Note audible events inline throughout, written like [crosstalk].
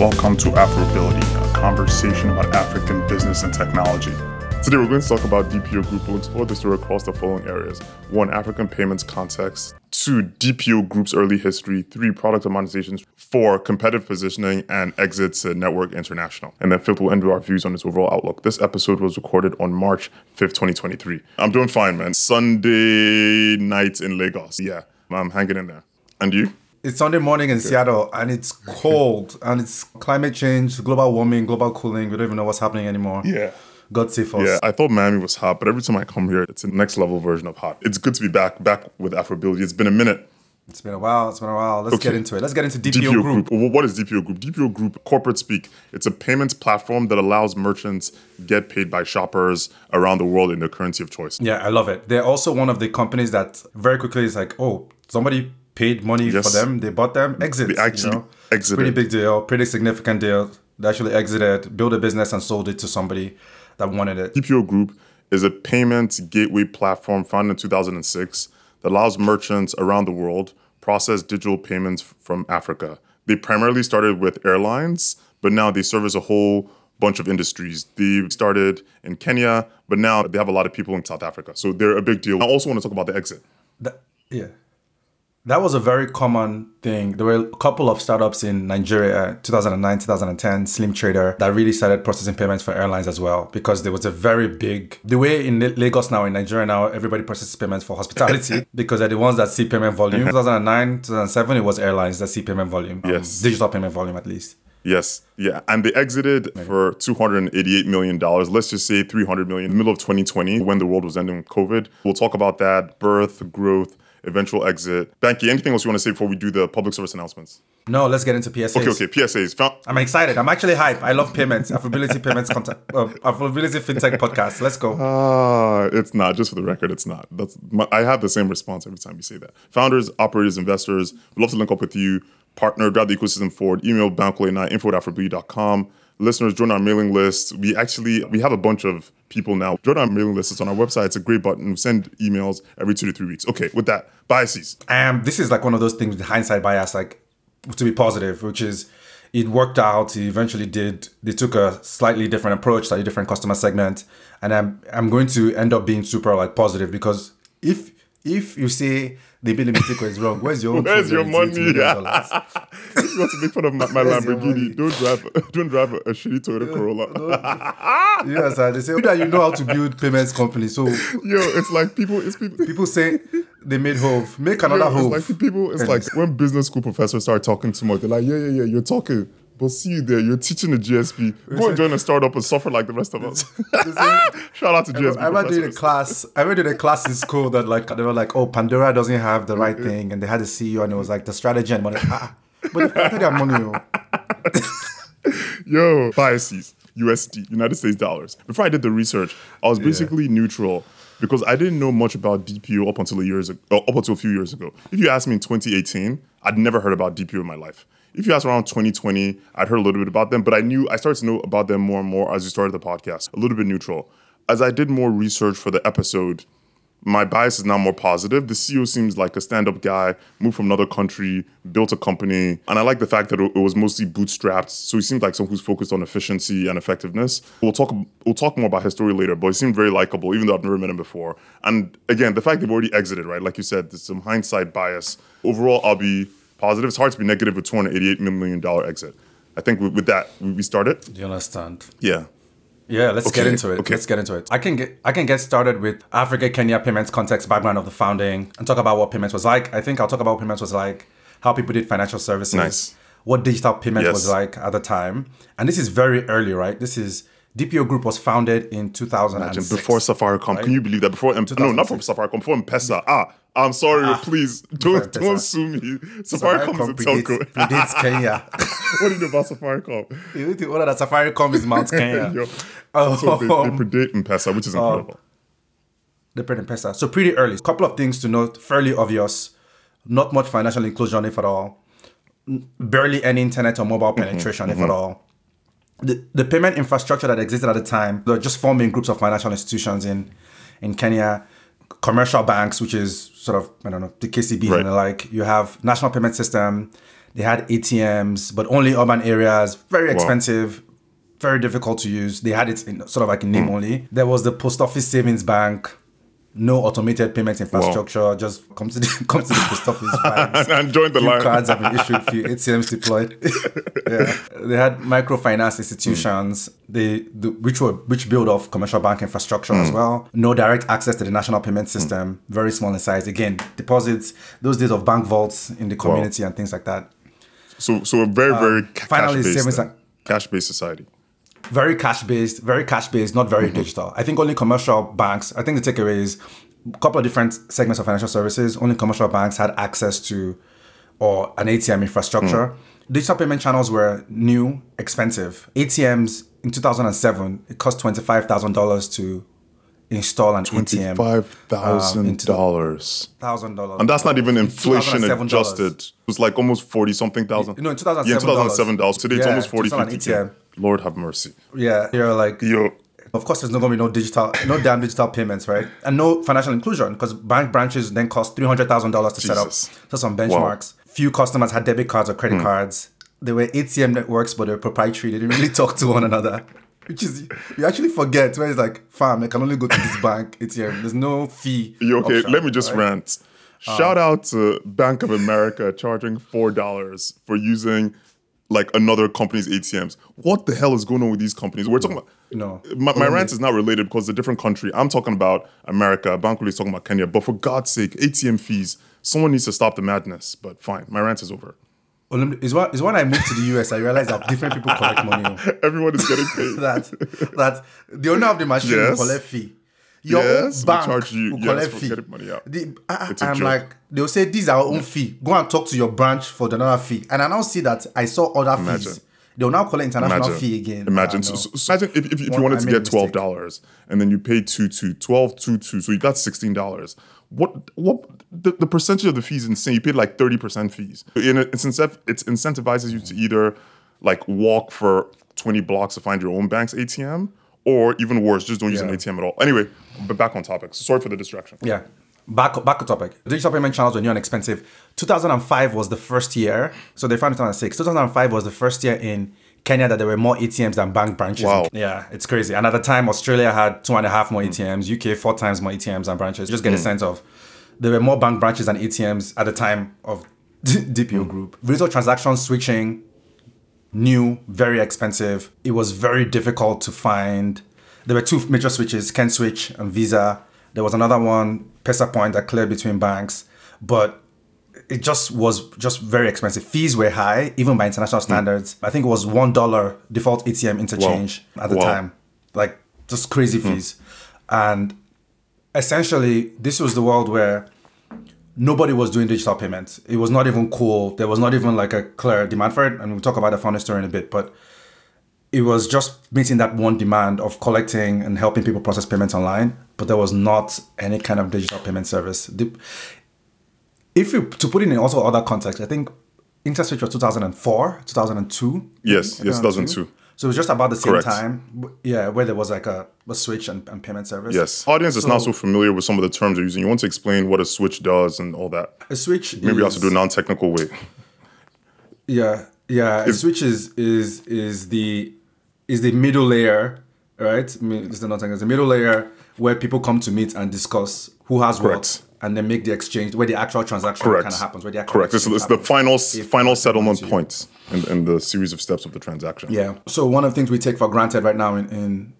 Welcome to Afrobility, a conversation about African business and technology. Today we're going to talk about DPO Group. We'll explore the story across the following areas. One, African payments context. Two, DPO Group's early history. Three, product monetizations. Four, competitive positioning and exits to Network International. And then fifth, we'll end with our views on its overall outlook. This episode was recorded on March 5th, 2023. I'm doing fine, man. Sunday night in Lagos. Yeah, I'm hanging in there. And you? It's Sunday morning in Seattle and it's cold and it's climate change, global warming, global cooling. We don't even know what's happening anymore. Yeah. God save us. Yeah, I thought Miami was hot, but every time I come here, it's a next level version of hot. It's good to be back, back with Afrobility. It's been a minute. It's been a while. It's been a while. Let's Okay. get into it. Let's get into DPO, DPO Group. Group. What is DPO Group? DPO Group, corporate speak. It's a payments platform that allows merchants get paid by shoppers around the world in their currency of choice. Yeah, I love it. They're also one of the companies that very quickly is like, oh, somebody paid money Yes. for them. They bought them. Exit. They actually you know? exited. Pretty big deal. Pretty significant deal. They actually exited, built a business, and sold it to somebody that wanted it. DPO Group is a payment gateway platform founded in 2006 that allows merchants around the world process digital payments from Africa. They primarily started with airlines, but now they service a whole bunch of industries. They started in Kenya, but now they have a lot of people in South Africa. So they're a big deal. I also want to talk about the exit. That, yeah. That was a very common thing. There were a couple of startups in Nigeria, 2009, 2010, Slim Trader, that really started processing payments for airlines as well because there was a very big, the way in Lagos now, in Nigeria now, everybody processes payments for hospitality [laughs] because they're the ones that see payment volume. 2009, 2007, it was airlines that see payment volume. um, Yes. digital payment volume at least. Yes, yeah, and they exited for 288 million dollars. Let's just say 300 million in the middle of 2020 when the world was ending with COVID. We'll talk about that birth, growth, eventual exit. Banky, anything else you want to say before we do the public service announcements? No, let's get into PSAs. Okay, okay, PSAs. Found, I'm excited. I'm actually hype. I love payments. Afrobility payments content. Uh, Afrobility fintech podcast. Let's go. Ah, it's not. Just for the record, it's not. That's my, I have the same response every time you say that. Founders, operators, investors, we'd love to link up with you. Partner, drive the ecosystem forward. Email banklate9 info at afrobility.com. Listeners, join our mailing list. We actually we have a bunch of people now. Join our mailing list. It's on our website. It's a great button. We send emails every two to three weeks. Okay, with that, biases. um, this is like one of those things with hindsight bias, like to be positive, which is it worked out. He eventually did. They took a slightly different approach, slightly different customer segment, and I'm I'm going to end up being super like positive because if if you say the ability mistake is wrong, where's your Where's your money? [laughs] You want to make fun of my, my Lamborghini, don't drive [laughs] don't drive a, a shitty Toyota Corolla. yes, [laughs] sir. They say that you know how to build payments company. So Yo, it's like people. It's people. people say they made Hove, make another Hove. it's like people. It's like when business school professors start talking too much. They're like, yeah, yeah, yeah. You're talking, but see you there. You're teaching the GSB. Go and join a startup and suffer like the rest of us. [laughs] Shout out to GSB. I remember doing a class. I remember doing a class in school that like they were like, oh, Pandora doesn't have the right thing, and they had a CEO, and it was like the strategy and money. Ah, but I have money. oh. [laughs] Yo, biases. USD, United States dollars. Before I did the research, I was basically neutral because I didn't know much about DPO up until a years ago, uh, up until a few years ago. If you asked me in 2018, I'd never heard about DPO in my life. If you ask around 2020, I'd heard a little bit about them, but I knew I started to know about them more and more as we started the podcast. A little bit neutral. As I did more research for the episode, my bias is now more positive. The CEO seems like a stand-up guy, moved from another country, built a company, and I like the fact that it was mostly bootstrapped. So he seems like someone who's focused on efficiency and effectiveness. We'll talk we'll talk more about his story later, but he seemed very likable, even though I've never met him before. And again, the fact they've already exited, right? Like you said, there's some hindsight bias. Overall, I'll be positive. It's hard to be negative with 288 million dollar exit. I think with, with that, we started. Do you understand? Yeah. Yeah, let's get into it. okay. Let's get into it. I can get I can get started with Africa Kenya payments context background of the founding and talk about what payments was like. I think I'll talk about what payments was like, how people did financial services, Nice. what digital payment Yes. was like at the time. And this is very early, right? This is DPO Group was founded in 2006. Before Safaricom, can you believe that? Before M- no, not from Safaricom, before M-Pesa. Ah, I'm sorry, ah, please don't M-Pesa. don't sue me. Safaricom, is a telco. predates, predates [laughs] Kenya. what do you know about Safaricom? You order that Safaricom is Mount [laughs] Kenya. Yo, Oh. so they, they um, predate M-Pesa, which is um, incredible. the print pesa. So pretty early. Couple of things to note, fairly obvious. Not much financial inclusion, if at all. Barely any internet or mobile mm-hmm, penetration, if at mm-hmm. all. The, the payment infrastructure that existed at the time, there were just four main groups of financial institutions in, in Kenya. commercial banks, which is sort of I don't know the KCB Right. and the like. You have national payment system. They had ATMs, but only urban areas. Very expensive, very difficult to use. They had it in sort of like in name hmm. only. There was the post office savings bank. No automated payment infrastructure. Just come to the [laughs] come to the post office. [laughs] and join the Few line. cards have been issued, few [laughs] ATMs deployed. yeah, they had microfinance institutions, they the, which were which build off commercial bank infrastructure as well. No direct access to the national payment system, very small in size. Again, deposits. Those days of bank vaults in the community and things like that. So, so a very, very ca- Um, finally, savings and- cash-based society. Very cash based, very cash based, not very mm-hmm. digital. I think only commercial banks. I think the takeaway is a couple of different segments of financial services. Only commercial banks had access to or an ATM infrastructure. Mm. Digital payment channels were new, expensive. ATMs in 2007 it cost twenty five thousand dollars to install an ATM. Twenty-five thousand um, into the- dollars, Thousand dollars, and that's not even inflation adjusted. It was like almost forty something thousand. No, in 2007 Yeah, thousand seven dollars. Today it's almost 40, 50 ATM. Lord have mercy. Yeah, you're like Yo, Of course, there's not going to be no digital, no damn digital payments, right? And no financial inclusion because bank branches then cost three hundred thousand dollars to set up. Jesus. So some benchmarks. Few customers had debit cards or credit hmm. cards. They were ATM networks, but they were proprietary. They didn't really [laughs] talk to one another. Which is you actually forget where it's like, fam, I can only go to this bank [laughs] ATM. There's no fee. you okay? option, Let me just right? rant. Um, Shout out to Bank of America charging four dollars for using like another company's ATMs. What the hell is going on with these companies? We're talking about No. My, my rant is not related because it's a different country. I'm talking about America. Bankole is talking about Kenya. But for God's sake, ATM fees. Someone needs to stop the madness. But fine, my rant is over. Oh, is when, is when I moved to the US, I realized that different people collect money. oh. [laughs] Everyone is getting paid. [laughs] that that the owner of the machine Yes. collect fee. Your Yes, own bank charge you- will yes, collect fee. money out. The, I, I'm joke. like, they'll say, these are our own fee. Go and talk to your branch for the another fee. And I now see that I saw other Imagine. fees. They'll now collect international Imagine. fee again. Imagine. So, so- imagine if, if, if you wanted I to get twelve dollars and then you pay two two, 12 two two, so got sixteen dollars. What what the, the percentage of the fees insane. You paid like thirty percent fees. In it, it's it incentivizes you to either like walk for twenty blocks to find your own bank's ATM, or even worse, just don't use an ATM at all. Anyway, but back on topic. Sorry for the distraction. Yeah. Back back to topic. Digital payment channels were new and expensive. 2005 was the first year. So they found 2006. 2005 was the first year in Kenya that there were more ATMs than bank branches. Wow. Yeah, it's crazy. And at the time, Australia had two and a half more ATMs. UK four times more ATMs than branches. Just get a hmm. sense of there were more bank branches than ATMs at the time of [laughs] DPO hmm. Group. Retail transaction switching new, very expensive. It was very difficult to find. There were two major switches, Kenswitch and Visa. There was another one, Pesa Point, that cleared between banks, but it just was just very expensive. Fees were high, even by international hmm. standards. I think it was one dollar default ATM interchange at the Wow. time, like just crazy hmm. fees. And essentially, this was the world where nobody was doing digital payments. It was not even cool. There was not even like a clear demand for it. And we'll talk about the founder story in a bit, but it was just meeting that one demand of collecting and helping people process payments online. But there was not any kind of digital payment service. If you to put it in also other context, I think InterSwitch was 2004, 2002. Yes, yes, 2002. So it was just about the same Correct. time. Yeah, where there was like a, a switch and, and payment service. Yes. Audience is not so familiar with some of the terms you're using. You want to explain what a switch does and all that. A switch. Maybe we have to do a non-technical way. [laughs] Yeah, yeah. A switch is is is the is the middle layer, right? I mean, it's the not it's the middle layer where people come to meet and discuss who has Correct. what, and then make the exchange where the actual transaction Correct. kind of happens. Where the Correct. It's, the final final settlement points in, in the series of steps of the transaction. Yeah. So one of the things we take for granted right now in in,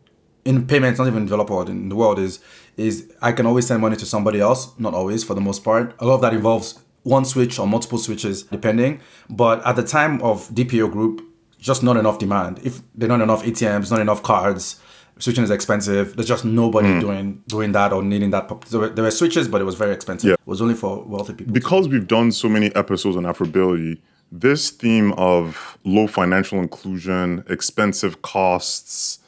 in payments, not even in developer world, in the world is is I can always send money to somebody else. Not always, for the most part. A lot of that involves one switch or multiple switches, depending. But at the time of DPO group, just not enough demand. If there are not enough ATMs, not enough cards, switching is expensive. There's just nobody Hmm. doing doing that or needing that. pop- There were, there were switches, but it was very expensive. Yeah. It was only for wealthy people. Because we've done so many episodes on Afrobility, this theme of low financial inclusion, expensive costs,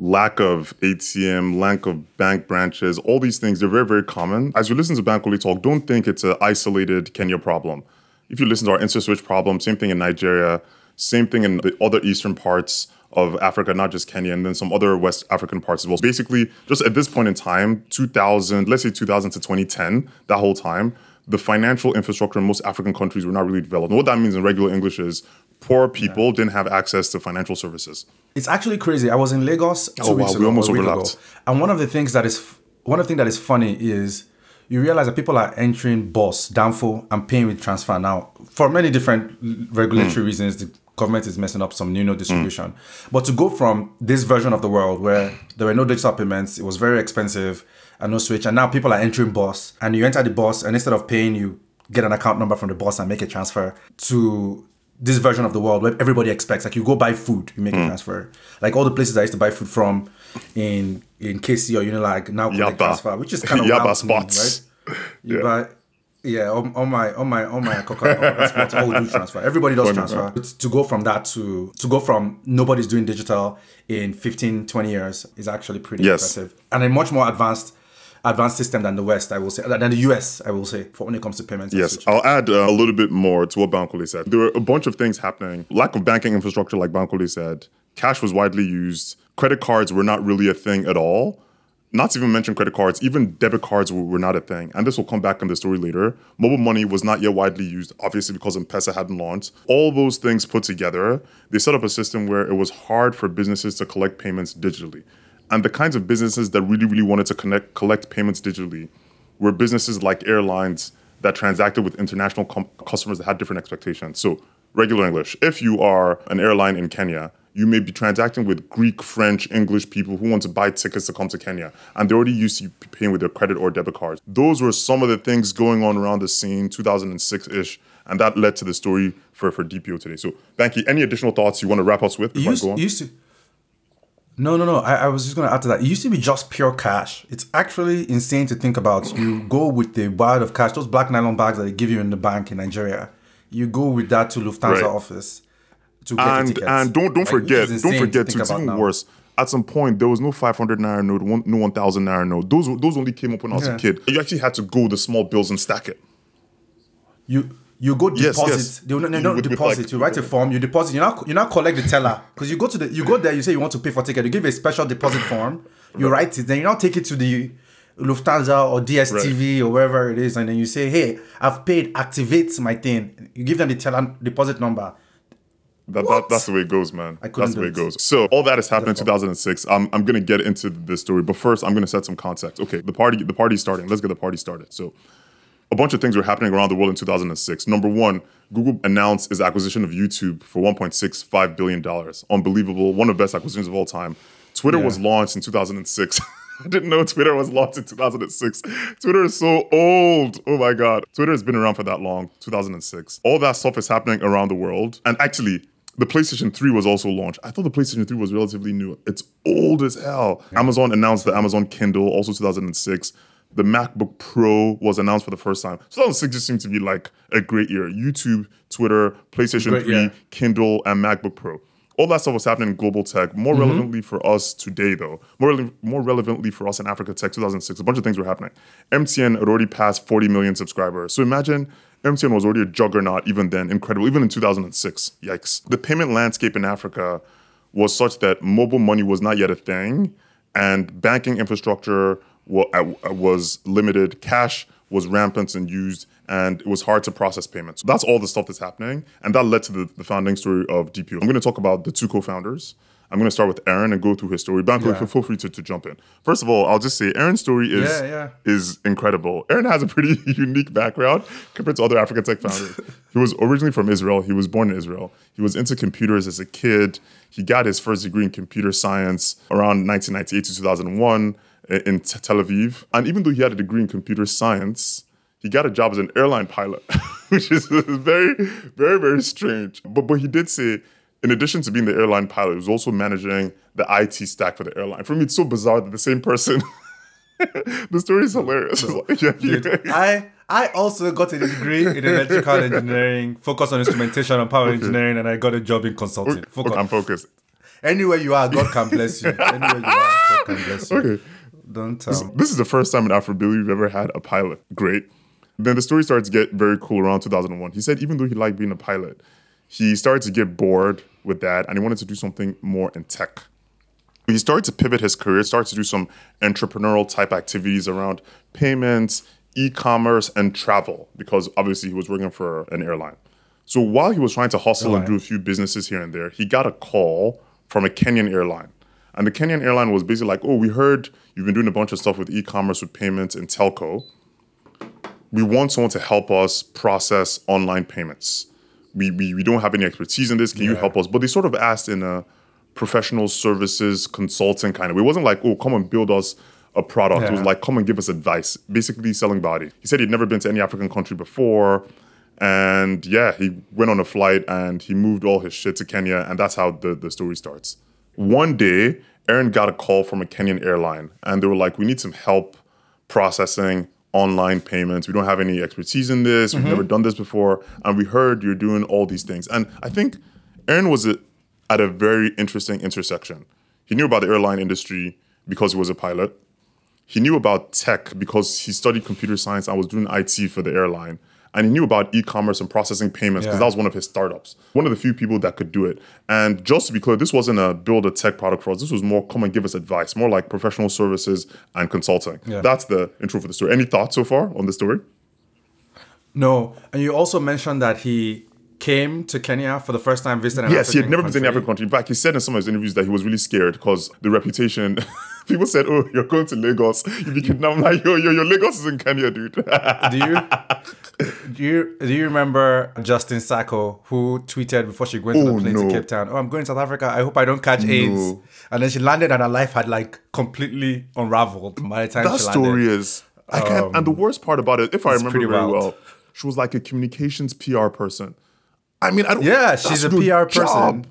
lack of ATM, lack of bank branches, all these things, they're very, very common. As you listen to Bankole talk, don't think it's an isolated Kenya problem. If you listen to our Interswitch problem, same thing in Nigeria, same thing in the other eastern parts of Africa, not just Kenya, and then some other West African parts as well. Basically, just at this point in time, 2000, let's say 2000 to 2010, that whole time, the financial infrastructure in most African countries were not really developed. And what that means in regular English is poor people didn't have access to financial services. It's actually crazy. I was in Lagos two Oh, wow, weeks we ago. almost or a week overlapped. ago, and one of the things that is one of the things that is funny is you realize that people are entering boss, Danfo, and paying with transfer now for many different regulatory Hmm. reasons. The government is messing up some new note distribution, but to go from this version of the world where there were no digital payments, it was very expensive and no switch, and now people are entering boss, and you enter the boss, and instead of paying, you get an account number from the boss and make a transfer to this version of the world where everybody expects like you go buy food you make a mm. transfer like all the places i used to buy food from in in kc or unilag now collect Yaba. transfer which is kind of [laughs] Yaba to me, spots. right you Yeah. buy yeah on, on my on my on my coca cola spots all do transfer everybody does Funny, transfer It's to go from that to to go from nobody's doing digital in 15 20 years is actually pretty Yes. impressive and a much more advanced advanced system than the west i will say than the us i will say for when it comes to payments Yes. I'll add uh, a little bit more to what Bankole said. There were a bunch of things happening. Lack of banking infrastructure, like Bankole said. Cash was widely used. Credit cards were not really a thing at all. Not to even mention credit cards, even debit cards were, were not a thing. And this will come back in the story later. Mobile money was not yet widely used, obviously because M-Pesa hadn't launched. All those things put together, they set up a system where it was hard for businesses to collect payments digitally. And the kinds of businesses that really, really wanted to connect, collect payments digitally were businesses like airlines that transacted with international com- customers that had different expectations. So, regular English. If you are an airline in Kenya, you may be transacting with Greek, French, English people who want to buy tickets to come to Kenya, and they're already used to paying with their credit or debit cards. Those were some of the things going on around the scene, 2006 ish, and that led to the story for, for DPO today. So, Banky, any additional thoughts you want to wrap us with It before I go on? used to. No, no, no. I, I was just going to add to that. It used to be just pure cash. It's actually insane to think about. You go with the wad of cash, those black nylon bags that they give you in the bank in Nigeria. You go with that to Lufthansa Right. office to get and tickets. and don't don't Like, forget don't forget too, it's even now. worse at some point there was no 500 naira note one, no 1000 naira note those those only came up when i was Yeah. a kid you actually had to go the small bills and stack it You you go deposit. yes. They will not, no, You no, with, deposit. like- you write a form. You deposit. You now you now collect the teller because you go to the you go there. You say you want to pay for ticket. You give a special deposit form. You write it. Then you now take it to the Lufthansa or DSTV or wherever it is, and then you say, "Hey, I've paid. Activate my thing." You give them the teller deposit number. That, that that's the way it goes man couldn't that's the way it it. goes so all that has happened in 2006 i'm, I'm gonna get into this story but first i'm gonna set some context okay the party the party's starting let's get the party started so a bunch of things were happening around the world in 2006. Number one, Google announced its acquisition of YouTube for 1.65 billion dollars. Unbelievable, one of the best acquisitions of all time. Twitter Yeah. was launched in 2006. [laughs] I didn't know Twitter was launched in 2006. Twitter is so old. Oh my god, Twitter has been around for that long. 2006. All that stuff is happening around the world, and actually. The PlayStation 3 was also launched. I thought the PlayStation 3 was relatively new. It's old as hell. Amazon announced the Amazon Kindle, also 2006 the MacBook Pro was announced for the first time. 2006 just seemed to be like a great year. YouTube, Twitter, PlayStation Great 3, year. Kindle, and MacBook Pro. All that stuff was happening in global tech. More mm-hmm. relevantly for us today, though, more, more relevantly for us in Africa Tech 2006, a bunch of things were happening. MTN had already passed 40 million subscribers. So imagine MTN was already a juggernaut even then, incredible, even in 2006. Yikes. The payment landscape in Africa was such that mobile money was not yet a thing and banking infrastructure uh, was limited, cash was rampant and used, and it was hard to process payments. That's all the stuff that's happening, and that led to the, the founding story of DPO. I'm going to talk about the two co-founders. I'm going to start with Aaron and go through his story. Banco, Yeah. feel free to, to jump in. First of all, I'll just say Aaron's story is Yeah, yeah. is incredible. Aaron has a pretty [laughs] unique background compared to other Africa Tech [laughs] founders. he was originally from Israel. He was born in Israel. He was into computers as a kid. He got his first degree in computer science around 1998 to 2001 in T- Tel Aviv. And even though he had a degree in computer science, he got a job as an airline pilot, [laughs] which is very, very, very strange. But but he did say, in addition to being the airline pilot, he was also managing the IT stack for the airline. For me, it's so bizarre that the same person. [laughs] the story is hilarious. It's [laughs] like, yeah, I I also got a degree in electrical engineering, focused on instrumentation and power engineering, and I got a job in consulting. Focus. Okay, I'm focused. Anywhere you are, God can bless you. [laughs] Anywhere you are, God can bless you. Okay. Don't tell. Um, this is the first time in Afrobility we've ever had a pilot. Great. Then the story starts to get very cool around 2001. He said even though he liked being a pilot, he started to get bored with that, and he wanted to do something more in tech. He started to pivot his career, started to do some entrepreneurial type activities around payments, e-commerce, and travel, because obviously he was working for an airline. So while he was trying to hustle and do a few businesses here and there, he got a call from a Kenyan airline. And the Kenyan airline was basically like, oh, we heard you've been doing a bunch of stuff with e-commerce, with payments and telco. We want someone to help us process online payments. We, we, we don't have any expertise in this. Can you help us? But they sort of asked in a professional services consulting kind of way. It wasn't like, oh, come and build us a product. It was like, come and give us advice, basically selling body. He said he'd never been to any African country before. And yeah, he went on a flight and he moved all his shit to Kenya. And that's how the, the story starts. One day, Aaron got a call from a Kenyan airline and they were like, we need some help processing online payments. We don't have any expertise in this. We've mm-hmm. never done this before. And we heard you're doing all these things. And I think Aaron was a, at a very interesting intersection. He knew about the airline industry because he was a pilot. He knew about tech because he studied computer science and was doing IT for the airline. And he knew about e-commerce and processing payments because Yeah. that was one of his startups. One of the few people that could do it. And just to be clear, this wasn't a build a tech product for us. This was more come and give us advice, more like professional services and consulting. Yeah. That's the intro for the story. Any thoughts so far on the story? No, and you also mentioned that he came to Kenya for the first time visiting. Yes, he had African never been to any country. African country. In fact, he said in some of his interviews that he was really scared because the reputation. [laughs] People said, "Oh, you're going to Lagos. You'll be kidnapped." I'm like, "Yo, yo, yo, Lagos is in Kenya, dude." [laughs] do you do you do you remember Justine Sacco who tweeted before she went on Oh, the plane no. to Cape Town? Oh, I'm going to South Africa. I hope I don't catch AIDS. And then she landed, and her life had like completely unraveled by the time that she landed. That story is. I can't. and the um, worst part about it, if I remember very wild. well, she was like a communications PR person. I mean, I don't. Yeah, she's a PR person. job.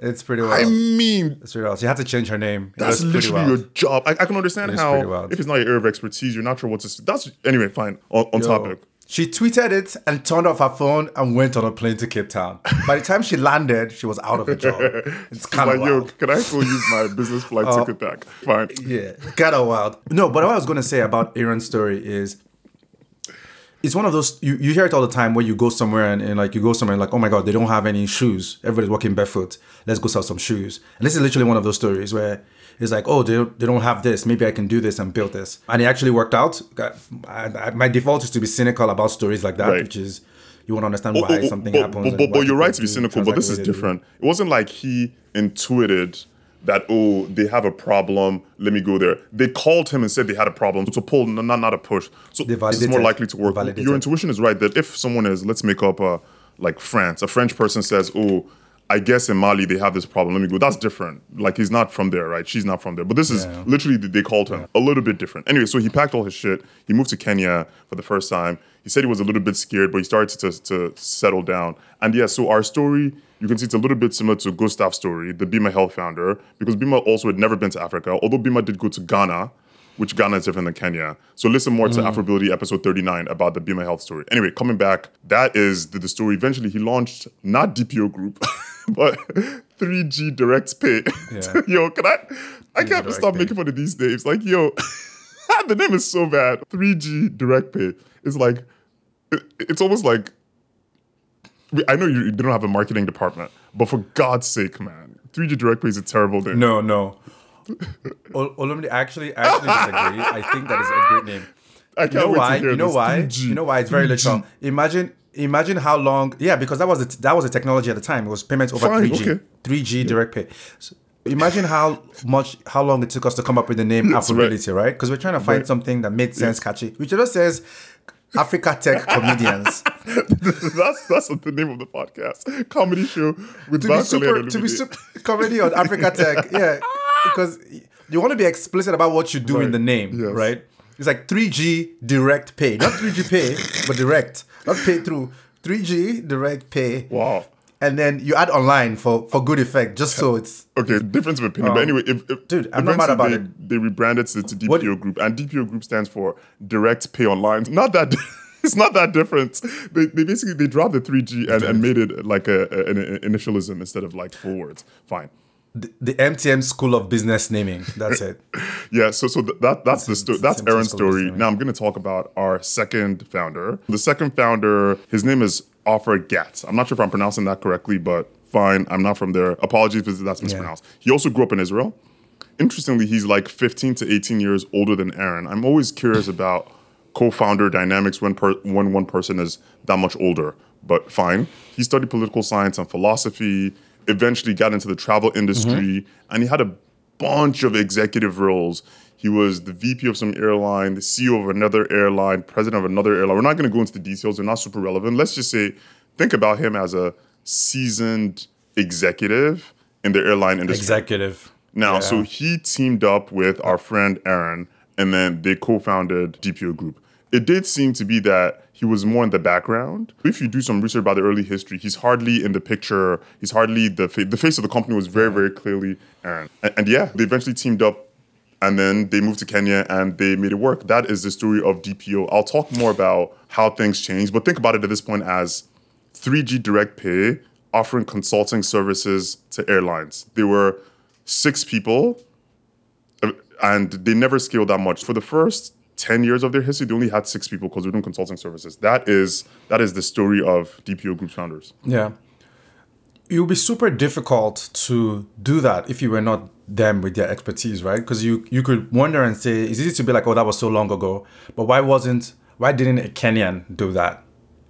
It's pretty well. I mean, it's pretty well. She had to change her name. That's literally wild. your job. I, I can understand how wild. if it's not your area of expertise, you're not sure what to. That's anyway. Fine. On, on Yo. topic. She tweeted it and turned off her phone and went on a plane to Cape Town. By the time she landed, she was out of a job. [laughs] It's kind of like, yo, wild. can I still use my business flight [laughs] Oh. ticket back? Fine. Yeah, kind of wild. No, but what I was going to say about Aaron's story is it's one of those you, you hear it all the time where you go somewhere and, and like you go somewhere and like oh my god they don't have any shoes everybody's walking barefoot let's go sell some shoes and this is literally one of those stories where it's like oh they don't, they don't have this maybe I can do this and build this and it actually worked out I, I, my default is to be cynical about stories like that Right. which is you want to understand Oh, why oh, oh, something but, happens But, but, but you're right to be cynical, but this is transact the way they do. different. It wasn't like he intuited that, oh, they have a problem, let me go there. They called him and said they had a problem. It's a pull, not, not a push. So it's more likely to work. Validated. Your intuition is right that if someone is, let's make up a, like France, a French person says, oh, I guess in Mali they have this problem. Let me go. That's different. Like he's not from there, right? She's not from there. But this is Yeah. literally they called him a little bit different. Anyway, so he packed all his shit. He moved to Kenya for the first time. He said he was a little bit scared, but he started to, to settle down. And yeah, so our story, you can see it's a little bit similar to Gustav's story, the Bima Health founder, because Bima also had never been to Africa, although Bima did go to Ghana, which Ghana is different than Kenya. So listen more to hmm. Afrobility episode 39 about the Bima Health story. Anyway, coming back, that is the, the story. Eventually, he launched not DPO Group, [laughs] but 3G Direct Pay. Yeah. [laughs] yo, can I? I can't Direct stop Pay. making fun of these names. Like, yo, [laughs] the name is so bad. 3G Direct Pay. It's like, it- it's almost like, I know you, you don't have a marketing department, but for God's sake, man, 3G Direct Pay is a terrible name. No, no. Ol- Olumide, actually, I actually disagree. I think that is a great name. I can't You know wait why? to hear You know this. why? 3G. You know why? It's very 3G. literal. Imagine, imagine how long. Yeah, because that was the, that was the technology at the time. It was payments over Fine, 3G, okay. 3G direct pay. So imagine how much, how long it took us to come up with the name Yes, Afrobility, right? Because we're trying to find Right. something that made sense, catchy. Which just says Africa Tech Comedians. [laughs] that's that's the name of the podcast. Comedy show with to be super, and to be super comedy on Africa Tech, [laughs] yeah, because you want to be explicit about what you do in the name, Yes. right? It's like 3G direct pay, not 3G pay, but direct, not pay through 3G direct pay. Wow. And then you add online for for good effect, just so it's Okay, difference of opinion. but anyway, if, if Um, Dude, I'm not mad about they, They rebranded to, to DPO What- Group, and DPO Group stands for Direct Pay Online. Not that [laughs] it's not that different. They, they basically they dropped the 3G and, and made it like a, a- an, initialism instead of like full words. Fine. the, the MTM School of Business naming. That's it. [laughs] Yeah, so so th- that that's the sto- that's Aaron's story, story. Now I'm going to talk about our second founder. The second founder, his name is Ofer Gat. I'm not sure if I'm pronouncing that correctly, but fine. I'm not from there. Apologies if that's mispronounced. He also grew up in Israel. Interestingly, he's like 15 to 18 years older than Aaron. I'm always curious about co-founder dynamics when per, when one person is that much older. But fine. He studied political science and philosophy. Eventually, got into the travel mm-hmm. industry, and he had a bunch of executive roles. He was the VP of some airline, the CEO of another airline, president of another airline. We're not going to go into the details; they're not super relevant. Let's just say, think about him as a seasoned executive in the airline industry. Executive. Now, Yeah. so he teamed up with our friend Aaron, and then they co-founded DPO Group. It did seem to be that he was more in the background. If you do some research about the early history, he's hardly in the picture. He's hardly the fa- the face of the company was very very clearly Aaron. And, and yeah, they eventually teamed up, and then they moved to Kenya and they made it work. That is the story of DPO. I'll talk more about how things changed, but think about it at this point as 3G Direct Pay offering consulting services to airlines. They were six people, uh, and they never scaled that much. For the first 10 years of their history, they only had six people because they're doing consulting services. That is that is the story of DPO Group's founders. Yeah. It would be super difficult to do that if you were not them with their expertise, right? Because you you could wonder and say it's easy to be like, oh, that was so long ago, but why wasn't why didn't a Kenyan do that?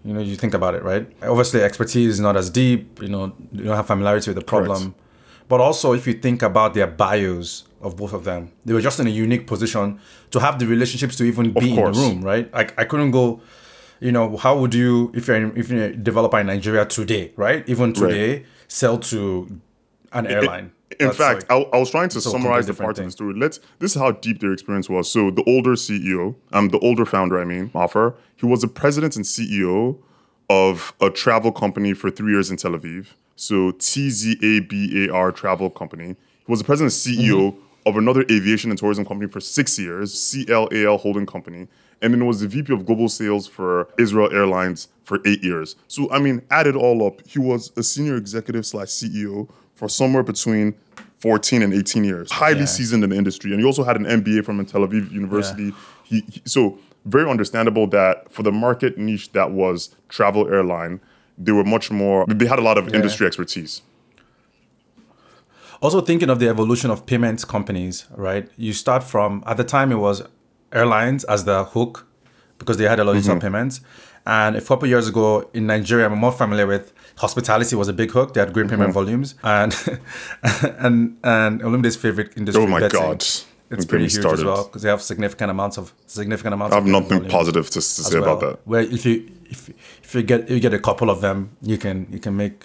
You know, you think about it, right? Obviously, expertise is not as deep. You know, you don't have familiarity with the problem. Correct. But also, if you think about their bios of both of them, they were just in a unique position to have the relationships to even be in the room, right? Like I couldn't go. You know, how would you, if you're in, if you're a developer in Nigeria today, right? Even today, sell to an airline? In That's fact, like- I, I was trying to summarize the different parts of the story. Let's. This is how deep their experience was. So the older CEO, um, the older founder, I mean, Ofer, he was the president and CEO of a travel company for three years in Tel Aviv. So T Z A B A R Travel Company. He was the president and CEO Mm-hmm. of another aviation and tourism company for six years, CLAL Holding Company, and then was the VP of global sales for Israel Airlines for eight years. So I mean, add it all up, he was a senior executive slash CEO for somewhere between 14 and 18 years. Highly Yeah. seasoned in the industry, and he also had an MBA from Tel Aviv University. He, he- so very understandable that for the market niche that was travel airline, they were much more. They had a lot of industry expertise. Also thinking of the evolution of payments companies, right? You start from at the time it was airlines as the hook because they had a lot of digital mm-hmm. payments. And a couple years ago in Nigeria, I'm more familiar with hospitality was a big hook. They had great payment mm-hmm. volumes and [laughs] and and Olumide's favorite industry. Oh my betting. God. It's pretty huge as well because they have significant amounts of significant amounts. I have of payment nothing positive to, to say well. about that. Where if you if if you get you get a couple of them, you can you can make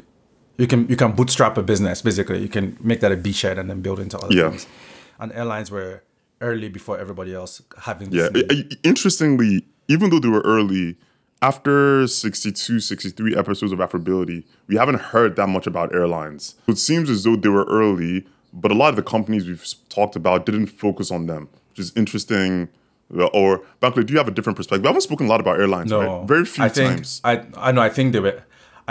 you can you can bootstrap a business basically. You can make that a beachhead and then build into other Yeah. things. And airlines were early before everybody else having Yeah. this. I- I- interestingly, even though they were early, after 62, 63 episodes of Afrobility, we haven't heard that much about airlines. So it seems as though they were early, but a lot of the companies we've talked about didn't focus on them, which is interesting. Or, Bankley, do you have a different perspective? I haven't spoken a lot about airlines, No, right? Very few I think, times. I I know. I think they were.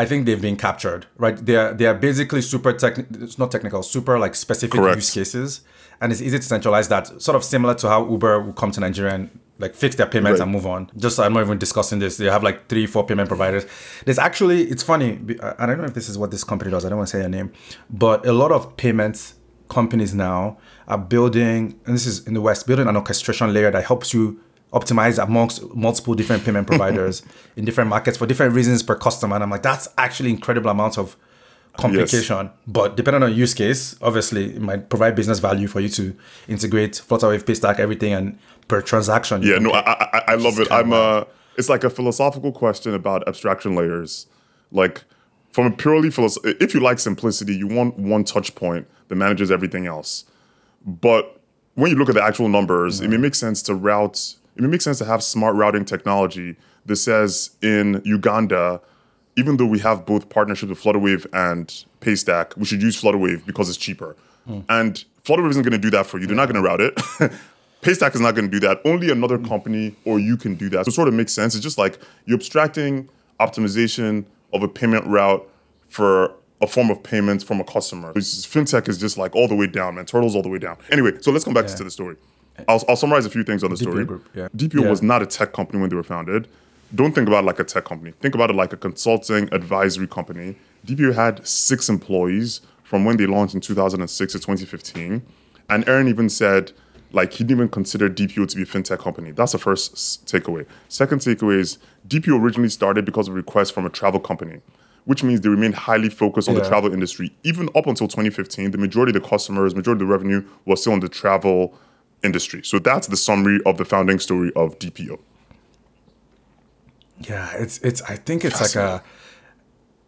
I think they've been captured. Right. They are they are basically super technical. It's not technical. Super like specific Correct. use cases, and it's easy to centralize that. Sort of similar to how Uber will come to Nigeria and like fix their payments Right. and move on. Just I'm not even discussing this. They have like three, four payment providers. There's actually it's funny. I I don't know if this is what this company does. I don't want to say a name, but a lot of payments companies now are building, and this is in the West, building an orchestration layer that helps you optimize amongst multiple different payment [laughs] providers in different markets for different reasons per customer. And I'm like, that's actually incredible amounts of complication. But depending on use case, obviously it might provide business value for you to integrate Flutterwave, Paystack, everything, and per transaction. Yeah, no. I, I, I love it. I'm a, uh, it's like a philosophical question about abstraction layers. Like from a purely philosoph- if you like simplicity, you want one touch point that manages everything else. But when you look at the actual numbers, it may make sense to route. It may make sense to have smart routing technology that says in Uganda, even though we have both partnerships with Flutterwave and Paystack, we should use Flutterwave because it's cheaper. Hmm. And Flutterwave isn't going to do that for you. They're not going to route it. [laughs] Paystack is not going to do that. Only another hmm. company or you can do that. So it sort of makes sense. It's just like you're abstracting optimization of a payment route for a form of payment from a customer. Which is- fintech is just like all the way down, man. Turtles all the way down. Anyway, so let's come back Yeah. to the story. I'll, I'll summarize a few things on the story. Group, yeah. DPO Yeah. was not a tech company when they were founded. don't think about it like a tech company. Think about it like a consulting advisory company. DPO had six employees from when they launched in 2006 to 2015. And Aaron even said, like, he didn't even consider DPO to be a fintech company. That's the first s- takeaway. Second takeaway is DPO originally started because of a request from a travel company, which means they remained highly focused on the travel industry. Even up until 2015, the majority of the customers, majority of the revenue was still on the travel industry. So that's the summary of the founding story of DPO. Yeah, it's it's. I think it's like a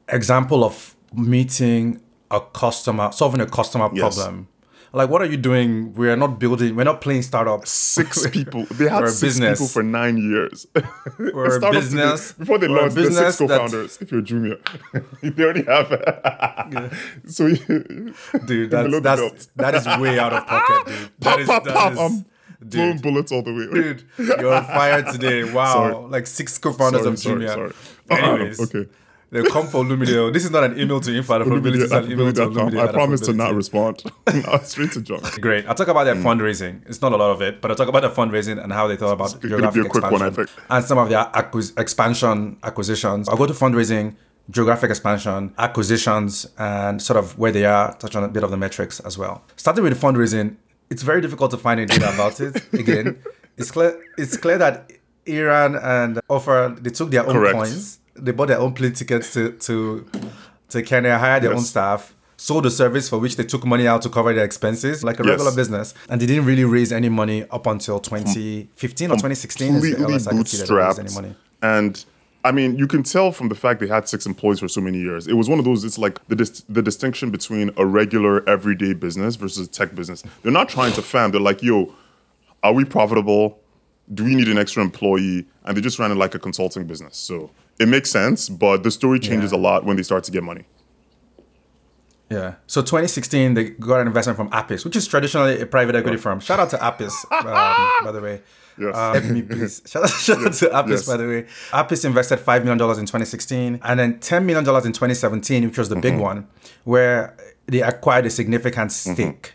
example of meeting a customer, solving a customer Yes. problem. Like, what are you doing? We are not building. We're not playing startup. Six [laughs] people. They had six business. people for nine years. We're [laughs] a business. today, before they launched, the six co-founders. If you're junior, [laughs] they already have. so you, dude. That's, that's that is way out of pocket, dude. Pop, is pop, that pop. is- I'm blowing bullets all the way. Dude, you're on fire today. Wow. Sorry. Like six co-founders Sorry, of sorry, Jumia. sorry. Anyways, okay. They come for Lumideo. [laughs] This is not an email to info. This is an email to. Lumideo. I promise to not respond. [laughs] no, straight to John. Great. I'll talk about their mm. fundraising. It's not a lot of it, but I'll talk about their fundraising and how they thought about be geographic a quick one, expansion I think. and some of their acquis- expansion acquisitions. I'll go to fundraising, geographic expansion, acquisitions, and sort of where they are. Touch on a bit of the metrics as well. Starting with the fundraising, it's very difficult to find any data about it. [laughs] Again, it's clear. It's clear that Aaron and Ofer they took their own Correct. coins. They bought their own plane tickets to to to Kenya, hired their Yes. own staff, sold the service for which they took money out to cover their expenses, like a Yes. regular business. And they didn't really raise any money up until hmm. 2015 or 2016. completely earliest I could see that they raised bootstrapped. any money. And I mean, you can tell from the fact they had six employees for so many years. It was one of those. It's like the dis- the distinction between a regular everyday business versus a tech business. They're not trying to fan. They're like, yo, are we profitable? Do we need an extra employee? And they just ran it like a consulting business. So it makes sense, but the story changes Yeah. a lot when they start to get money. Yeah. So 2016, they got an investment from Apis, which is traditionally a private equity firm. Shout out to Apis, [laughs] um, by the way. Yes. Um, me, please. [laughs] Shout out, shout out to Apis, Yes. by the way. Apis invested $5 million in 2016 and then $10 million in 2017, which was the Mm-hmm. big one, where they acquired a significant stake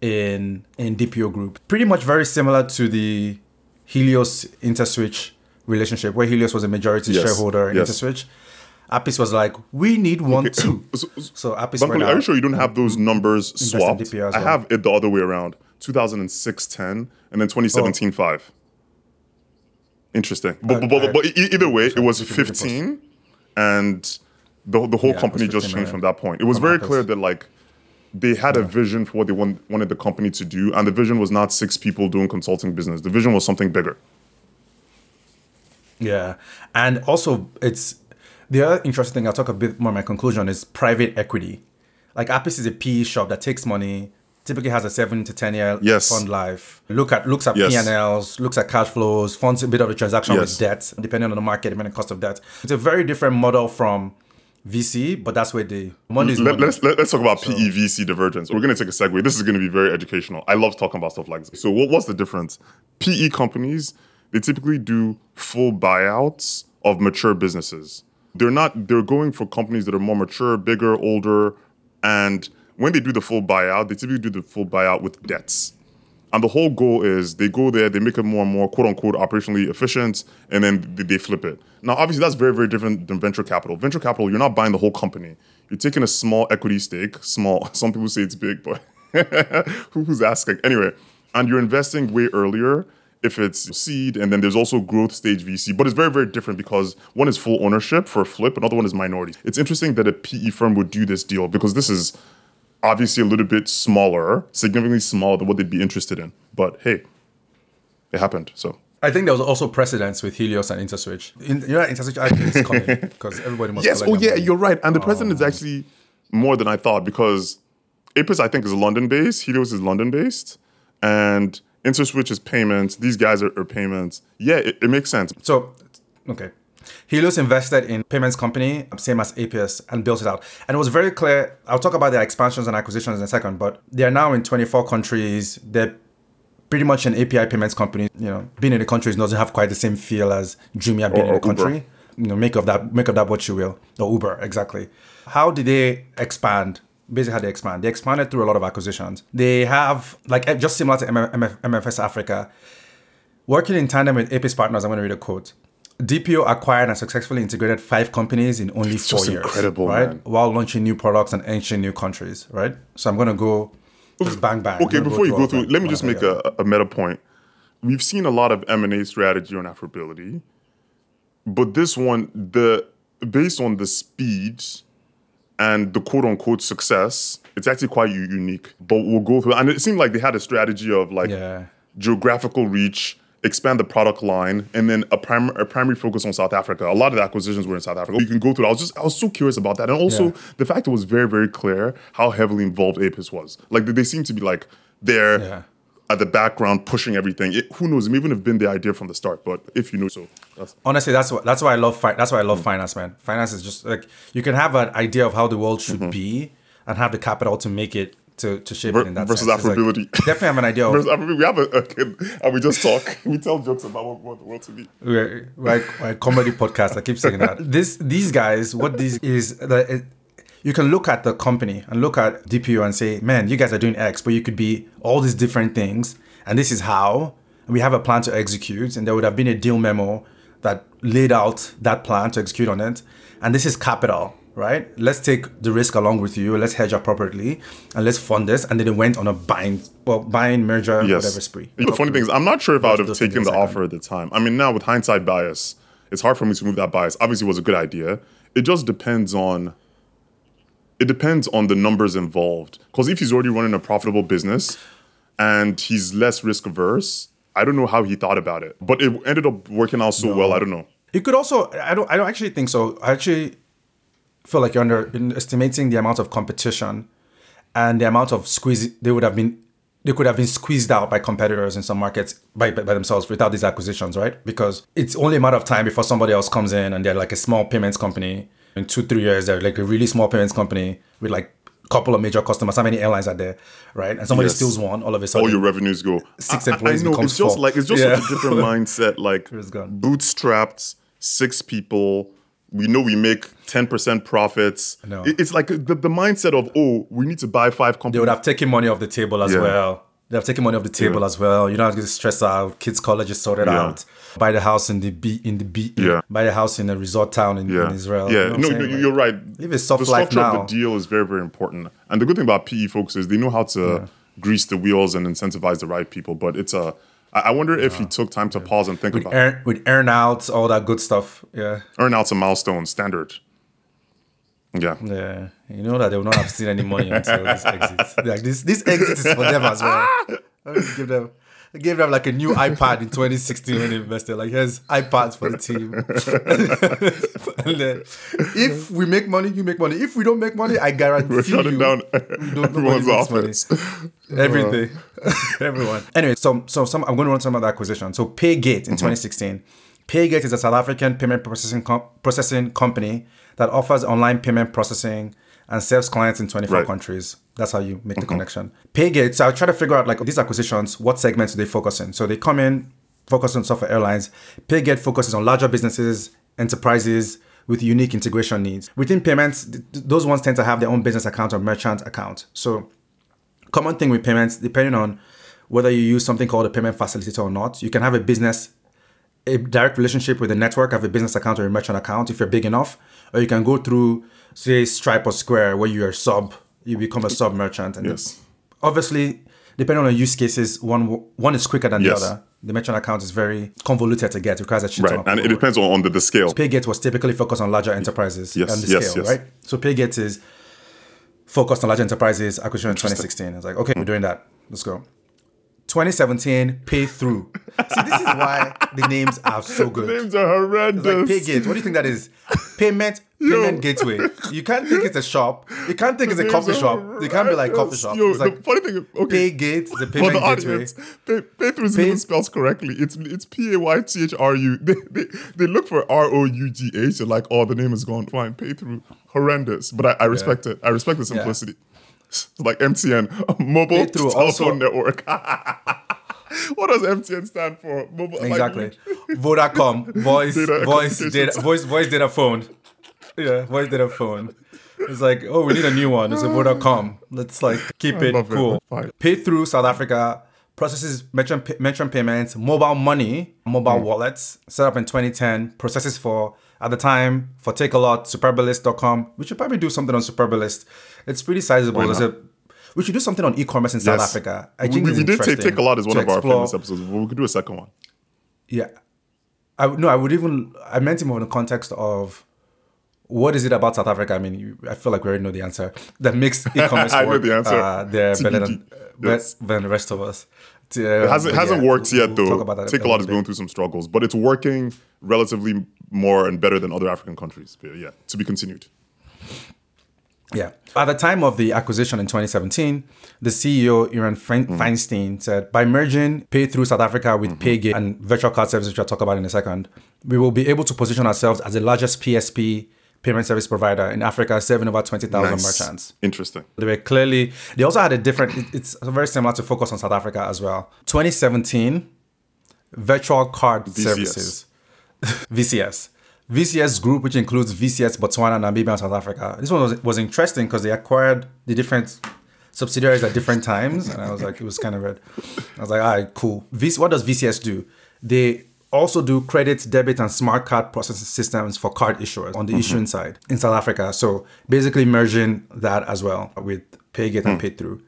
in, in DPO Group. Pretty much very similar to the Helios Interswitch relationship, where Helios was a majority Yes. shareholder in Yes. Interswitch. Apis was like, we need one too. So- So Apis Bankole, are you sure you don't have those numbers swapped? As I have it the other way around. 2006 10 and then 2017 Oh. 5. Interesting. But, uh, but, but, but e- either way, it was we can make a post. 15 and the, the whole Yeah, company just changed from that point. It was very Apis. clear that like they had a vision for what they want, wanted the company to do and the vision was not six people doing consulting business. The vision was something bigger. Yeah, and also it's the other interesting thing. I'll talk a bit more. My conclusion is private equity. Like Apis is a PE shop that takes money, typically has a seven to ten year Yes. fund life. Look at looks at Yes. P and Ls, looks at cash flows, funds a bit of the transaction Yes. with debt, depending on the market, depending on the cost of debt. It's a very different model from VC, but that's where the money is. Let, money. us let, us talk about PE VC divergence. We're going to take a segue. This is going to be very educational. I love talking about stuff like this. So, what, what's the difference? PE companies they typically do full buyouts of mature businesses. They're not. They're going for companies that are more mature, bigger, older, and when they do the full buyout, they typically do the full buyout with debts. And the whole goal is they go there, they make it more and more quote unquote operationally efficient, and then they, flip it. Now, obviously, that's very, very different than venture capital. Venture capital, you're not buying the whole company. You're taking a small equity stake, small. [laughs] Some people say it's big, but [laughs] who's asking? Anyway, and you're investing way earlier if it's seed, and then there's also growth stage VC. But it's very, very different because one is full ownership for a flip, another one is minority. It's interesting that a PE firm would do this deal because this is obviously a little bit smaller, significantly smaller than what they'd be interested in. But hey, it happened. So I think there was also precedence with Helios and Interswitch. In, you know, Interswitch IPO is coming [laughs] because everybody must. yes, oh yeah, money. you're right. And the oh. president is actually more than I thought because Apis I think is London based, Helios is London based, and Interswitch is payments. These guys are, are payments. Yeah, it, it makes sense. So, okay. Helios invested in payments company, same as Apis, and built it out. And it was very clear. I'll talk about their expansions and acquisitions in a second, but they are now in 24 countries. They're pretty much an API payments company. You know, being in the countries doesn't have quite the same feel as Jumia being Or- in the or Uber. country. You know, make of that make of that what you will. Or Uber, exactly. How did they expand? Basically, how they expand. They expanded through a lot of acquisitions. They have like eh, just similar to MF, MF, MFS Africa, working in tandem with Apis partners. I'm going to read a quote. DPO acquired and successfully integrated five companies in only four just years. incredible, right? man. While launching new products and entering new countries, right? So I'm gonna go just bang bang. Okay, before you go through, let me just make a, a meta point. We've seen a lot of M and A strategy on Afrobility, but this one, the based on the speed and the quote unquote success, it's actually quite u- unique. But we'll go through, and it seemed like they had a strategy of like Yeah. geographical reach, expand the product line, and then a, prim- a primary focus on South Africa. A lot of the acquisitions were in South Africa. You can go through. I was just I was so curious about that, and also Yeah. the fact it was very very clear how heavily involved Apis was. Like they, seem to be like there Yeah. at the background pushing everything. It, who knows? It may even have been the idea from the start. But if you know so, that's, Honestly, that's what that's why I love fi- that's why I love Mm. finance, man. Finance is just like you can have an idea of how the world should Mm-hmm. be and have the capital to make it to to shape Ver- it in that versus sense. It's like- affordability. definitely have an idea of [laughs] mean, we have a, a kid and we just talk. [laughs] we tell jokes about what we want the world to be. we're, we're, we're comedy podcast. I keep saying that. [laughs] This these guys, what this is that it, you can look at the company and look at DPO and say, man, you guys are doing X, but you could be all these different things, and this is how we have a plan to execute, and there would have been a deal memo that laid out that plan to execute on it, and this is capital. Right, let's take the risk along with you. Let's hedge appropriately, and let's fund this. And then it went on a buying, well, buying merger, Yes. whatever spree. The funny thing is, I'm not sure if I would have taken the offer at the time. I mean, now with hindsight bias, it's hard for me to move that bias. Obviously, it was a good idea. It just depends on. It depends on the numbers involved. Because if he's already running a profitable business, and he's less risk averse, I don't know how he thought about it. But it ended up working out so well. I don't know. It could also. I don't. I don't actually think so. I actually feel like you're underestimating the amount of competition and the amount of squeeze they would have been. They could have been squeezed out by competitors in some markets by, by, themselves without these acquisitions, right? Because it's only a matter of time before somebody else comes in and they're like a small payments company. In two, three years, they're like a really small payments company with like couple of major customers. How many airlines are there, right? And somebody Yes. steals one, all of a sudden. all your revenues go. Six I- employees I, know it's just four. like it's just Yeah. a different [laughs] mindset. Like bootstrapped, six people. We know we make ten percent profits. No. It- It's like uh, the, the mindset of oh, we need to buy five they would have taken money off the table as Yeah. well. They have taken money off the table Yeah. as well. You don't have to get stressed out. Kids' college is sorted out. Buy the house in the B in the B. Yeah. Buy the house in a resort town in, yeah, in Israel. You Yeah, know no, no, Like, you're right. live a soft the life structure now. of the deal is very, very important. And the good thing about PE folks is they know how to grease the wheels and incentivize the right people. But it's a I wonder if he took time to pause and think with about earn with earnouts, all that good stuff. Yeah. earn out some milestones, standard. Yeah. Yeah. You know that they will not have seen any money [laughs] until this exit. Like this this exit is for them as well. [laughs] I will give them I gave them like a new iPad in 2016 when they invested. Like, here's iPads for the team. [laughs] and then, if we make money, you make money. If we don't make money, I guarantee We're shutting you, down everyone's nobody makes money. office. Everything, [laughs] everyone. Anyway, so so some I'm going to run some of the acquisition. So Paygate in mm-hmm. 2016. Paygate is a South African payment processing com- processing company that offers online payment processing and serves clients in 24 Right. countries. That's how you make the mm-hmm. connection. Paygate. So I try to figure out like these acquisitions, what segments do they focus in? So they come in, focus on software airlines. Paygate focuses on larger businesses, enterprises with unique integration needs. Within payments, th- those ones tend to have their own business account or merchant account. So common thing with payments, depending on whether you use something called a payment facilitator or not, you can have a business, a direct relationship with a network, have a business account or a merchant account if you're big enough, or you can go through, say, Stripe or Square, where you're a sub, you become a sub merchant. And Yes. obviously, depending on the use cases, one one is quicker than Yes. the other. The merchant account is very convoluted to get, requires a shit Right. And it depends on, on the, the scale. Paygate was typically focused on larger enterprises Yes, and the yes, scale, yes. right? So Paygate is focused on large enterprises, acquisition in 2016. It's like, okay, we're doing that. Let's go. 2017, pay through. See, this is why the names are so good. The names are It's like horrendous. Paygate. What do you think that is? Payment, payment gateway. You can't think it's a shop. You can't think it's a coffee shop. You can't be like coffee shop. Yo, It's like the funny thing, okay, Paygate is a payment the gateway. audience, pay, pay through is Pay- even spelled correctly. It's it's P A Y T H R U. [laughs] They, they they look for R O U G H. They're like, oh, the name is gone. Fine, pay through. Horrendous, but I, I respect it. I respect the simplicity. It's [laughs] like MTN, mobile telephone network. [laughs] what does MTN stand for? Mobile. like, Exactly. [laughs] Vodacom, voice, Data voice, data, voice, voice, data, phone. Yeah, voice, data, phone. It's like, oh, we need a new one. It's a Vodacom. Let's like keep it it. cool. Fine. Pay through South Africa processes pa- merchant payments, mobile money, mobile mm. wallets, set up in 2010, processes for, at the time, for Takealot, Superbalist.com. We should probably do something on Superbalist. It's pretty sizable. There's a, we should do something on e-commerce in South Africa. I we, think we, we did take, Takealot as one of our explore- famous episodes, but we could do a second one. Yeah. I no, I would even I meant him in the context of what is it about South Africa? I mean, you, I feel like we already know the answer that makes [laughs] e-commerce I know the answer. uh, there better than, Yes. than the rest of us. It hasn't, hasn't yeah, worked yet, we'll though. talk about that Takealot is going through some struggles, but it's working relatively more and better than other African countries. But yeah, to be continued. Yeah. At the time of the acquisition in 2017, the CEO, Iran Fein- Mm-hmm. Feinstein, said by merging Pay Through South Africa with Mm-hmm. Paygate and virtual card services, which I'll talk about in a second, we will be able to position ourselves as the largest PSP payment service provider in Africa, serving over 20,000 Nice. merchants. Interesting. They were clearly, they also had a different, it's very similar to focus on South Africa as well. 2017, virtual card services, [laughs] VCS. VCS group, which includes VCS, Botswana, Namibia, and South Africa. This one was, was interesting because they acquired the different subsidiaries at different times. And I was like, it was kind of weird. I was like, all right, cool. VC, what does VCS do? They also do credit, debit, and smart card processing systems for card issuers on the mm-hmm. issuing side in South Africa. So basically merging that as well with Paygate and hmm. Paythrough.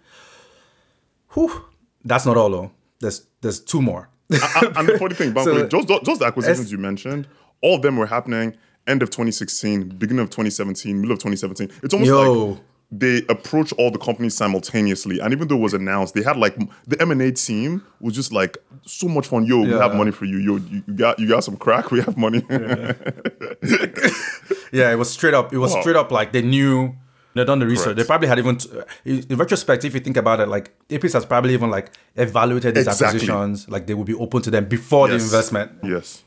Whew. That's not all though. There's there's two more. and, and the funny thing, [laughs] So- just, just the acquisitions you mentioned, all of them were happening end of 2016, beginning of 2017, middle of 2017. It's almost Yo. like they approached all the companies simultaneously. And even though it was announced, they had like the M&A team was just like so much fun. Yo, we have money for you. Yo, you, got you got some crack. [laughs] We have money. [laughs] Yeah, it was straight up. It was Wow. straight up like they knew they'd done the research. Correct. They probably had even, in retrospect, if you think about it, like Apis has probably even like evaluated these Exactly. acquisitions, like they would be open to them before the investment. yes.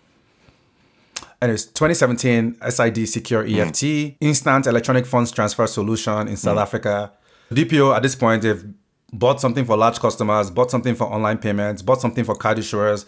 And it's 2017 SID Secure. Mm. EFT, Instant Electronic Funds Transfer Solution in. South mm. Africa. DPO at this point, they've bought something for large customers, bought something for online payments, bought something for card issuers.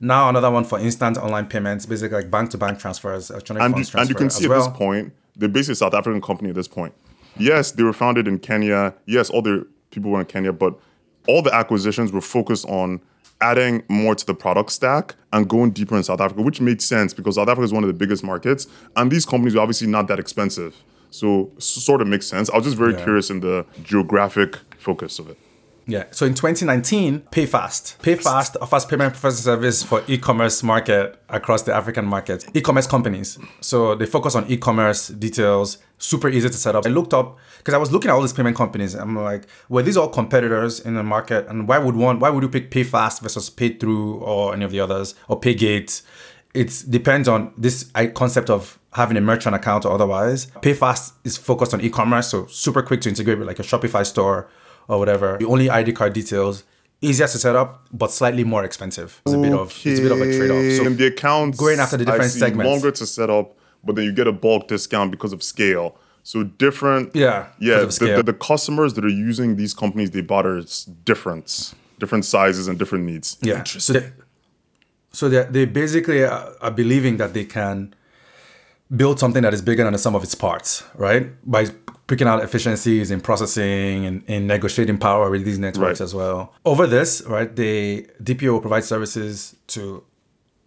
Now another one for instant online payments, basically like bank to bank transfers, electronic and you, funds transfer. and you can see at this point, they're basically a South African company at this point. Yes, they were founded in Kenya. Yes, all the people were in Kenya, but all the acquisitions were focused on adding more to the product stack and going deeper in South Africa, which made sense because South Africa is one of the biggest markets, and these companies are obviously not that expensive. So sort of makes sense. I was just very Yeah. curious in the geographic focus of it. Yeah. So in 2019, PayFast. PayFast offers payment processing service for e-commerce market across the African market. E-commerce companies. So they focus on e-commerce details, super easy to set up. I looked up because I was looking at all these payment companies. I'm like, were these all competitors in the market? And why would one why would you pick PayFast versus PayThrough or any of the others or PayGate? It depends on this concept of having a merchant account or otherwise. PayFast is focused on e-commerce, so super quick to integrate with like a Shopify store or whatever. The only ID card details, easier to set up, but slightly more expensive. It's a bit of it's a bit of a trade-off. So and the accounts going after the I different see segments. longer to set up, but then you get a bulk discount because of scale. So different. Yeah, yeah. The, the, the customers that are using these companies they bought are different, different sizes and different needs. Yeah. So they, so they they basically are, are believing that they can build something that is bigger than the sum of its parts, right? By picking out efficiencies in processing and in negotiating power with these networks Right. as well. Over this, right, the DPO will provide services to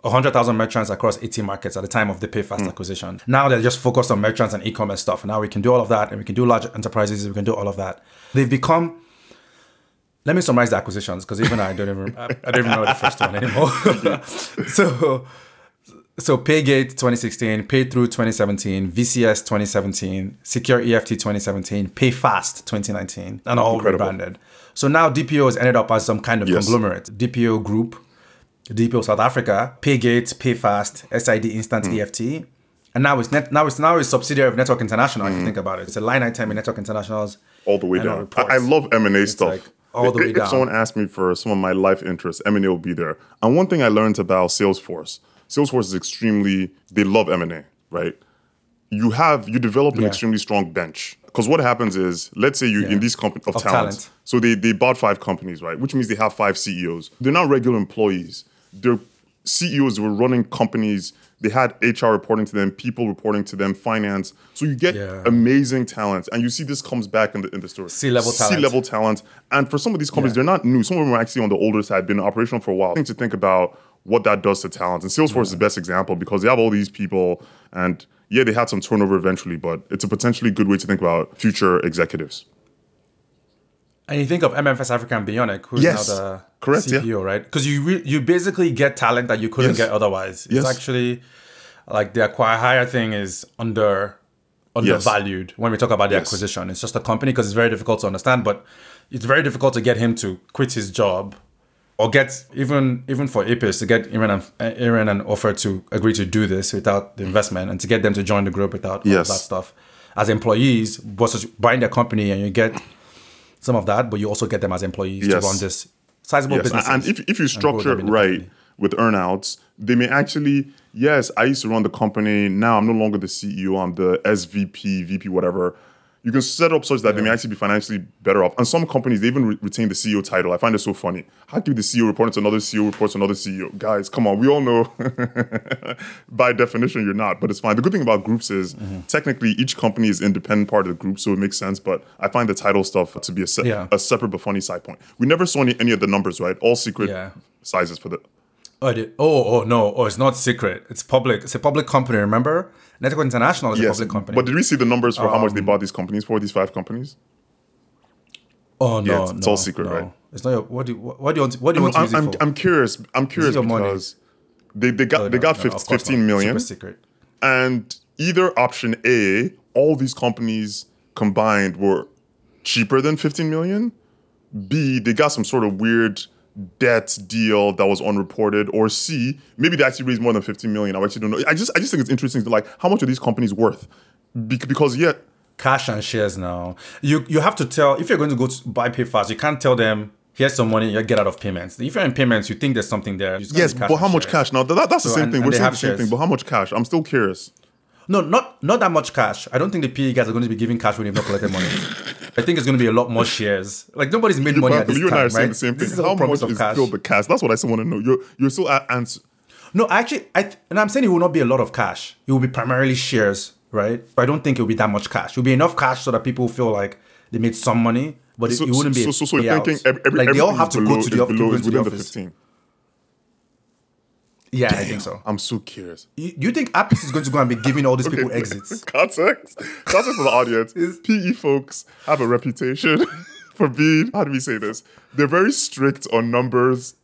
100,000 merchants across 18 markets at the time of the PayFast Hmm. acquisition. Now they're just focused on merchants and e-commerce stuff. Now we can do all of that and we can do large enterprises, we can do all of that. They've become let me summarize the acquisitions because even I don't even I, I don't even know the first one anymore. [laughs] [laughs] so so Paygate 2016, Paythrough 2017, VCS 2017, Secure EFT 2017, Payfast 2019, and all Incredible. rebranded. So now DPO has ended up as some kind of Yes. conglomerate. DPO Group, DPO South Africa, Paygate, Payfast, SID Instant Hmm. EFT. And now it's net, now it's now a subsidiary of Network International. Hmm. If you think about it, it's a line item in Network International's all the way down. I, I love M and A stuff. like all the if, way if down. someone asked me for some of my life interests, M and A will be there. And one thing I learned about Salesforce, Salesforce is extremely they love M and A, right? You have you develop an Yeah. extremely strong bench because what happens is, let's say you Yeah. in these company of, Of talent. talent. So they they bought five companies, right? Which means they have five CEOs. They're not regular employees. They're CEOs who are running companies They had HR reporting to them, people reporting to them, finance. So you get Yeah. amazing talent, and you see this comes back in the in the story. C-level talent. C-level talent, and for some of these companies, Yeah. they're not new. Some of them are actually on the older side, been operational for a while. I think to think about what that does to talent, and Salesforce is the best example because they have all these people, and yeah, they had some turnover eventually, but it's a potentially good way to think about future executives. And you think of MFS Africa and Beyonic, who's Yes. now the Correct, yeah. CPO, right? Because you re- you basically get talent that you couldn't Yes. get otherwise. It's Yes. actually like the acquire hire thing is under undervalued when we talk about the acquisition. It's just a company because it's very difficult to understand, but it's very difficult to get him to quit his job or get even even for Apis to get Aaron and Aaron an offer to agree to do this without the investment and to get them to join the group without all Yes. of that stuff as employees versus buying their company and you get some of that, but you also get them as employees Yes. to run this sizable Yes, business. and if, if you structure it right with earnouts, they may actually, yes, I used to run the company. Now I'm no longer the CEO. I'm the SVP, VP, whatever. You can set up such that they may actually be financially better off. And some companies, they even re- retain the CEO title. I find it so funny. How can the CEO reporting to another CEO reports to another CEO? Guys, come on. We all know [laughs] by definition you're not, but it's fine. The good thing about groups is Mm-hmm. technically each company is independent part of the group, so it makes sense. But I find the title stuff to be a, se- Yeah. a separate but funny side point. We never saw any, any of the numbers, right? All secret Yeah. sizes for the. Oh, oh, oh, no. Oh, it's not secret. It's public. It's a public company, remember? Network International is a public company. but did we see the numbers for how much they Um, bought these companies for? These five companies. oh, no. yeah, it's- it's all secret, no. right? It's not your, what do you, what, do you want, what do you want to I'm, use it I'm, for? I'm curious. I'm curious because they, they got Oh, they got no, fif- of 15 not. million, Super secret. and either option A, all these companies combined were cheaper than 15 million. B, they got some sort of weird debt deal that was unreported, or C, maybe they actually raised more than 15 million. I actually don't know. I just I just think it's interesting to like how much are these companies worth? Be- because yet cash and shares now. You you have to tell if you're going to go to buy PayFast, you can't tell them here's some money, you get out of payments. If you're in payments, you think there's something there. Yes, cash but how much shares. cash? Now that, that's the same and- thing. and We're saying the same shares. thing, but how much cash? I'm still curious. No, not not that much cash. I don't think the PE guys are going to be giving cash when you've not collected money. I think it's going to be a lot more shares. Like nobody's made money at this you and I time, are saying right? the same This thing. is How much of is cash. still the cash? That's what I still want to know. You're you're still uh, at answer. No, actually, I th- and I'm saying it will not be a lot of cash. It will be primarily shares, right? But I don't think it will be that much cash. It will be enough cash so that people feel like they made some money, but it, So, it wouldn't be. so, so, so you're thinking every, every, like they all have to go to the, below, people is into within the office. 15. Yeah, I think so. I'm so curious. You, you think Apis is going to go and be giving all these [laughs] people exits? [laughs] Context. Context for the audience. is PE folks have a reputation [laughs] for being, how do we say this? They're very strict on numbers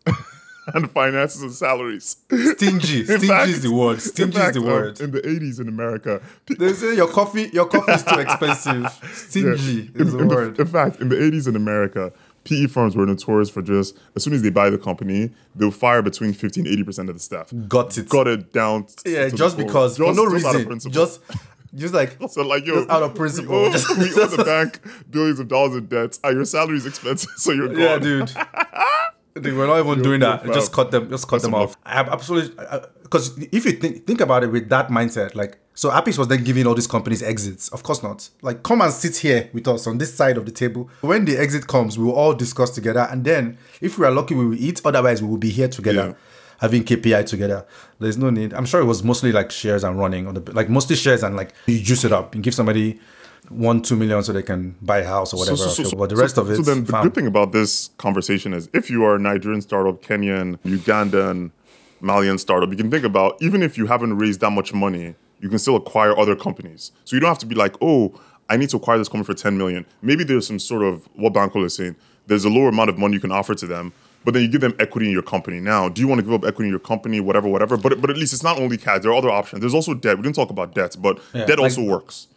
and finances and salaries. Stingy. Stingy fact- is the word. Stingy fact, is the um, word. in the 80s in America, They say your coffee, your coffee is too expensive. Stingy in, is the in the- word. in fact, in the 80s in America, PE firms were notorious for just, as soon as they buy the company, they'll fire between 50 and 80% of the staff. Got it. Got it down. yeah, just because for no just out of reason, just just like [laughs] So like, yo, Just out of we principle. owe, Just- we owe the [laughs] bank billions of dollars in debt. Are your salaries expensive? [laughs] So you're gone. yeah, dude. Dude, we're not even doing that. you're Just cut them. Just cut them them off. I have absolutely because if you think think about it with that mindset, like so, Apis was then giving all these companies exits. Of course not. Like, come and sit here with us on this side of the table. When the exit comes, we will all discuss together, and then if we are lucky, we will eat. Otherwise, we will be here together. Yeah. Having KPI together, there's no need. I'm sure it was mostly like shares and running on the like mostly shares and like you juice it up and give somebody one two million so they can buy a house or whatever. So, but the rest of it, So then, the fam. good thing about this conversation is, if you are a Nigerian startup, Kenyan, Ugandan, Malian startup, you can think about even if you haven't raised that much money, you can still acquire other companies. So you don't have to be like, oh, I need to acquire this company for 10 million. Maybe there's some sort of what Bankole is saying. There's a lower amount of money you can offer to them, but then you give them equity in your company. Now, do you want to give up equity in your company, whatever, whatever? But but at least it's not only cash. There are other options. There's also debt. We didn't talk about debt, but Yeah, debt like- also works.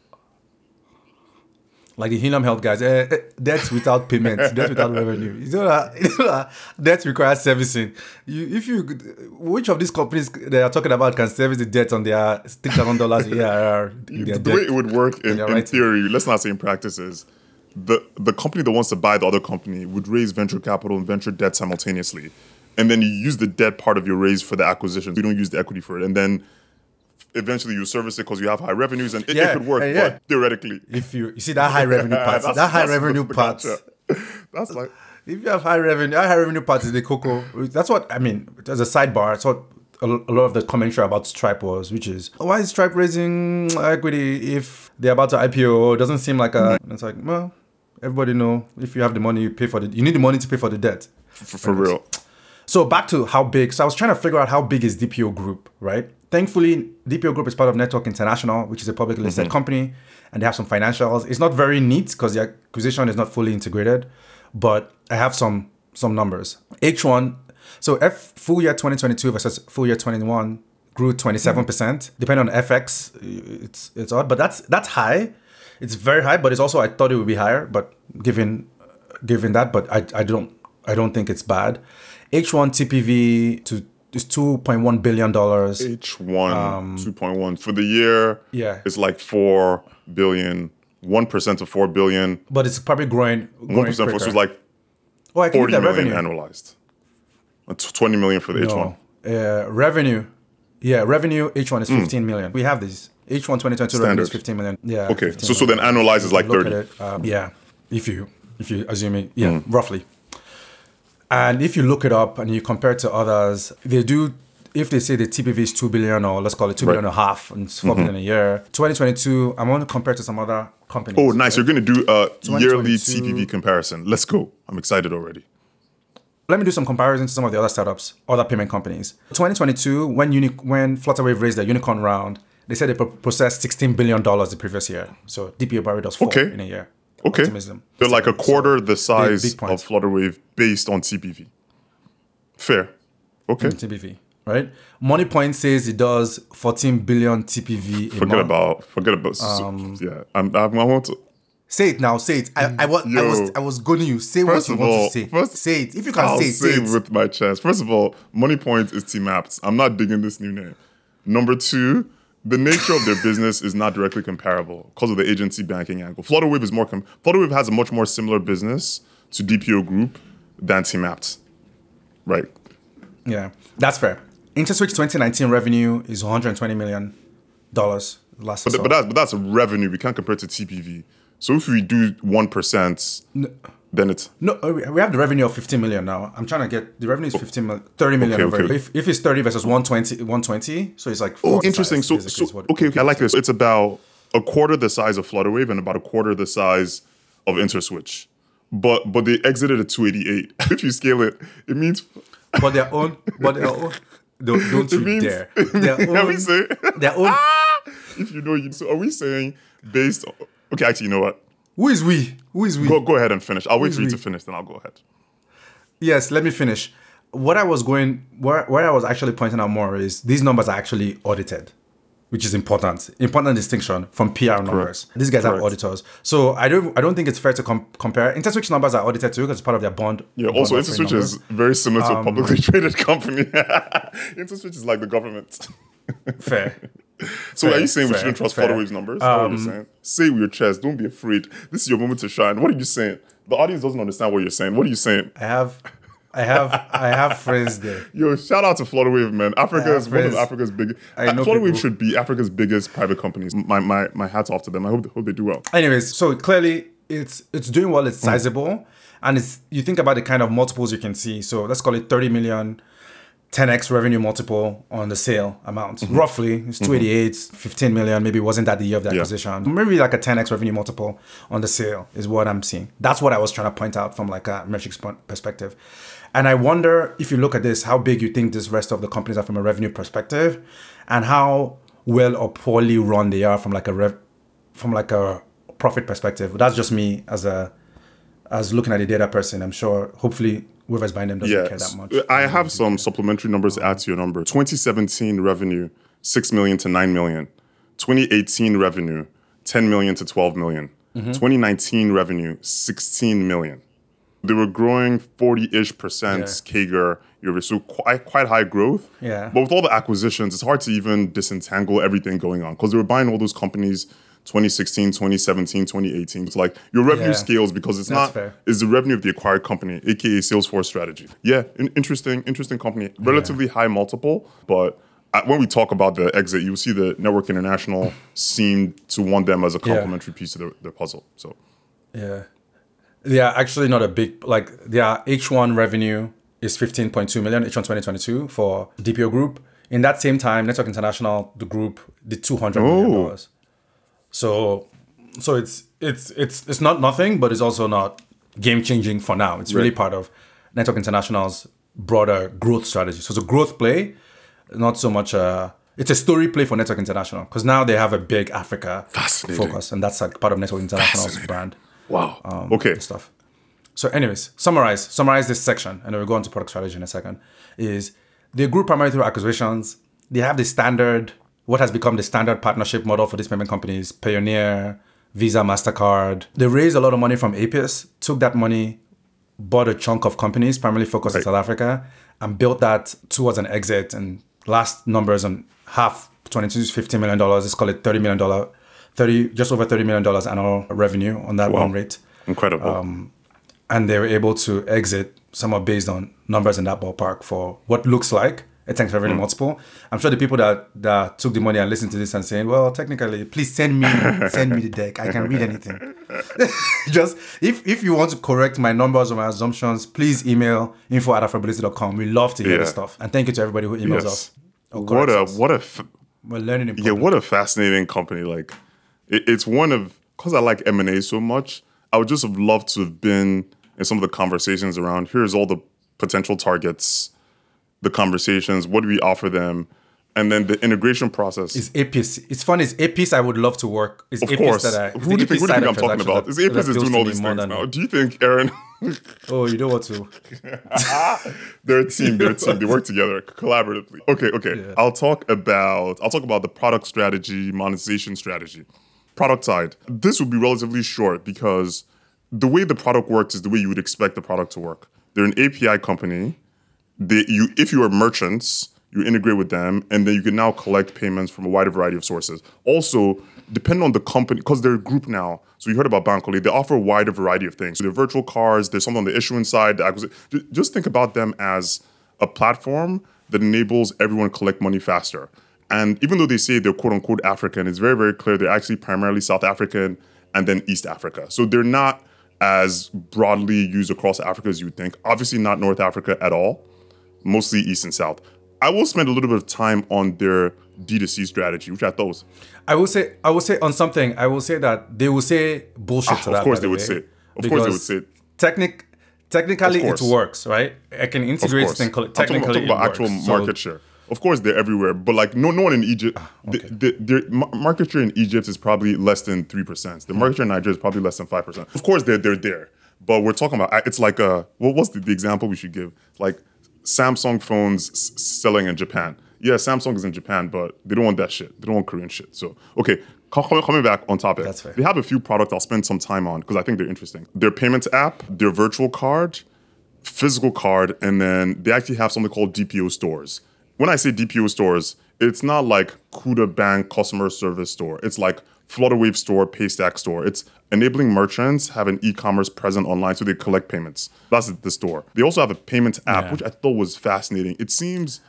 Like the Helium Health guys, eh, eh, debt without payment, [laughs] debt without revenue. You know that, you know that debt requires servicing. You, if you, which of these companies they are talking about can service the debt on their six thousand dollars in [laughs] their the way it would work in, in theory, let's not say in practices, the the company that wants to buy the other company would raise venture capital and venture debt simultaneously, and then you use the debt part of your raise for the acquisition. You don't use the equity for it, and then eventually you service it because you have high revenues, and it, it could work. yeah. But theoretically, If you, you see that high revenue [laughs] part, that high that's revenue part. [laughs] That's like If you have high revenue, high revenue part is the cocoa. That's what I mean. As a sidebar, that's what a, a lot of the commentary about Stripe was, which is why is Stripe raising equity if they're about to IPO? It doesn't seem like a. And it's like, well, everybody know if you have the money, you pay for the. You need the money to pay for the debt. For, for real. So back to how big. So I was trying to figure out how big is DPO Group, right? Thankfully, DPO Group is part of Network International, which is a publicly listed mm-hmm. company, and they have some financials. It's not very neat because the acquisition is not fully integrated, but I have some some numbers. H1, so F full year 2022 versus full year 21 grew 27%. Mm-hmm. Depending on FX, it's it's odd, but that's that's high. It's very high, but it's also I thought it would be higher, but given given that, but I I don't I don't think it's bad. H1 TPV to is 2.1 billion dollars. Each one 2.1 for the year. Um, Yeah. It's like 4 billion. 1% of 4 billion. But it's probably growing. growing 1% for so it's like oh, I can 40 give that revenue. annualized. Uh, 20 million for the H1. Uh, revenue. Yeah, revenue H1 is 15 million. We have these. H1 2022 revenue is Hmm. 15 million. Yeah. Okay. 15 So so then million. annualized is like 30. at it. Um, yeah. If you if you assume it, yeah, Hmm. roughly. And if you look it up and you compare it to others, they do. If they say the TPV is two billion or let's call it two billion and a half and it's 4 mm-hmm. billion a year, 2022, I'm going to compare it to some other companies. Oh, nice. You're going to do a yearly TPV comparison. Let's go. I'm excited already. let me do some comparison to some of the other startups, other payment companies. 2022, when Uni- when Flutterwave raised their unicorn round, they said they pro- processed 16 billion dollars the previous year. So DPO probably does four Okay. in a year. Okay. Optimism. They're like a quarter the size big points. of Flutterwave based on TPV. Fair. Okay. TPV, right? Moniepoint says it does 14 billion TPV a Forget about forget about Um, yeah. I'm, I'm, I want to Say it now. Say it. I, I, was, I was I was going to you. Say what you want all, to say. first- say it. If you can I'll say it, say say it. it with my chest. First of all, Moniepoint is TeamApt. I'm not digging this new name. Number two, the nature of their business is not directly comparable because of the agency banking angle. Flutterwave is more. Com- Flutterwave has a much more similar business to DPO Group than TeamApt, right? Yeah, that's fair. Interswitch 2019 revenue is 120 million dollars. Last But, but that's but that's a revenue. We can't compare it to TPV. So if we do one percent, then it's No, uh, we have the revenue of 15 million now. I'm trying to get the revenue is 15 million, 30 million. Okay, okay. If, if it's 30 versus 120, 120, so it's like Oh, interesting. size, So, so what- okay, okay, I like this. It's about a quarter the size of Flutterwave and about a quarter the size of Interswitch. But but they exited at 288. [laughs] if you scale it, it means But their own, but their own, [laughs] don't, don't you means- dare. [laughs] Their Can we own, say their own. if you know you so are we saying based on okay, actually you know what? Who is we? Who is we? Go go ahead and finish. I'll wait for you to finish, then I'll go ahead. Yes, let me finish. What I was going, where, where I was actually pointing out more is these numbers are actually audited, which is important. Important distinction from PR numbers. These guys have Correct. auditors, so I don't, I don't think it's fair to com- compare. Interswitch numbers are audited too because it's part of their bond. Yeah, bond also Interswitch numbers. is very similar Um, to a publicly [laughs] traded company. [laughs] Interswitch is like the government. fair. [laughs] So are you saying we shouldn't trust fair. Flutterwave's numbers? That's what you're saying. Say with your chest. Don't be afraid. This is your moment to shine. What are you saying? The audience doesn't understand what you're saying. What are you saying? I have, I have, I have friends [laughs] there. Yo, shout out to Flutterwave, man. Africa is one of. Africa's big. I know Flutterwave people- should be Africa's biggest private companies. My my my hats off to them. I hope hope they do well. Anyways, so clearly it's it's doing well. Mm. It's sizable, and it's you think about the kind of multiples you can see. So let's call it 30 million, 10x revenue multiple on the sale amount. Mm-hmm. Roughly, it's 288, 15 million. Maybe it wasn't that the year of the Yeah. acquisition. Maybe like a 10x revenue multiple on the sale is what I'm seeing. That's what I was trying to point out from like a metrics perspective. And I wonder if you look at this, how big you think this rest of the companies are from a revenue perspective, and how well or poorly run they are from like a rev, from like a profit perspective. That's just me as a as looking at the data person. I'm sure, hopefully, whoever's buying them doesn't care that much. I have some supplementary numbers to add to your number. 2017 revenue, six million to nine million. 2018 revenue, 10 million to 12 million. Mm-hmm. 2019 revenue, 16 million. They were growing 40-ish percent CAGR year so quite quite high growth. Yeah. But with all the acquisitions, it's hard to even disentangle everything going on because they were buying all those companies 2016, 2017, 2018. It's like your revenue Yeah. scales because it's That's not fair. is the revenue of the acquired company, aka Salesforce strategy. Yeah, in- interesting, interesting company. Relatively high multiple, but when we talk about the exit, you will see the Network International [laughs] seemed to want them as a complementary piece of their, their puzzle. So Yeah. Yeah, actually not a big like their H1 revenue is 15.2 million H1 2022 for DPO group. in that same time, Network International, the group, did 200 million oh. dollars. So, so it's it's it's it's not nothing, but it's also not game changing for now. It's really Right. part of Network International's broader growth strategy. So it's a growth play, not so much a. It's a story play for Network International because now they have a big Africa focus, and that's like part of Network International's brand Wow. um, okay. stuff. So, anyways, summarize summarize this section, and then we'll go on to product strategy in a second. Is they grew primarily through acquisitions. They have the standard, what has become the standard partnership model for these payment companies: Payoneer, Visa, Mastercard. They raised a lot of money from Apis, took that money, bought a chunk of companies, primarily focused in South Africa, and built that towards an exit. And last numbers on half 22 is 50 million dollars. Let's call it 30 million dollar, 30 just over 30 million dollars annual revenue on that Wow. run rate Incredible. Um, and they were able to exit somewhat based on numbers in that ballpark for what looks like a thanks revenue Hmm. multiple. I'm sure the people that that took the money and listened to this and saying, "Well, technically, please send me send me the deck. I can read anything." [laughs] Just if if you want to correct my numbers or my assumptions, please email info at afrobility.com. We love to hear this stuff, and thank you to everybody who emails yes. us. What a us. what a f- We're learning in yeah what a fascinating company. Like it, it's one of because I like M and A so much. I would just have loved to have been in some of the conversations around. Here's all the potential targets, the conversations. What do we offer them? And then the integration process. It's Apis. It's funny. It's Apis. I would love to work. It's of Apis course. that I. who do you think, who do you think I'm talking about? Is Apis is doing all these things now. Do you think, Aaron? [laughs] Oh, you know what to. [laughs] they're a team. They're a team. They work together collaboratively. Okay, okay. I'll talk about I'll talk about the product strategy, monetization strategy. Product side. This will be relatively short because the way the product works is the way you would expect the product to work. They're an API company. They, you, if you are merchants, you integrate with them, and then you can now collect payments from a wider variety of sources. Also, depending on the company, because they're a group now. So you heard about Bankole, they offer a wider variety of things. So they're virtual cards. There's something on the issuance side. The. Just think about them as a platform that enables everyone to collect money faster. And even though they say they're quote unquote African, it's very very clear they're actually primarily South African and then East Africa. So they're not as broadly used across Africa as you would think. Obviously, not North Africa at all mostly east and south. I will spend a little bit of time on their D2C strategy, which I thought was, I will say. I will say on something. I will say that they will say bullshit Ah, to of that. course they the would way, say it. Of course they would say. Technic, technically, it works, right? I can integrate course. and I'm talking, technically I'm talking about it actual works. So- market share. Of course, they're everywhere, but like no, no one in Egypt. Ah, the, the, their ma- market share in Egypt is probably less than three percent. The market hmm. share in Nigeria is probably less than five percent. Of course, they're they're there, but we're talking about it's like a what what's the, the example we should give? Like Samsung phones s- selling in Japan. Yeah, Samsung is in Japan, but they don't want that shit. They don't want Korean shit. So okay, co- co- coming back on topic. That's fair. They have a few products I'll spend some time on because I think they're interesting. Their payments app, their virtual card, physical card, and then they actually have something called DPO stores. When I say DPO stores, it's not like Kuda Bank customer service store. It's like Flutterwave store, Paystack store. It's enabling merchants have an e-commerce present online so they collect payments. That's the store. They also have a payments app, Yeah. which I thought was fascinating. It seems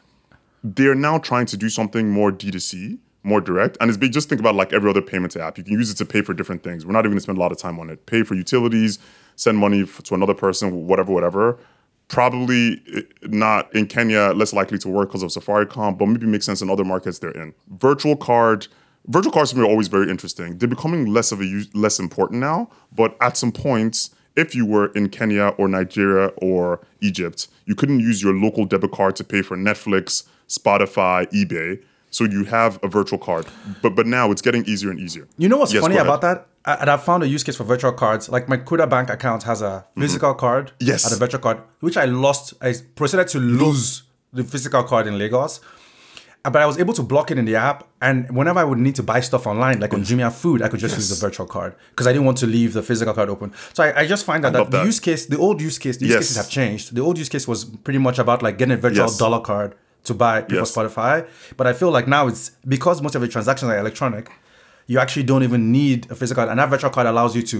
they're now trying to do something more D2C, more direct. And it's big, just think about like every other payments app. You can use it to pay for different things. We're not even gonna spend a lot of time on it. Pay for utilities, send money to another person, whatever, whatever. Probably eh, not in Kenya, less likely to work because of Safaricom, but maybe makes sense in other markets they're in. Virtual card, virtual cards to me are always very interesting. They're becoming less of a less important now, but at some points, if you were in Kenya or Nigeria or Egypt, you couldn't use your local debit card to pay for Netflix, Spotify, eBay. So you have a virtual card, but but now it's getting easier and easier. You know what's Yes, funny about that? I, and I found a use case for virtual cards. Like my Kuda Bank account has a physical card Mm-hmm. Yes. and a virtual card, which I lost. I proceeded to lose the physical card in Lagos. Uh, But I was able to block it in the app. And whenever I would need to buy stuff online, like on Jumia Food, I could just use the virtual card because I didn't want to leave the physical card open. So I, I just find that, that, love the that. use case, the old use case, the use Yes. cases have changed. The old use case was pretty much about like getting a virtual Yes. dollar card to buy Yes. for Spotify. But I feel like now it's because most of the transactions are electronic, you actually don't even need a physical card. And that virtual card allows you to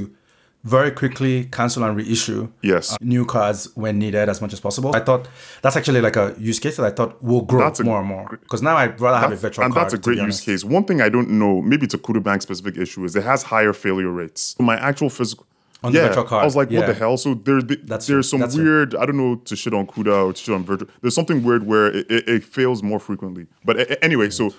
very quickly cancel and reissue Yes. uh, new cards when needed as much as possible. I thought that's actually like a use case that I thought will grow a more and more. Because now I'd rather have a virtual and card. that's a great use case. One thing I don't know, maybe it's a Kuda Bank specific issue, is it has higher failure rates. My actual physical On the virtual card. I was like, what yeah. the hell? So there, That's there's some That's it. weird. I don't know to shit on Kuda or to shit on virtual. There's something weird where it, it, it fails more frequently. But anyway, so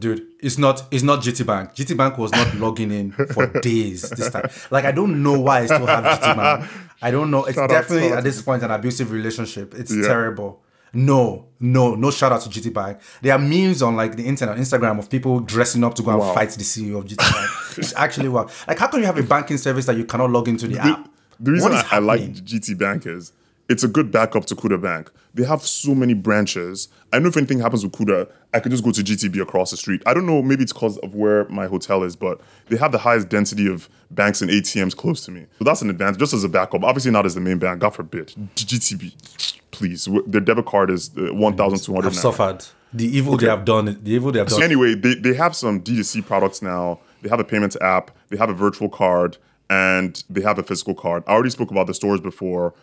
Dude, it's not it's not GT Bank. GT Bank was not logging in for [laughs] days this time. Like I don't know why I still have GT Bank. [laughs] I don't know. It's Shout definitely out at this point an abusive relationship. It's Yeah. terrible. No, no, no shout out to GT Bank. There are memes on like the internet, Instagram of people dressing up to go and fight the CEO of GT Bank. [laughs] it's actually wow. Like how can you have a banking service that you cannot log into the app? the reason I, I like? GT Bank is it's a good backup to Kuda Bank. They have so many branches. I know if anything happens with Kuda, I could just go to GTB across the street. I don't know, maybe it's because of where my hotel is, but they have the highest density of banks and ATMs close to me. So that's an advantage, just as a backup. Obviously, not as the main bank, God forbid. GTB, please. Their debit card is uh, 1,200 I've suffered. The evil they have done. The evil they have so done. anyway, they, they have some D2C products now. They have a payments app, they have a virtual card, and they have a physical card. I already spoke about the stores before.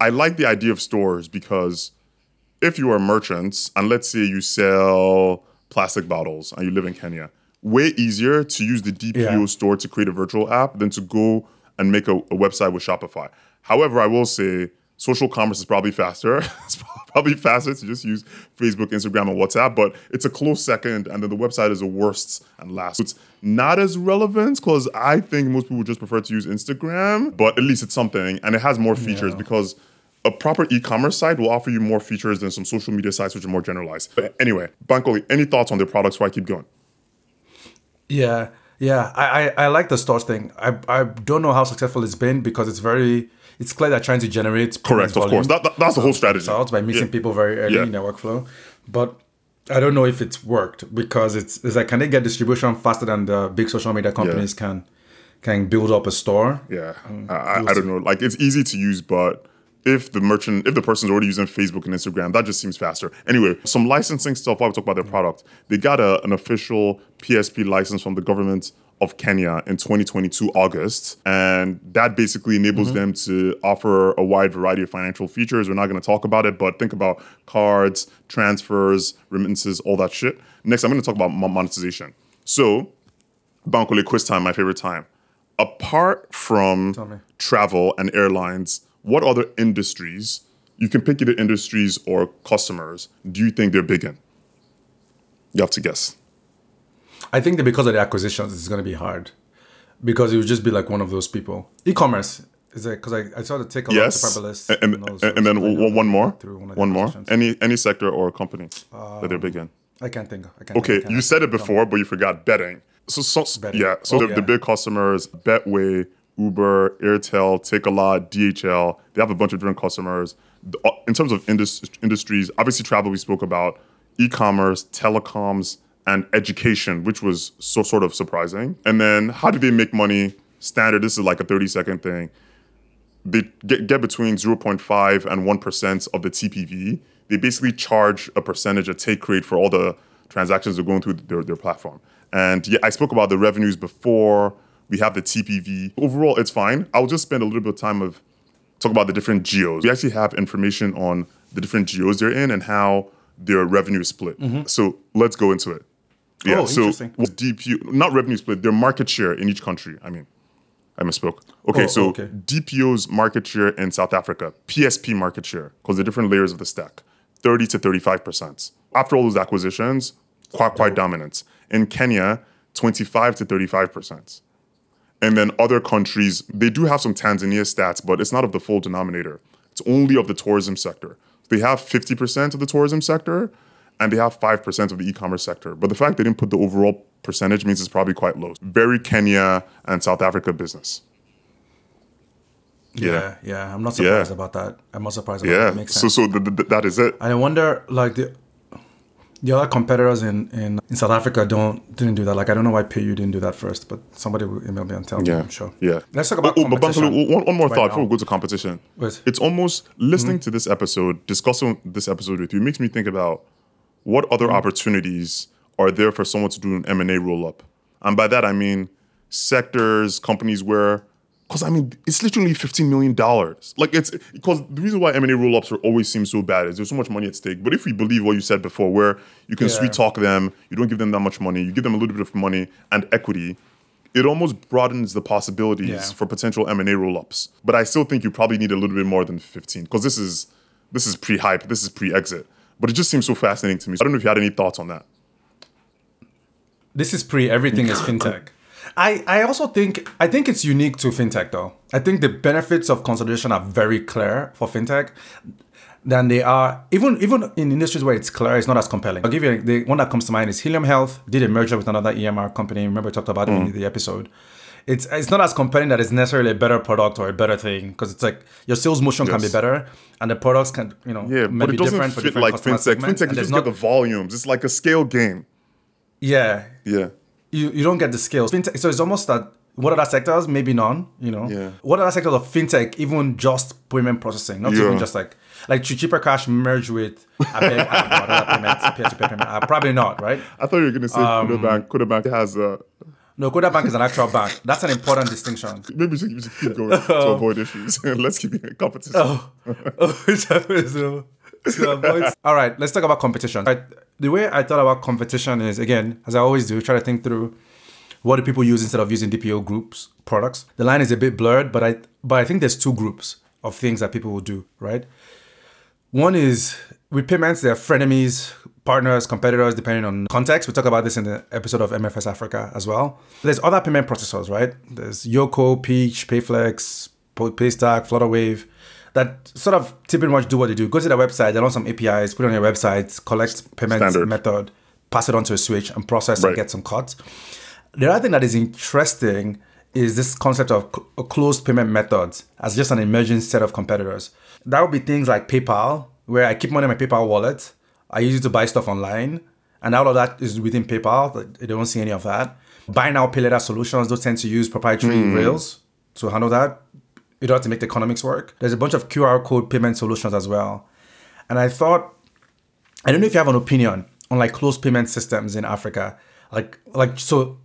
I like the idea of stores because if you are merchants and let's say you sell plastic bottles and you live in Kenya, way easier to use the DPO Yeah. store to create a virtual app than to go and make a, a website with Shopify. However, I will say social commerce is probably faster. [laughs] it's probably faster to just use Facebook, Instagram, and WhatsApp, but it's a close second, and then the website is the worst and last. It's not as relevant because I think most people just prefer to use Instagram, but at least it's something, and it has more features because a proper e-commerce site will offer you more features than some social media sites which are more generalized. But anyway, Bankole, any thoughts on their products before I keep going? Yeah, yeah. I, I, I like the stores thing. I, I don't know how successful it's been because it's very it's clear they're trying to generate Correct, of course. That, that- that's the whole strategy. by meeting Yeah. people very early Yeah. in their workflow. But I don't know if it's worked because it's, it's like can they get distribution faster than the big social media companies can can build up a store? Yeah, mm, I, I, I don't know. Like it's easy to use, but if the merchant, if the person's already using Facebook and Instagram, that just seems faster. Anyway, some licensing stuff. While we talk about their mm. product, they got a, an official PSP license from the government of Kenya in 2022 August, and that basically enables mm-hmm. them to offer a wide variety of financial features. We're not going to talk about it, but think about cards, transfers, remittances, all that shit. Next, I'm going to talk about monetization. So, Bankole quiz time, my favorite time. Apart from travel and airlines, what other industries, you can pick either industries or customers, do you think they're big in? You have to guess. I think that because of the acquisitions, it's going to be hard because it would just be like one of those people. E-commerce is it because I, I saw the take a lot of paperless And, and, and then one, one more. through one, of One more. Any any sector or company that they're big in. I can't think. Of, I can't Okay, think, I you said it before, but you forgot betting. So, so Betting. yeah, so Oh, the, yeah. the big customers: Betway, Uber, Airtel, Takealot, DHL. They have a bunch of different customers. Uh, In terms of industries, obviously travel we spoke about, e-commerce, telecoms, and education, which was so sort of surprising. And then how do they make money? Standard. This is like a thirty second thing they get, get between 0.5 and 1% of the TPV. They basically charge a percentage, a take rate for all the transactions that are going through their, their platform. And yeah, I spoke about the revenues before. We have the TPV. Overall, it's fine. I'll just spend a little bit of time of talk about the different geos. We actually have information on the different geos they're in and how their revenue is split. Mm-hmm. So let's go into it. Yeah. Oh, so what's DPO, not revenue split, their market share in each country. I mean, I misspoke. Okay, Oh, so oh, okay. DPO's market share in South Africa, PSP market share, because the different layers of the stack, 30 to 35%. After all those acquisitions, quite, quite dominant. In Kenya, 25 to 35%. And then other countries, they do have some Tanzania stats, but it's not of the full denominator. It's only of the tourism sector. They have 50% of the tourism sector and they have 5% of the e-commerce sector. But the fact they didn't put the overall percentage means it's probably quite low. Very Kenya and South Africa business. Yeah, yeah. I'm not surprised Yeah. about that. I'm not surprised about that. Yeah. It makes So sense. so th- th- that is it. And I wonder, like the the other competitors in, in, in South Africa don't didn't do that. Like I don't know why PayU didn't do that first, but somebody will email me and tell me. Yeah. I'm sure. Yeah. Let's talk about Oh, oh, but. One, one more right thought now. before we go to competition. What? It's almost listening mm-hmm. to this episode, discussing this episode with you, makes me think about what other Mm-hmm. opportunities are there for someone to do an M and A roll up, and by that I mean sectors, companies where, because I mean it's literally fifteen million dollars. Like it's because the reason why M and A roll ups are always seem so bad is there's so much money at stake. But if we believe what you said before, where you can Yeah. sweet talk them, you don't give them that much money, you give them a little bit of money and equity it almost broadens the possibilities Yeah. for potential M&A roll-ups. But I still think you probably need a little bit more than 15 because this is this is pre-hype, this is pre-exit. But it just seems so fascinating to me. So I don't know if you had any thoughts on that. This is pre everything is fintech. I, I also think I think it's unique to fintech though. I think the benefits of consolidation are very clear for fintech than they are even even in industries where it's clear, it's not as compelling. I'll give you the one that comes to mind is Helium Health did a merger with another EMR company. Remember I talked about it in mm. the episode. It's it's not as compelling that it's necessarily a better product or a better thing because it's like your sales motion can be better and the products can you know Yeah, but it doesn't different for fit different like fintech. Fintech, you just not get the volumes. It's like a scale game. yeah Yeah. you, you don't get the skills. Fintech, so it's almost that what other sectors? Maybe none, you know. Yeah. What other sectors of fintech, even just payment processing, not even just like like Chipper Cash merge with a big app or other payment, peer-to-peer payment app? Probably not, right? I thought you were gonna say Um, Kuda Bank. Kuda Bank has uh No, Kuda Bank is an actual bank. That's an important distinction. [laughs] maybe we should, we should keep going to oh. avoid issues. [laughs] Let's keep it competition. Oh, oh [laughs] so, so avoid- All right, let's talk about competition. Right, the way I thought about competition is again, as I always do, try to think through what do people use instead of using DPO groups products. The line is a bit blurred, but I but I think there's two groups of things that people will do. Right, one is with payments, they're frenemies, partners, competitors, depending on context. We talk about this in the episode of MFS Africa as well. There's other payment processors, right? There's Yoco, Peach, Payflex, Paystack, Flutterwave, that sort of typically much do what they do. Go to their website, they launch some APIs, put it on your website, collect payment Standard. method, pass it on to a switch, and process Right. and get some cuts. The other thing that is interesting is this concept of cl- uh, closed payment methods as just an emerging set of competitors. That would be things like PayPal, where I keep money in my PayPal wallet. I use it to buy stuff online, and all of that is within PayPal. They don't see any of that. Buy now, pay later solutions. Those tend to use proprietary hmm. rails to handle that. In order to make the economics work, there's a bunch of QR code payment solutions as well. And I thought I don't know if you have an opinion on like closed payment systems in Africa. Like like so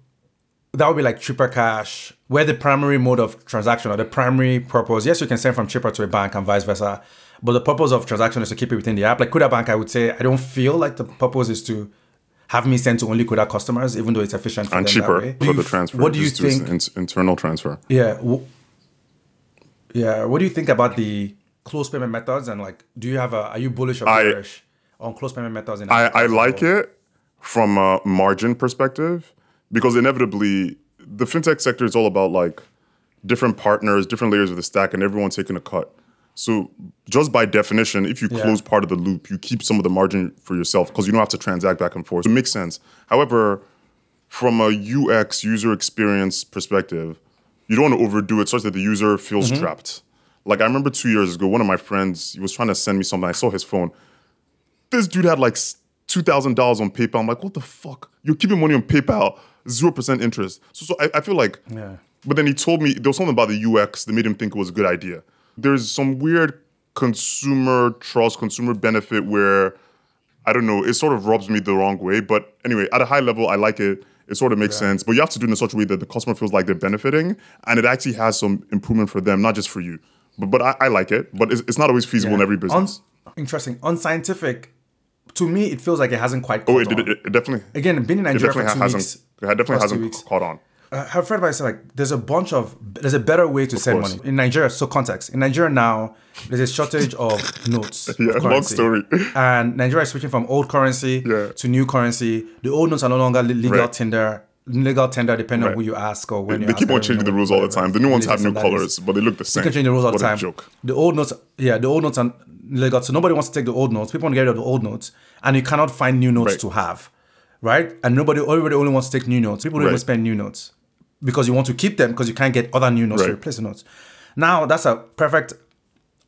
that would be like Chipper Cash, where the primary mode of transaction or the primary purpose, yes, you can send from Chipper to a bank and vice versa. But the purpose of transaction is to keep it within the app. Like Kuda Bank, I would say I don't feel like the purpose is to have me send to only Kuda customers, even though it's efficient for and cheaper. For you the transfer. What do you think? in- internal transfer. Yeah. wh- yeah. What do you think about the closed payment methods and like, do you have a? Are you bullish or bearish on closed payment methods in? I, I like whole? it from a margin perspective because inevitably the fintech sector is all about like different partners, different layers of the stack, and everyone taking a cut. So just by definition, if you Yeah. close part of the loop, you keep some of the margin for yourself because you don't have to transact back and forth. So it makes sense. However, from a UX user experience perspective, you don't want to overdo it such that the user feels Mm-hmm. trapped. Like I remember two years ago, one of my friends he was trying to send me something. I saw his phone. This dude had like two thousand dollars on PayPal. I'm like, what the fuck? You're keeping money on PayPal, zero percent interest. So, so I, I feel like. Yeah. But then he told me there was something about the UX that made him think it was a good idea. There's some weird consumer trust, consumer benefit where I don't know, it sort of rubs me the wrong way. But anyway, at a high level, I like it. It sort of makes sense. But you have to do it in such a way that the customer feels like they're benefiting and it actually has some improvement for them, not just for you. But but I, I like it. But it's, it's not always feasible in every business. Un- interesting. Unscientific. To me, it feels like it hasn't quite. oh, it, on. it, it definitely Again, been in Nigeria for two hasn't weeks. it definitely hasn't caught on. Uh, I've read myself like there's a bunch of there's a better way to send course. money in Nigeria. So context in Nigeria now there's a shortage of notes. [laughs] Yeah, of long story. [laughs] And Nigeria is switching from old currency Yeah. to new currency. The old notes are no longer legal Right. tender. Legal tender depending on who you ask or when you They ask, keep on changing the rules all the time. The new ones have new and that is. colors, but they look the same. You can change the rules all the time. a joke. The old notes, yeah, the old notes are legal. So nobody wants to take the old notes. People want to get rid of the old notes, and you cannot find new notes Right. to have, right? And nobody, everybody only wants to take new notes. People don't even spend new notes because you want to keep them because you can't get other new notes to replace the notes. Now that's a perfect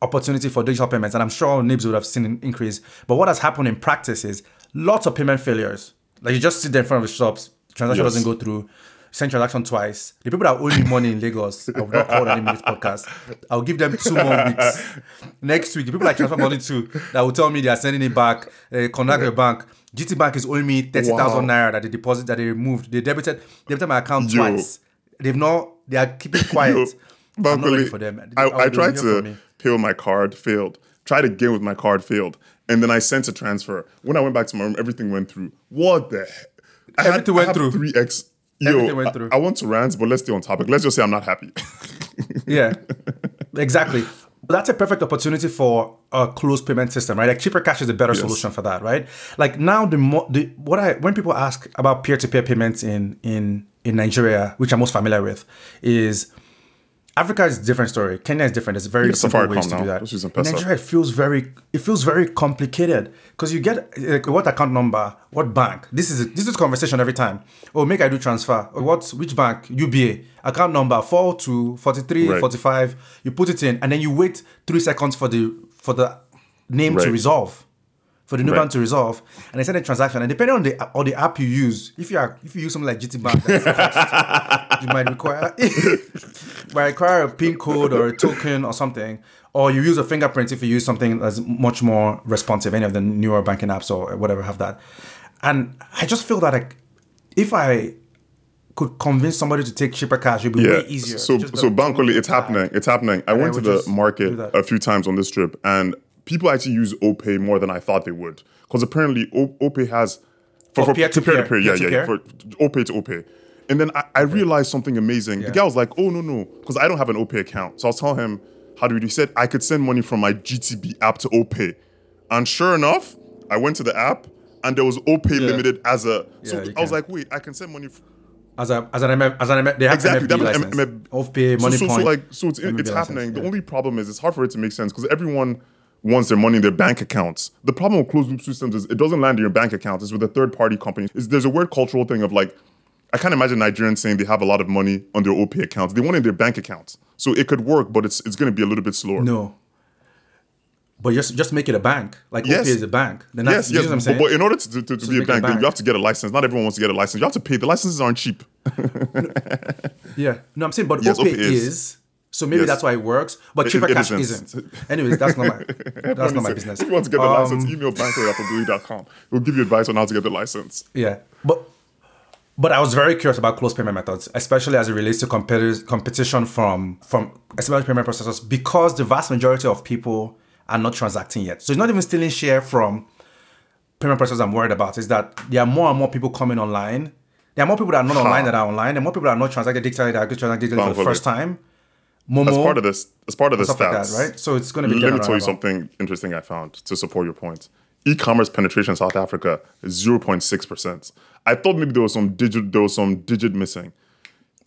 opportunity for digital payments, and I'm sure NIBSS would have seen an increase. But what has happened in practice is lots of payment failures. Like you just sit there in front of the shops, transaction Yes. doesn't go through, send transaction twice. The people that owe me money in Lagos, [laughs] I will not call them in this podcast. I'll give them two more weeks. [laughs] Next week, the people I transfer money to that will tell me they are sending it back, uh, contact bank. GT Bank is owing me 30,000 Wow. naira that they deposit that they removed. They debited, debited my account Yo. twice. They've not, they are keeping quiet. [laughs] Yo, I'm not ready Bankole, for them. I, will I tried to pay with my card, failed. Tried again with my card, failed. And then I sent a transfer. When I went back to my room, everything went through. What the heck? I Everything went I have through. 3x everything Yo, went through. I want to rant, but let's stay on topic. Let's just say I'm not happy. [laughs] Yeah, exactly. That's a perfect opportunity for a closed payment system, right? Like Chipper Cash is a better solution for that, right? Like now, the more the what I when people ask about peer to peer payments in in in Nigeria, which I'm most familiar with, is Africa is a different story. Kenya is different. There's very Yeah, simple ways to now. do that. In Nigeria, it feels very it feels very complicated because you get like what account number, what bank. This is this is conversation every time. Oh, make I do transfer. Oh, what which bank? UBA account number four to 43, Right. 45. You put it in, and then you wait three seconds for the for the name to resolve. For the new Right. bank to resolve, and they send a transaction, and depending on the or the app you use, if you are if you use something like GT Bank, you might require [laughs] might require a PIN code or a token or something, or you use a fingerprint if you use something that's much more responsive. Any of the newer banking apps or whatever have that. And I just feel that like, if I could convince somebody to take Chipper Cash, it'd be Yeah. way easier. So so go, Bankole, it's "Oh, happening. It's happening. I And I went to the market a few times on this trip, and people actually use OPay more than I thought they would. Because apparently O- OPay has For oh, to peer-to-peer, peer to peer, yeah, yeah, yeah, peer-to-peer? for OPay to OPay. And then I, I realized something amazing. The guy was like, "Oh no, no," because I don't have an OPay account. So I was telling him, "How do we do?" He said, "I could send money from my GTB app to OPay." And sure enough, I went to the app, and there was OPay limited as a. So Yeah, I was can. like, "Wait, I can send money." F- as a as an MF, as an MF, they have Exactly, MFB that was license. M- Off pay, so, money so, point. so like so it's, MFB it's license, happening. The only problem is it's hard for it to make sense because everyone wants their money in their bank accounts. The problem with closed loop systems is it doesn't land in your bank account. It's with a third party company. Is there's a weird cultural thing of like I can't imagine Nigerians saying they have a lot of money on their OP accounts. They want it in their bank accounts. So it could work, but it's it's going to be a little bit slower. No. But just just make it a bank. Like Yes. OP is a bank. Then that's, Yes, yes, what I'm but, saying? but in order to, to, to be a it a bank, you have to get a license. Not everyone wants to get a license. You have to pay. The licenses aren't cheap. [laughs] yeah. No, I'm saying, but Yes, OP OP is. is. So maybe Yes. that's why it works. But It- Chipper it cash isn't. isn't. Anyways, that's not my [laughs] that's not my If business. you want to get the Um, license, email bankole@afrobility.com. We'll give you advice on how to get the license. Yeah, but but I was very curious about closed payment methods, especially as it relates to competi- competition from from established payment processors, because the vast majority of people are not transacting yet. So it's not even stealing share from payment processors. I'm worried about is that there are more and more people coming online. There are more people that are not online that are online. There are more people that are not transacting digitally that are transacting digitally for the first time. Momo, As part of this, as part of the stuff like that, stats, right? So it's going to be. Let me getting tell you something interesting I found to support your point. E-commerce penetration in South Africa is 0.6%. I thought maybe there was some digit there was some digit missing.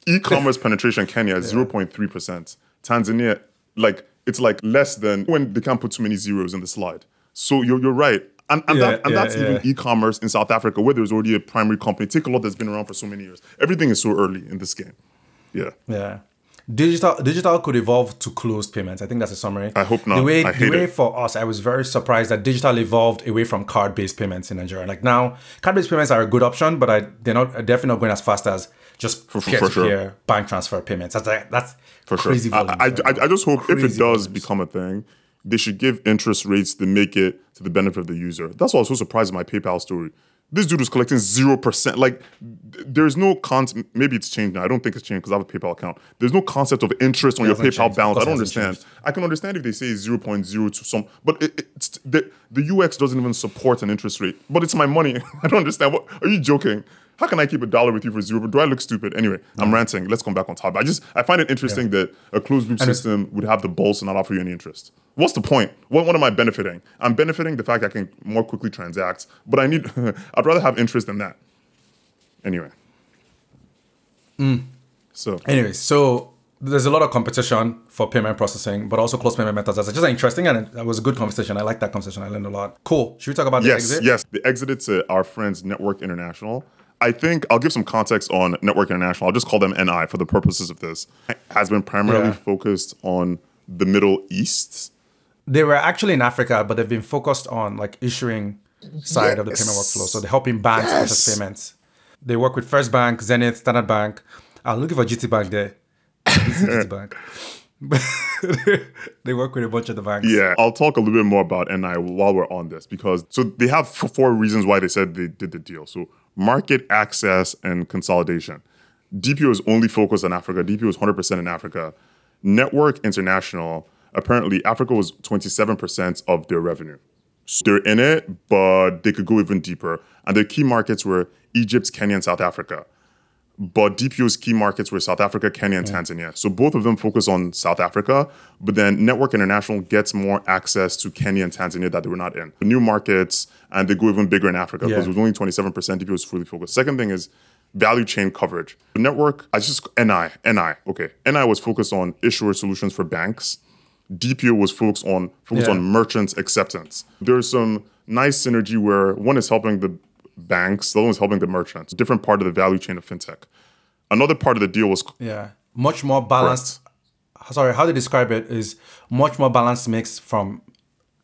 E-commerce [laughs] penetration in Kenya is 0.3%. Tanzania, like it's like less than when they can't put too many zeros in the slide. So you're you're right. And, and, Yeah, that, and yeah, that's even e-commerce in South Africa, where there's already a primary company. Takealot that's been around for so many years. Everything is so early in this game. Yeah. Yeah. Digital digital could evolve to closed payments. I think that's a summary. I hope not. The way the way it. for us, I was very surprised that digital evolved away from card-based payments in Nigeria. Like now, card-based payments are a good option, but I they're not definitely not going as fast as just For- for- peer for to sure. peer bank transfer payments. That's like, that's for crazy sure. I, I. I, just hope if it does volumes. become a thing, they should give interest rates to make it to the benefit of the user. That's why I was so surprised in my PayPal story. This dude was collecting zero percent. Like, there's no concept. Maybe it's changed now. I don't think it's changed because I have a PayPal account. There's no concept of interest on your PayPal changed. Balance. I don't it understand. I can understand if they say 0.0 to some, but it, it's the, the UX doesn't even support an interest rate. But it's my money. [laughs] I don't understand. What are you joking? How can I keep a dollar with you for zero? Do I look stupid? Anyway, I'm ranting. Let's come back on top. I just I find it interesting that a closed loop system would have the balls to not offer you any interest. What's the point? What, what am I benefiting? I'm benefiting the fact I can more quickly transact, but I need [laughs] I'd rather have interest than that. Anyway. Mm. So anyway, so there's a lot of competition for payment processing, but also closed payment methods. That's just interesting, and it was a good conversation. I like that conversation. I learned a lot. Cool. Should we talk about the Yes, exit? yes. They exited to uh, our friends Network International. I think I'll give some context on Network International. I'll just call them NI for the purposes of this. Has been primarily Yeah. focused on the Middle East. They were actually in Africa, but they've been focused on like issuing side of the payment workflow. So they're helping banks process Yes. payments. They work with First Bank, Zenith, Standard Bank. I'm looking for GT Bank there. GT Bank. [laughs] [laughs] they work with a bunch of the banks. Yeah, I'll talk a little bit more about NI while we're on this because so they have four reasons why they said they did the deal. So market access and consolidation. DPO is only focused on Africa. DPO is 100% in Africa. Network International, apparently Africa was 27% of their revenue. So they're in it, but they could go even deeper. And their key markets were Egypt, Kenya, and South Africa. But DPO's key markets were South Africa, Kenya, and Tanzania. So both of them focus on South Africa, but then Network International gets more access to Kenya and Tanzania that they were not in. New markets, and they go even bigger in Africa because Yeah. it was only 27%. DPO was fully focused. Second thing is value chain coverage. The network, I just, NI, NI, okay. NI was focused on issuer solutions for banks. DPO was focused on focused Yeah. on merchants acceptance. There's some nice synergy where one is helping the banks, the other one helping the merchants. Different part of the value chain of fintech. Another part of the deal was Yeah. Much more balanced. Sorry, how they describe it is much more balanced mix from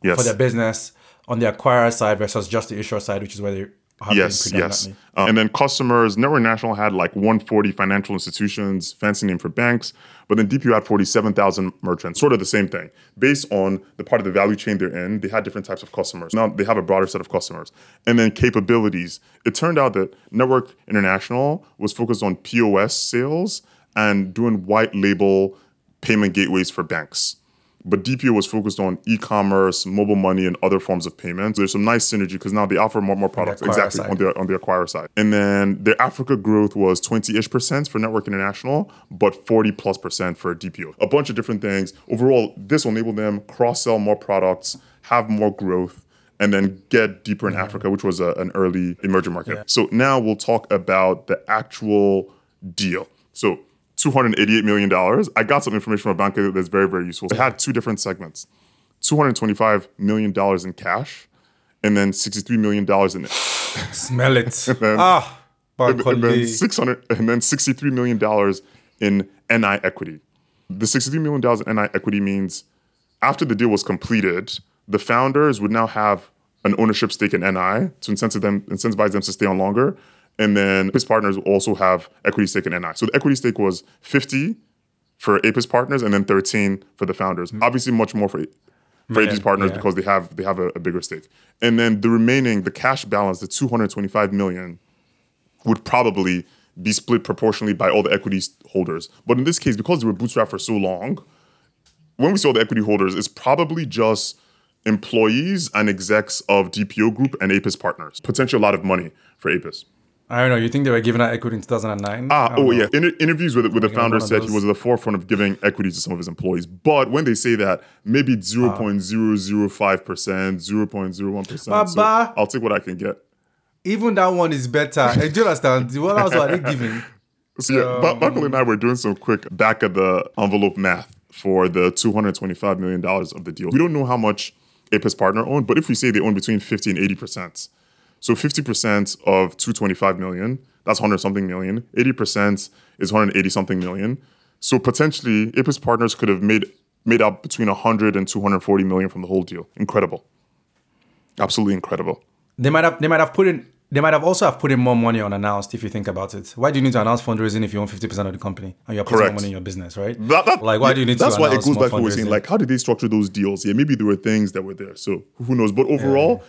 yes, for their business on the acquirer side versus just the issuer side, which is where they yes, yes. Um, and then customers, Network National had like 140 financial institutions, fancy name for banks, but then DPO had 47,000 merchants, sort of the same thing. Based on the part of the value chain they're in, they had different types of customers. Now they have a broader set of customers. And then capabilities. It turned out that Network International was focused on POS sales and doing white label payment gateways for banks. But DPO was focused on e-commerce, mobile money, and other forms of payments. There's some nice synergy because now they offer more more products acquirer exactly side. on the on the acquirer side. And then their Africa growth was 20-ish percent for Network International, but 40 plus percent for DPO. A bunch of different things. Overall, this will enable them cross-sell more products, have more growth, and then get deeper in Africa, which was a, an early emerging market. So now we'll talk about the actual deal. So $288 million. I got some information from a bank that's very, very useful. They had two different segments. $225 million in cash and then $63 million in it. [laughs] Smell it. ah, and then 600 and then 63 million dollars in NI equity. The 63 million dollars in NI equity means after the deal was completed, the founders would now have an ownership stake in NI to incentivize them incentivize them to stay on longer. And then Apis partners will also have equity stake in NI. So the equity stake was 50 for Apis partners and then 13 for the founders. Hmm. Obviously much more for for Apis partners yeah. because they have they have a, a bigger stake. And then the remaining, the cash balance, the 225 million would probably be split proportionally by all the equity holders. But in this case, because they were bootstrapped for so long, when we saw the equity holders, it's probably just employees and execs of DPO Group and Apis partners. Potentially a lot of money for Apis. I don't know. You think they were giving out equity in 2009? Ah, oh know. yeah. In interviews with, with the founder said he was at the forefront of giving equity to some of his employees. But when they say that, maybe 0.005%, 0.01%. So Baba. I'll take what I can get. Even that one is better. Do you understand? What else are they giving? [laughs] So yeah, Ma- Michael and I were doing some quick back of the envelope math for the $225 million of the deal. We don't know how much Apis partner owned, but if we say they own between 50 and 80%, so 50% of 225 million, that's 100 something million. 80% is 180 something million. So potentially Apis partners could have made made up between 100 and 240 million from the whole deal. Incredible. Absolutely incredible. They might have. They might have put in. They might have also have put in more money unannounced if you think about it. Why do you need to announce fundraising if you own 50% of the company and you're putting more money in your business, right? That- that- like, why do you need that's to why it announce goes back to what we're saying. fundraising? Like, how did they structure those deals? Yeah, maybe there were things that were there. So who knows? But overall, it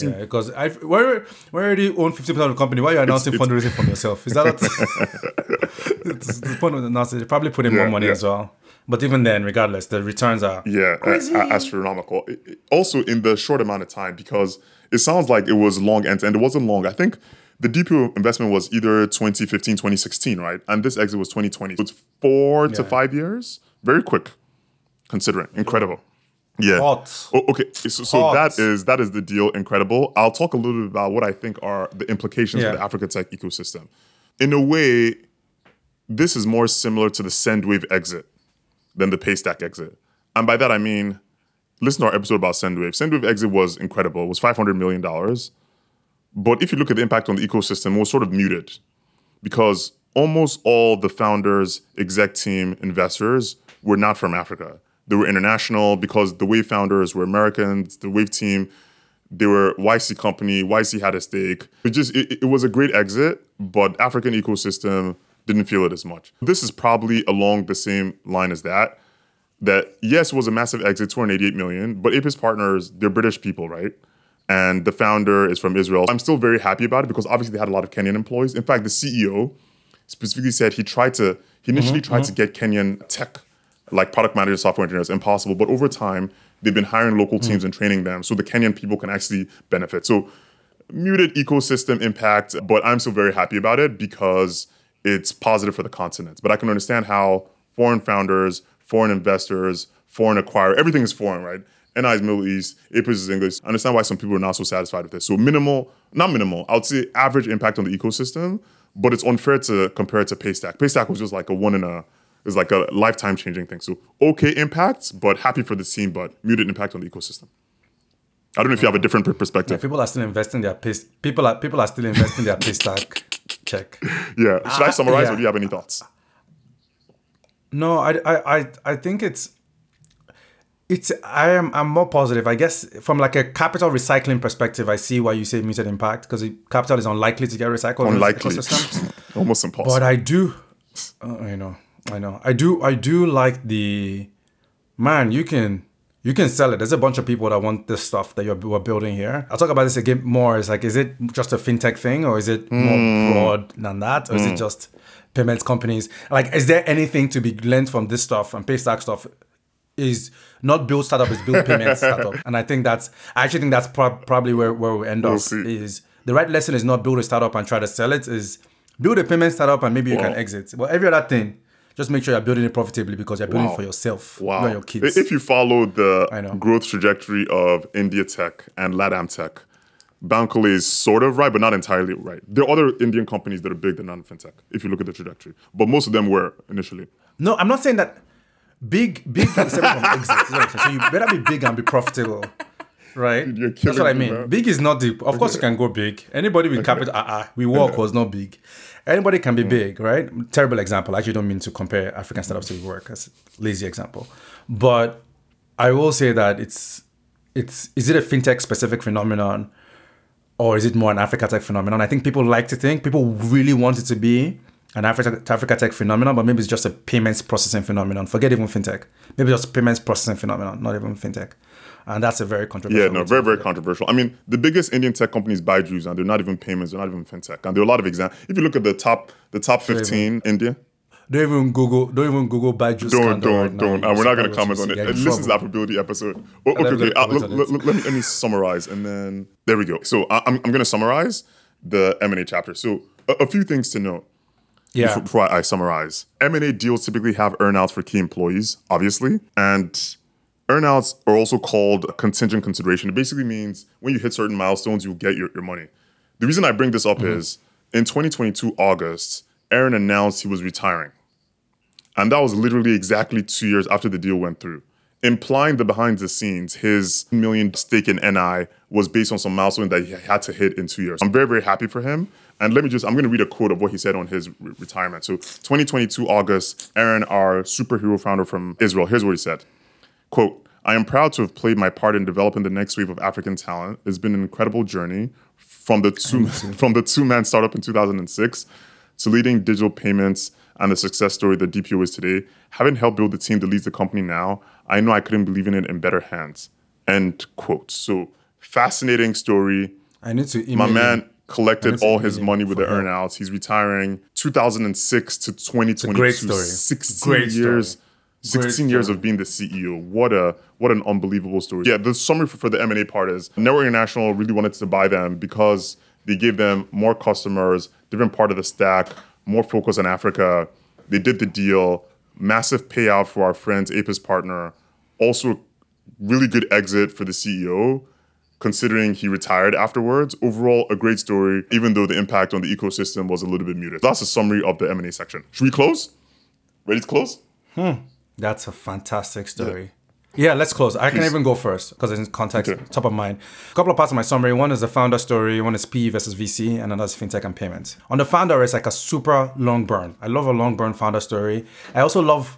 Yeah, because I where where already own fifty percent of the company. Why are you announcing it's- fundraising from yourself? Is that [laughs] [laughs] it's the point of the announcement? They probably put in more money yeah. as well. But even then, regardless, the returns are Yeah, a- astronomical. It- it- Also, in the short amount of time, because it sounds like it was long and end. It wasn't long. I think the DPO investment was either 2015, 2016, right? And this exit was 2020. So it's four to five years. Very quick, considering. Incredible. Yeah. Hot. Oh, okay. So, so that is that is the deal. Incredible. I'll talk a little bit about what I think are the implications Yeah. for the Africa tech ecosystem. In a way, this is more similar to the Sendwave exit than the Paystack exit. And by that I mean, listen to our episode about Sendwave. Sendwave exit was incredible. It was $500 million. But if you look at the impact on the ecosystem, it was sort of muted because almost all the founders, exec team, investors were not from Africa. They were international because the Wave founders were Americans. The Wave team, they were YC company. YC had a stake. It just it, it was a great exit, but African ecosystem didn't feel it as much. This is probably along the same line as that. That yes, it was a massive exit, 288 million, but Apis partners, they're British people, right? And the founder is from Israel. I'm still very happy about it because obviously they had a lot of Kenyan employees. In fact, the CEO specifically said he tried to he initially mm-hmm, tried to mm-hmm. get Kenyan tech like product managers, software engineers, impossible. But over time, they've been hiring local hmm. teams and training them so the Kenyan people can actually benefit. So muted ecosystem impact, but I'm still very happy about it because it's positive for the continent. But I can understand how foreign founders, foreign investors, foreign acquire, everything is foreign, right? NI is Middle East, APIS is English. I understand why some people are not so satisfied with this. So minimal, not minimal, I would say average impact on the ecosystem, but it's unfair to compare it to Paystack. Paystack was just like a one in a, is like a lifetime changing thing. So okay impact, but happy for the team, but muted impact on the ecosystem. I don't know if you have a different per- perspective. People are still investing their piss. People are people are still investing their piss stack. Check. [laughs] Yeah. Should I [laughs] summarize yeah. or do you have any thoughts? No, I, I, I, I think it's it's I am I'm more positive. I guess from like a capital recycling perspective, I see why you say muted impact because capital is unlikely to get recycled Unlikely. [laughs] Almost impossible. But I do, uh, I know, I know, I do, I do like the man. You can you can sell it. There's a bunch of people that want this stuff that you're we're building here. I'll talk about this again more. It's like, is it just a fintech thing or is it more hmm. broad than that, or is it hmm. just payments companies? Like, is there anything to be learned from this stuff and Paystack stuff? Is not build startup, is build payment [laughs] startup, and I think that's I actually think that's prob- probably where where we end up. see. Is the right lesson is not build a startup and try to sell it. Is build a payment startup and maybe you can exit. But every other thing, just make sure you're building it profitably because you're building Wow. it for yourself, you Wow. and your kids. If you follow the growth trajectory of India Tech and Latam Tech, Bankole is sort of right, but not entirely right. There are other Indian companies that are big that are not fintech, if you look at the trajectory. But most of them were initially. No, I'm not saying that big, big can be separate from exit. is what I'm saying. So you better be big and be profitable. Right? you're That's what I mean. Big is not the of course you can go big. Anybody with capital uh, uh, WeWork was not big. Anybody can Mm. be big, right? Terrible example. I actually don't mean to compare African startups to work as lazy example. But I will say that it's it's is it a fintech specific phenomenon or is it more an Africa tech phenomenon? I think people like to think people really want it to be an Africa, Africa tech phenomenon, but maybe it's just a payments processing phenomenon. Forget even fintech. Maybe just payments processing phenomenon, not even fintech. And that's a very controversial. Yeah, no, very, very controversial. I mean, the biggest Indian tech companies Byju's, and they're not even payments, they're not even fintech. And there are a lot of examples. If you look at the top, the top 15, India, Don't even Google. Don't even Google Byju's. don't, don't, right now. don't. You And we're not going to comment on it. This is the Afrobility episode. Oh, okay, let okay. me Uh, let, let- let me, let me summarize, and then there we go. So I, I'm, I'm going to summarize the M&A chapter. So a, a few things to note. Yeah. before I summarize. M&A deals typically have earnouts for key employees, obviously, and earnouts are also called contingent consideration. It basically means when you hit certain milestones, you'll get your, your money. The reason I bring this up mm-hmm. is in 2022 August, Aaron announced he was retiring. And that was literally exactly two years after the deal went through, implying that behind the scenes, his million stake in NI was based on some milestone that he had to hit in two years. I'm very, very happy for him. And let me just, I'm going to read a quote of what he said on his re- retirement. So 2022 August, Aaron, our superhero founder from Israel, here's what he said. Quote, I am proud to have played my part in developing the next wave of African talent. It's been an incredible journey from the two [laughs] from the two man startup in 2006 to leading digital payments and the success story that DPO is today. Having helped build the team that leads the company now, I know I couldn't believe in it in better hands. End quote. So fascinating story. I need to. My man collected all his money with the earnouts. He's retiring 2006 to 2022. great story. 16 Great story. Years. 16 years of being the CEO. What a what an unbelievable story. Yeah, the summary for, for the M&A part is Network International really wanted to buy them because they gave them more customers, different part of the stack, more focus on Africa. They did the deal, massive payout for our friends, Apis partner. Also really good exit for the CEO considering he retired afterwards. Overall, a great story, even though the impact on the ecosystem was a little bit muted. That's a summary of the M&A section. Should we close? Ready to close? Hmm. That's a fantastic story. Yeah, let's close. I can even go first because it's in context, Okay. top of mind. A couple of parts of my summary. One is the founder story, one is PE versus VC, and another is fintech and payments. On the founder, it's like a super long burn. I love a long burn founder story. I also love,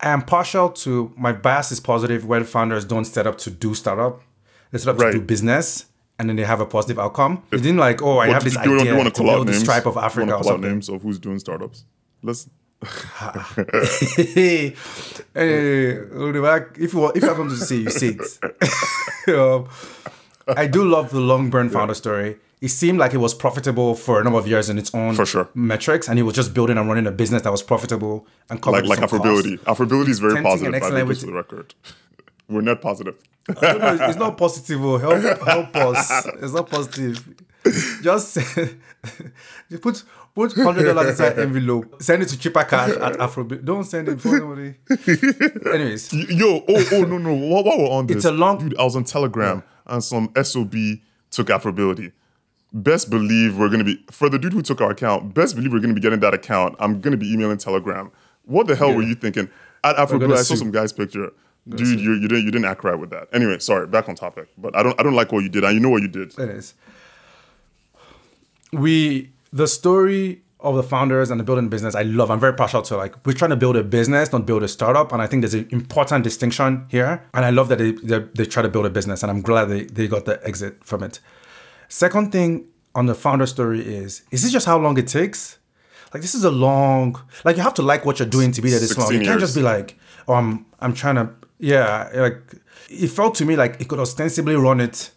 I am partial to, my bias is positive where founders don't set up to do startup, they set up Right. to do business. And then they have a positive outcome. It didn't like, oh, I have this you, idea want to to call out the names? stripe of you Africa or call out something. names of who's doing startups? Let's. Hey, if you if you happen to see, you see it. [laughs] um, I do love the long burn founder story. It seemed like it was profitable for a number of years in its own For sure. metrics, and it was just building and running a business that was profitable and covered Like like some Afrobility. costs. Afrobility is very tempting positive. and I think excellent just for the record. We're net positive. I don't know, it's not positive. oh, Help, help us. It's not positive. just [laughs] you put put hundred dollars [laughs] inside envelope. Send it to Chipper Cash at Afrobeat. Don't send it for nobody. [laughs] Anyways, Yo, oh, oh, no, no. While, while we're on this, It's a long- dude. I was on Telegram and some SOB took Afrobility. Best believe we're gonna be for the dude who took our account. Best believe we're gonna be getting that account. I'm gonna be emailing Telegram. What the hell were you thinking? At Afrobility, I saw some guy's picture. Dude, you, you didn't you didn't act right with that. Anyway, sorry. Back on topic. But I don't I don't like what you did, and you know what you did. it is. We the story of the founders and the building business. I love. I'm very partial to like we're trying to build a business, not build a startup. And I think there's an important distinction here. And I love that they they, they try to build a business, and I'm glad they they got the exit from it. Second thing on the founder story is is this just how long it takes? Like this is a long like you have to like what you're doing to be there this long. You can't just be like, oh I'm I'm trying to yeah, like it felt to me like it could ostensibly run it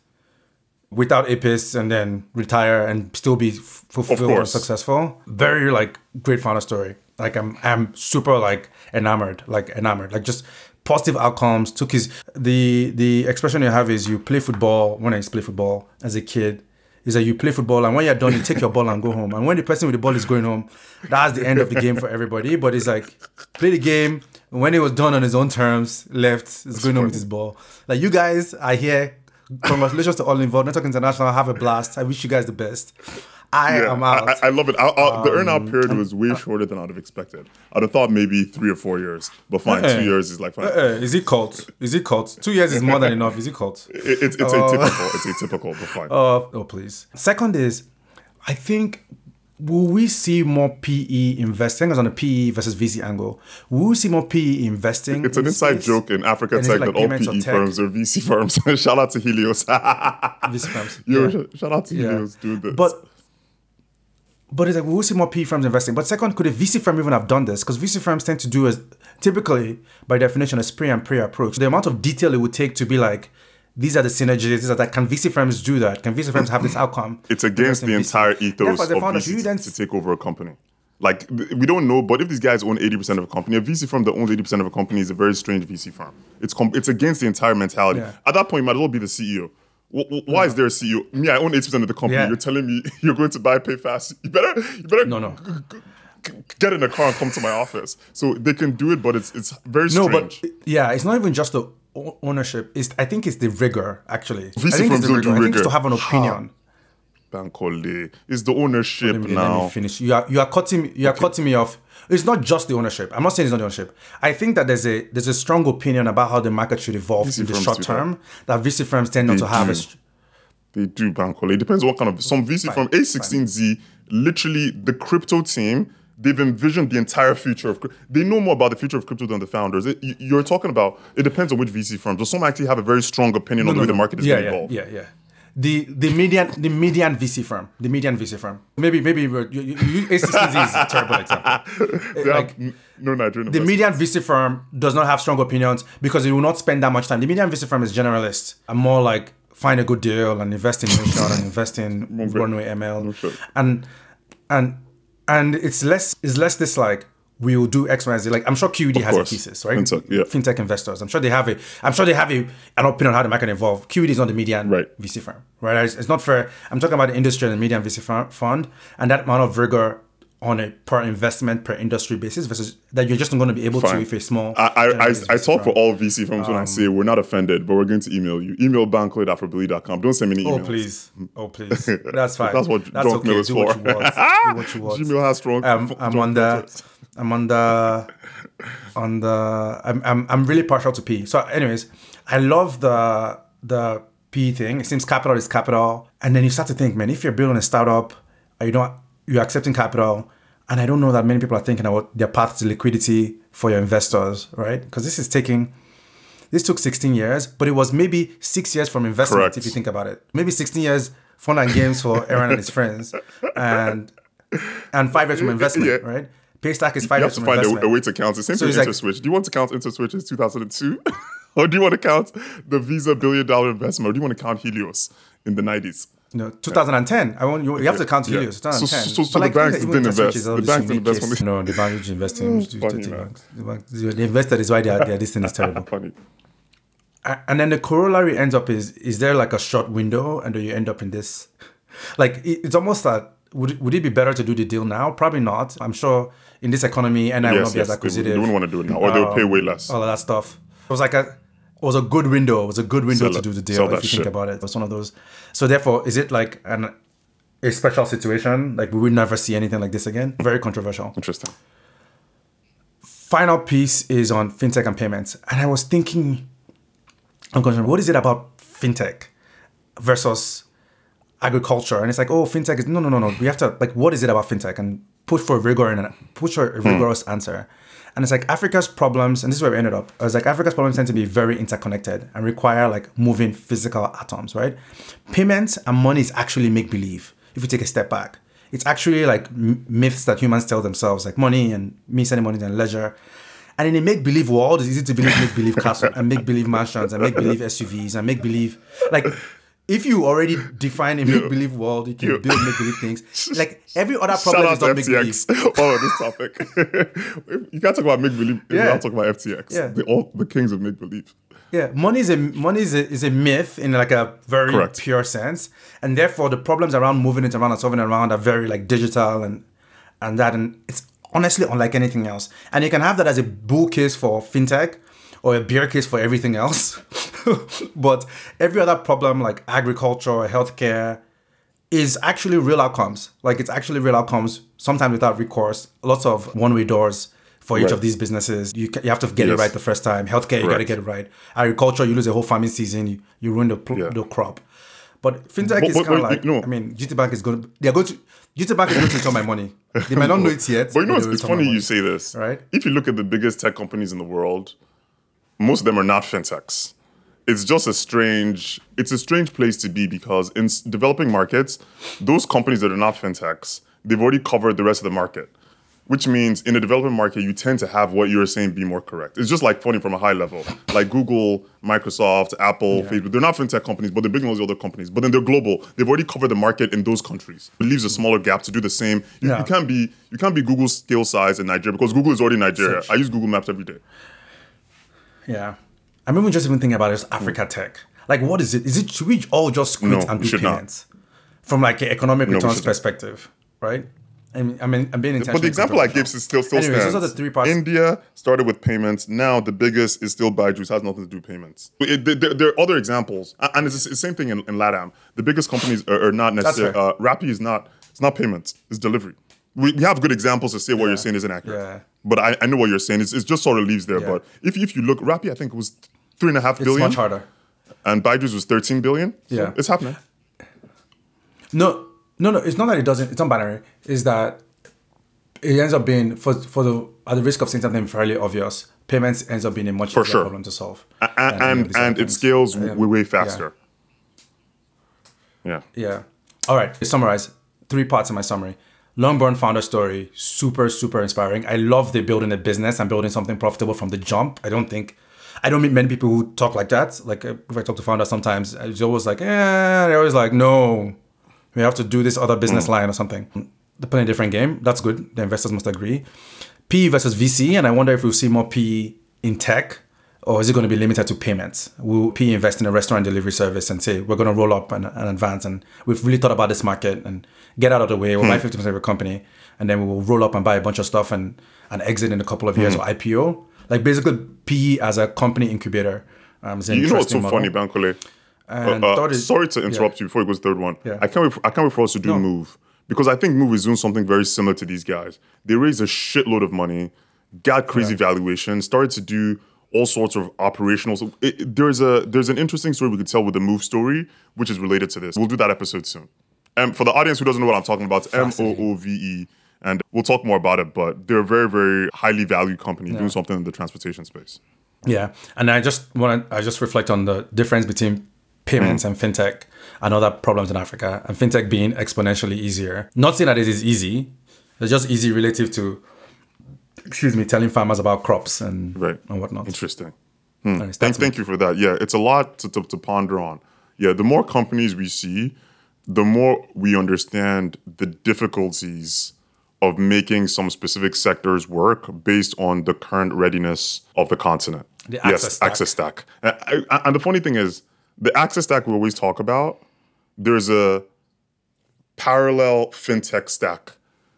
without Apis and then retire and still be f- fulfilled and successful. Very like great founder story. Like I'm I'm super like enamored, like enamored, like just positive outcomes. Took his the the expression you have is you play football when I used to play football as a kid. Is that you play football and when you're done, you take your ball and go home. And when the person with the ball is going home, that's the end of the game for everybody. But it's like play the game. and When it was done on his own terms, left, is going home with his ball. Like you guys are here. Congratulations to all involved. Network International, have a blast. I wish you guys the best. I Yeah, am out. Um, I, I love it. I, I, the earn out period was way shorter than I'd have expected. I'd have thought maybe three or four years, but fine, Eh. two years is like fine. Uh, is it cult? Is it cult? Two years is more than enough. Is it cult? It- it's it's atypical. It's atypical, but fine. Uh, oh, please. Second is, I think, will we see more PE investing? As on the PE versus VC angle, will we see more PE investing? it's an inside space? joke in Africa And Tech like that all PE firms are VC [laughs] firms. [laughs] Shout out to Helios. VC firms. Yo, Yeah. shout out to Yeah. Helios doing this. But but it's like we will see more PE firms investing. But second, could a VC firm even have done this? Because VC firms tend to do as typically, by definition, a spray and pray approach. The amount of detail it would take to be like, these are the synergies, these are that. Can VC firms do that? Can VC firms have this [laughs] outcome? it's against the VC. entire ethos Therefore, of the founders, you VC then to take over a company. Like we don't know, but if these guys own eighty percent of a company, a VC firm that owns eighty percent of a company is a very strange VC firm. It's com- it's against the entire mentality. Yeah. At that point, you might as well be the CEO. Wh- wh- Why is there a CEO? Me, I own eighty percent of the company. Yeah. You're telling me [laughs] you're going to buy PayFast. You better, you better No, no. g- g- get in a car and come to my office. So they can do it, but it's it's very strange. No, but yeah, it's not even just the ownership. is I think it's the rigor actually. VC I think firms it's the don't do rigor. I think it's to have an opinion. Bankole is the ownership Let me, now. let me finish. You are you are cutting me- you are cutting me off. It's not just the ownership. I'm not saying it's not the ownership. I think that there's a there's a strong opinion about how the market should evolve VC in the short term. That. VC firms tend not They to have do. They do Bankole. It depends what kind of some VC from A16Z. Literally, the crypto team. They've envisioned the entire future of. They know more about the future of crypto than the founders. It- you- you're talking about. It depends on which VC firms. So some actually have a very strong opinion on the way the market is yeah, going to yeah, evolve. yeah, yeah. The the median the median VC firm the median VC firm maybe maybe you, you, you, A16Z is a [laughs] terrible example. Like, no Nigerian. the median VC firm does not have strong opinions because it will not spend that much time. The median VC firm is generalist and more like find a good deal and invest in Moonshot and invest in [laughs] Runway ML and and and it's less it's less this like we will do X, Y, and Like I'm sure QED has a course. thesis, right? Fintech, yeah. Fintech investors. I'm sure they have a. I'm sure they have a an opinion on how the market can evolve. QED is not the median Right. VC firm, right? It's, it's not fair. I'm talking about the industry and the median VC fund and that amount of rigor on a per investment per industry basis versus that you're just not going to be able to Fine. if a small. I, I, I, I talk for all VC firms when I say we're not offended, but we're going to email you. Email bankole.afrobility.com. Don't send me any Oh please! Oh please! [laughs] That's fine. That's what That's junk mail is Do what for. you want. [laughs] Do what you want. Gmail has strong. um, I'm on the. I'm on the, on the, I'm, I'm, I'm really partial to P. So, anyways, I love the the P thing. It seems capital is capital, and then you start to think, man, if you're building a startup, you don't, you're accepting capital, and I don't know that many people are thinking about their path to liquidity for your investors, right? Because this is taking. This took 16 years, but it was maybe six years from investment Correct. if you think about it. Maybe 16 years fun and games for [laughs] Aaron and his friends, and and five years from investment, Yeah. right? Paystack is five You have years to from find a, investment. a way to count it. Same So thing it's with like- InterSwitch. Do you want to count InterSwitch as [laughs] 2002? or do you want to count the Visa billion dollar investment? Or do you want to count Helios in the 90s? No, 2010. I want you. You have to count. Helios. So- 2010. so- so But the banks didn't invest. The banks didn't invest case. when they- No, the banks investing. funny, banks- the banks- The investor is why their their this thing is terrible. [laughs] Funny. And then the corollary ends up is is there like a short window and then you end up in this like it, it's almost that would, it- would it be better to do the deal now? Probably not. I'm sure in this economy, and I will not be yes. as acquisitive. they wouldn't want to do it now, or they'll pay Um, way less. all of that stuff. It was like a was a good window. It was a good window Sell to do the deal if you shit. think about it. It was one of those. So therefore, is it like an a special situation? Like we will never see anything like this again. Very controversial. Interesting. Final piece is on fintech and payments, and I was thinking, I'm concerned. What is it about fintech versus agriculture? And it's like, oh, fintech is no, no, no, no. We have to like, what is it about fintech? And push for rigor and push for a hmm. rigorous answer. And it's like Africa's problems, and this is where we ended up. It's like Africa's problems tend to be very interconnected and require like moving physical atoms, right? Payments and money is actually make believe. If you take a step back, it's actually like m- myths that humans tell themselves, like money and me sending money and leisure. And in a make believe world, it's easy to believe make believe [laughs] castle and make believe mansions and make believe SUVs and make believe like if you already [laughs] define a make believe world, you can Yo. build make believe things. [laughs] Like every other Shout problem out is not make believe. [laughs] Oh, this topic. you can't talk about make believe. Yeah. Yeah. I'll talk about FTX. Yeah. The, all, the kings of make believe. Yeah, money is a money is a, is a myth in like a very Correct. pure sense, and therefore the problems around moving it around and solving it around are very like digital and and that, and it's honestly unlike anything else. And you can have that as a bull case for fintech or a bear case for everything else, [laughs] but every other problem like agriculture or healthcare is actually real outcomes. Like it's actually real outcomes. Sometimes without recourse, lots of one-way doors for each Right. of these businesses. You, you have to get it right the first time. Healthcare, you got to get it right. Agriculture, you lose a whole farming season. You, you ruin the, pl- Yeah. the crop. But fintech But- is kind of like, you know- I mean, GT Bank is going to, they're going to, GT Bank is going to return my money. They might not know [laughs] it yet. But you know, it's, it's funny you say this. Right. If you look at the biggest tech companies in the world, most of them are not fintechs. It's just a strange. It's a strange place to be because in developing markets, those companies that are not fintechs, they've already covered the rest of the market. Which means in a developing market, you tend to have what you're saying be more correct. It's just like funny from a high level, like Google, Microsoft, Apple, Facebook. They're not fintech companies, but they're big all these other companies. But then they're global. They've already covered the market in those countries. It leaves a smaller gap to do the same. You, Yeah. you can't be you can't be Google's scale size in Nigeria because Google is already Nigeria. I use Google Maps every day. Yeah. I'm even just even thinking about this Africa tech. Like, what is it? Is it, should we all just quit No, and do should not. payments? From like an economic we returns perspective, right? I mean, I mean, I'm being intentional. But the example I gave is still still Anyways, stands. those are the three parts. India started with payments. Now the biggest is still Byju's. Has nothing to do with payments. It- there, there- are other examples, and it's the same thing in, in LATAM. The biggest companies are, are not necessarily. Uh, Rappi is not. It's not payments. It's delivery. We, we have good examples to say what you're saying isn't accurate. Yeah. But I, I know what you're saying. It's, it just sort of leaves there. Yeah. But if if you look, Rappi, I think it was three and a half It's billion, much harder. and Byju's was 13 billion. So Yeah. it's happening. No, no, no. It's not that it doesn't. It's not binary. It's that it ends up being for for the at the risk of saying something fairly obvious. Payments ends up being a much For easier sure. problem to solve. And and, and it scales Yeah. way way faster. Yeah. Yeah. All right. To summarize, three parts in my summary. Longborn founder story, super, super inspiring. I love the building a business and building something profitable from the jump. I don't think, I don't meet many people who talk like that. Like uh, if I talk to founders sometimes, it's always like, eh, they're always like, no, we have to do this other business line or something. They're playing a different game. That's good. The investors must agree. PE versus VC, and I wonder if we'll see more PE in tech or is it going to be limited to payments? Will PE invest in a restaurant delivery service and say, we're going to roll up and, and advance? And we've really thought about this market and get out of the way. We'll buy 50% of a company and then we will roll up and buy a bunch of stuff and, and exit in a couple of years or IPO. Like basically PE as a company incubator. Um, is an You know what's so interesting funny, model. Bankole? Uh, uh, is- sorry to interrupt you before it goes third one. Yeah. I can't wait. For, I can't wait for us to do Moove because I think Moove is doing something very similar to these guys. They raised a shitload of money, got crazy valuation, started to do all sorts of operational. So it, there's a there's an interesting story we could tell with the Moove story, which is related to this. We'll do that episode soon. And for the audience who doesn't know what I'm talking about, M O O V E, and we'll talk more about it. But they're a very very highly valued company doing something in the transportation space. Yeah, and I just want to I just reflect on the difference between payments mm. and fintech and other problems in Africa, and fintech being exponentially easier. Not saying that it is easy; it's just easy relative to, excuse me, telling farmers about crops and Right. and whatnot. Interesting. Anyways, hmm. Thank, thank you for that. Yeah, it's a lot to, to, to ponder on. Yeah, the more companies we see, the more we understand the difficulties of making some specific sectors work based on the current readiness of the continent. The yes, access stack. access stack. And, and the funny thing is, the access stack we always talk about, there's a parallel fintech stack,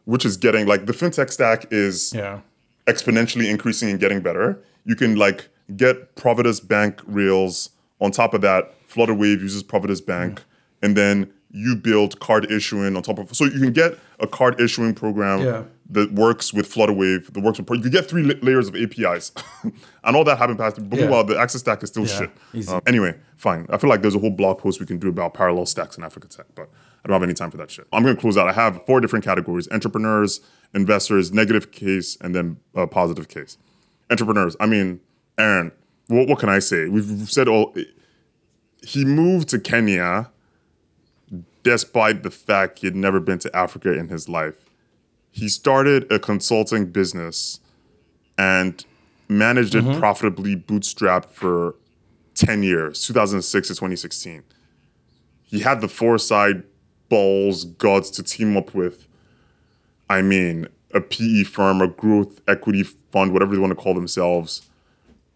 which is getting like the fintech stack is Yeah. exponentially increasing and getting better. You can like get Providus Bank rails. On top of that, Flutterwave uses Providus Bank, and then you build card issuing on top of. So you can get a card issuing program Yeah. that works with Flutterwave, that works with. You get three la- layers of APIs, [laughs] and all that happened past. But Yeah. meanwhile, the access stack is still shit. Um, anyway, fine. I feel like there's a whole blog post we can do about parallel stacks in Africa Tech, but I don't have any time for that shit. I'm going to close out. I have four different categories: entrepreneurs, investors, negative case, and then uh, positive case. Entrepreneurs. I mean, Aaron. What, what can I say? We've said all. He moved to Kenya, despite the fact he had never been to Africa in his life. He started a consulting business and managed it profitably bootstrapped for 10 years, 2006 to 2016. He had the foresight, balls, gods to team up with, I mean, a PE firm, a growth equity fund, whatever they want to call themselves,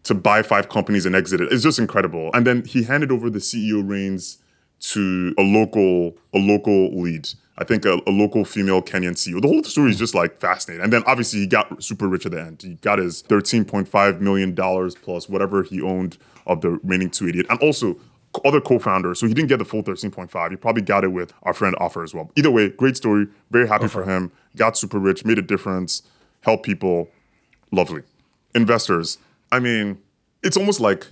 to buy five companies and exit it. It's just incredible. And then he handed over the CEO reins to a local, a local lead. I think a, a local female Kenyan CEO. The whole story is just like fascinating. And then obviously he got super rich at the end. He got his $13.5 million plus whatever he owned of the remaining 288. And also other co-founders. So he didn't get the full 13.5. He probably got it with our friend Ofer as well. Either way, great story. Very happy for him. Got super rich, made a difference, helped people. Lovely. Investors. I mean, it's almost like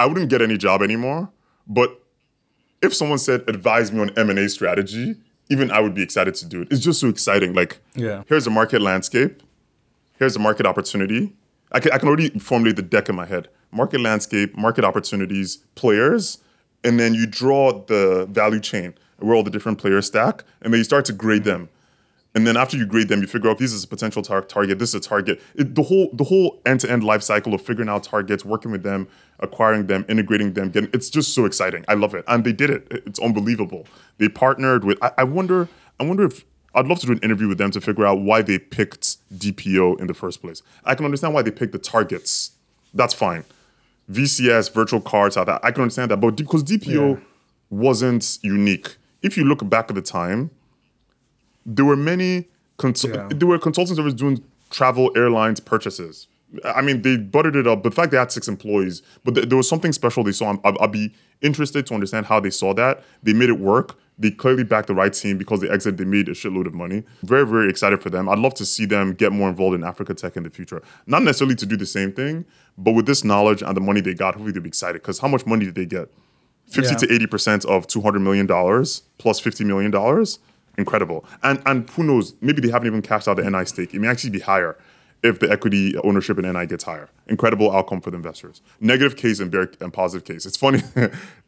I wouldn't get any job anymore, but if someone said advise me on M&A strategy, even I would be excited to do it. It's just so exciting. Like, Yeah. here's the market landscape. Here's the market opportunity. I can, I can already formulate the deck in my head. Market landscape, market opportunities, players, and then you draw the value chain where all the different players stack, and then you start to grade them. And then after you grade them, you figure out this is a potential tar- target, this is a target. It, the whole the whole end to end life cycle of figuring out targets, working with them, acquiring them, integrating them, getting it's just so exciting. I love it, and they did it. It- It's unbelievable. They partnered with. I, I wonder. I wonder if I'd love to do an interview with them to figure out why they picked DPO in the first place. I can understand why they picked the targets. That's fine. VCS, virtual cards, how that I can understand that, but because DPO Yeah. wasn't unique. If you look back at the time, there were many cons- Yeah. there were consulting services doing travel airlines purchases. I mean, they buttered it up. But the fact they had six employees, but th- there was something special they saw. I'd, I'd be interested to understand how they saw that. They made it work. They clearly backed the right team because they exit, They made a shitload of money. Very, very excited for them. I'd love to see them get more involved in Africa Tech in the future. Not necessarily to do the same thing, but with this knowledge and the money they got, hopefully they'll be excited. Because how much money did they get? 50 Yeah. to 80% of $200 million plus $50 million. Incredible. And and who knows, maybe they haven't even cashed out the NI stake. It may actually be higher if the equity ownership in NI gets higher. Incredible outcome for the investors. Negative case and, bear, and positive case. It's funny. [laughs]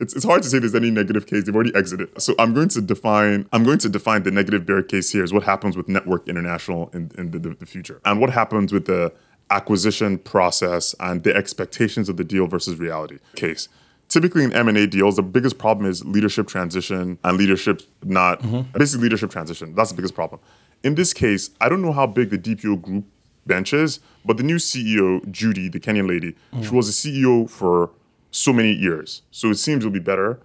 it's, it's hard to say there's any negative case. They've already exited. So I'm going to define I'm going to define the negative bear case here is what happens with Network International in, in the, the, the future. And what happens with the acquisition process and the expectations of the deal versus reality case typically in m&a deals the biggest problem is leadership transition and leadership not mm-hmm. basically leadership transition that's the biggest problem in this case i don't know how big the dpo group bench is but the new ceo judy the kenyan lady she was a ceo for so many years so it seems it'll be better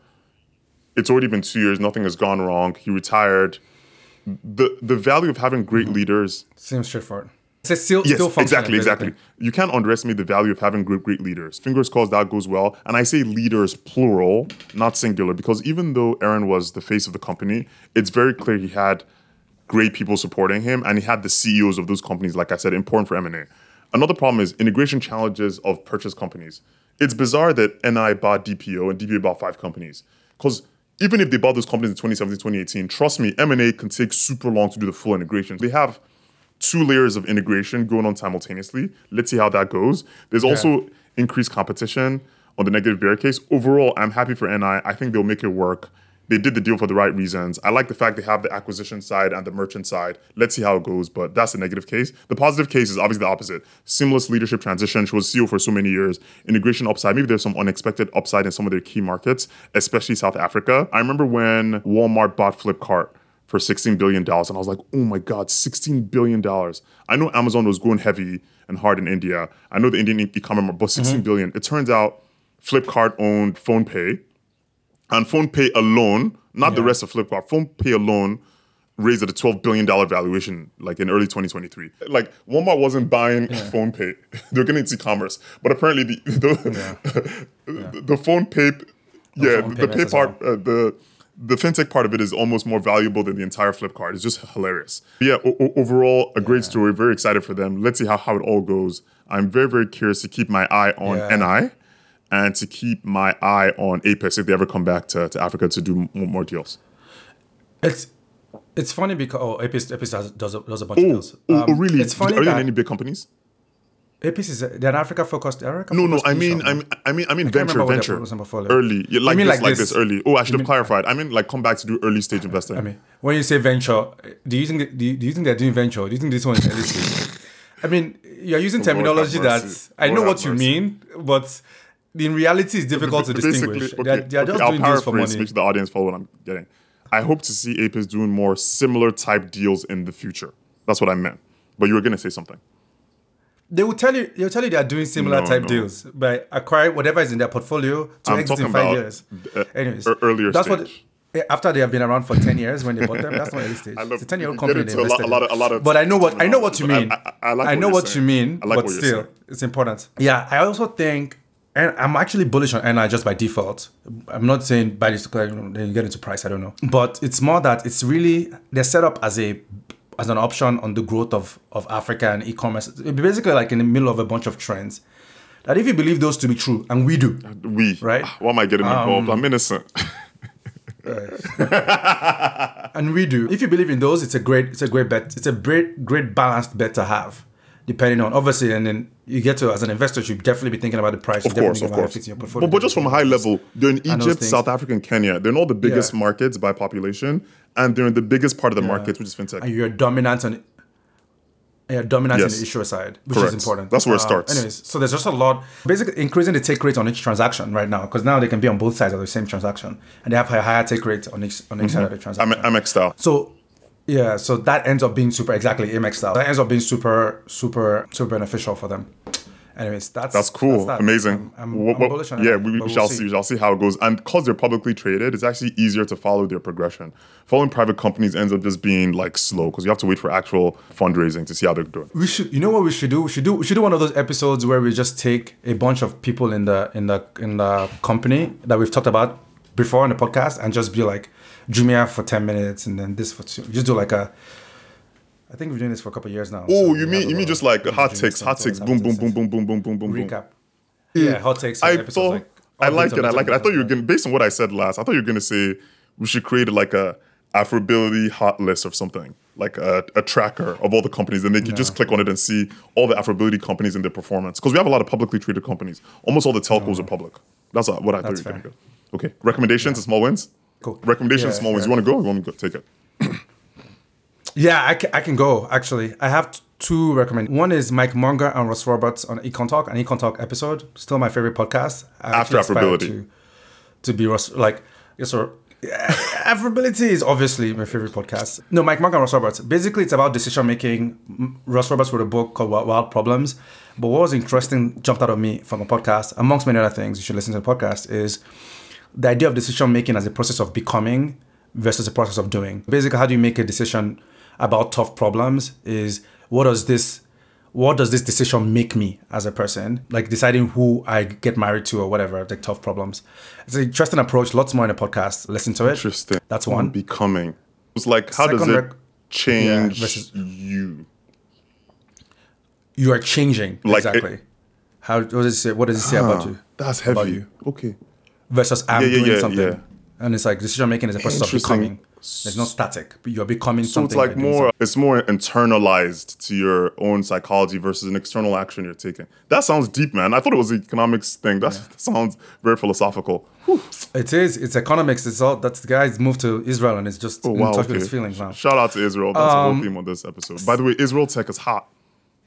it's already been two years nothing has gone wrong he retired the the value of having great mm-hmm. leaders Seems straightforward. It's still, Yes, still functioning, exactly, exactly. You can't underestimate the value of having great, great leaders. Fingers crossed that goes well. And I say leaders plural, not singular, because even though Aaron was the face of the company, it's very clear he had great people supporting him, and he had the CEOs of those companies. Like I said, important for M&A. Another problem is integration challenges of purchase companies. It's bizarre that NI bought DPO and DPO bought five companies, because even if they bought those companies in 2017, 2018, trust me, M&A can take super long to do the full integration. They have two layers of integration going on simultaneously. Let's see how that goes. There's also increased competition on the negative bear case. Overall, I'm happy for NI. I think they'll make it work. They did the deal for the right reasons. I like the fact they have the acquisition side and the merchant side. Let's see how it goes, but that's the negative case. The positive case is obviously the opposite. Seamless leadership transition. She was CEO for so many years. Integration upside. Maybe there's some unexpected upside in some of their key markets, especially South Africa. I remember when Walmart bought Flipkart for $16 billion. And I was like, oh my God, $16 billion. I know Amazon was going heavy and hard in India. I know the Indian e-commerce, but $16 billion. It turns out Flipkart owned PhonePe And PhonePe alone, not the rest of Flipkart, PhonePe alone raised at a $12 billion valuation like in early 2023. Like Walmart wasn't buying PhonePe. [laughs] They're getting into e-commerce. But apparently the [laughs] the, [laughs] the, the PhonePe yeah, phone the pay part uh, the the fintech part of it is almost more valuable than the entire Flipkart. It's just hilarious. Yeah, o- o- overall, a great story. Very excited for them. Let's see how, how it all goes. I'm very, very curious to keep my eye on Yeah. NI and to keep my eye on Apis if they ever come back to, to Africa to do more deals. It's it's funny because oh, Apis, Apis does, does, a, does a bunch of Oh, deals. oh, Um, oh, really? It's funny Are they in any big companies? Apis is an Africa focused. Africa No, no. I mean, I mean, I mean, I mean, venture, venture, purpose and portfolio. early, yeah, like mean this, like like this, this? early. Oh, I should have clarified. I mean, like come back to do early stage investing. I mean, when you say venture, do you think do you, do you think they're doing venture? Do you think this one is early stage? I mean, you're using terminology that. I know what you mean, but in reality, it's difficult to [laughs] distinguish. okay, they're, they're okay, just I'll doing this for money. Make the audience follow what I'm getting. I hope to see Apis doing more similar type deals in the future. That's what I meant. But you were gonna say something. They will tell you. They'll tell you they are doing similar No, type no. deals by acquiring whatever is in their portfolio to I'm exit in five years. uh, Anyways, ear- earlier that's stage. what. After they have been around for ten years, when they bought them, that's not early stage. [laughs] Love- it's a ten-year-old company. They a lot- invested a lot of- a lot of but I know what I know what you mean. I- I- I like what know what saying. you mean, like but still, saying. it's important. Yeah, I also think, and I'm actually bullish on NI just by default. I'm not saying by this then you get into price. I don't know, but it's more that it's really they're set up as a as an option on the growth of of Africa and e-commerce. It's basically like in the middle of a bunch of trends. That if you believe those to be true, and we do, We Right. Why am I getting involved? Um, I'm innocent. [laughs] and we do. If you believe in those, it's a great, it's a great bet. It's a great, great balanced bet to have, depending on obviously, and then you get to as an investor, you should definitely be thinking about the price. Of course, of course. But, but just from a high level, they're in Egypt. South Africa, and Kenya. They're in all the biggest Yeah. markets by population, and they're in the biggest part of the market, which is fintech. and you're dominant on. Yeah, dominant Yes. in the issuer side, which Correct. is important. That's where it Uh, starts. anyways, so there's just a lot, basically increasing the take rate on each transaction right now, because now they can be on both sides of the same transaction, and they have a higher take rate on each on each side of the transaction. I'm Amex style. So yeah, so that ends up being super exactly Amex style. That ends up being super, super, super beneficial for them. Anyways, that's That's cool. that. Amazing. I'm, I'm, What- I'm what- on yeah, we, we shall we'll see. We shall see how it goes. And because they're publicly traded, it's actually easier to follow their progression. Following private companies ends up just being like slow because you have to wait for actual fundraising to see how they're doing. We should, you know, what we should do? We should do, we should do one of those episodes where we just take a bunch of people in the in the in the company that we've talked about before in the podcast and just be like Jumia for ten minutes and then this for two. Just do like a. I think we're doing this for a couple of years now. Oh, so you mean you mean just like hot takes, hot takes, boom, boom, boom, boom, boom, boom, boom, boom, boom. recap. Yeah, hot takes. I episodes, thought like, I like it. I like it. I thought you were gonna based on what I said last. I thought you were gonna say we should create like a Afrobility hot list or something, like a, a tracker of all the companies, and they can just click on it and see all the Afrobility companies and their performance. Because we have a lot of publicly traded companies. Almost all the telcos are public. That's uh, what I thought That's you were gonna go. Okay, recommendations and small wins. Cool. Recommendations Yeah, small ones. yeah. You want to go? You want me to go? Take it. [clears throat] Yeah, I can, I can go actually. I have t- two recommend. One is Mike Munger and Russ Roberts on Econ Talk, an Econ Talk episode. Still my favorite podcast. I After Afrobility. To, to be Ross, like, yes, sir. [laughs] Afrobility is obviously my favorite podcast. No, Mike Munger and Russ Roberts. Basically, it's about decision making. Russ Roberts wrote a book called Wild, Wild Problems. But what was interesting, jumped out of me from a podcast, amongst many other things, you should listen to the podcast, is the idea of decision making as a process of becoming versus a process of doing. Basically, how do you make a decision about tough problems? Is what does this what does this decision make me as a person? Like deciding who I get married to or whatever, like tough problems. It's an interesting approach. Lots more in the podcast. Listen to it. Interesting. That's On one. Becoming. It's like how does Second it rec- change Yeah, versus- you? You are changing. Like it- exactly. how what does it say? What does it say about ah, you? That's heavy. you. Okay. Versus I'm Yeah, yeah, doing yeah, something. yeah. And it's like decision making is a process of becoming. It's not static, but you're becoming So it's something. like by doing more it's more internalized to your own psychology versus an external action you're taking. That sounds deep, man. I thought it was an economics thing. That's, That [laughs] sounds very philosophical. Whew. It is. It's economics. It's all that the guy's moved to Israel and is just Oh, in touch okay. with his feelings now. Shout out to Israel. That's the Um, whole theme on this episode. By the way, Israel tech is hot.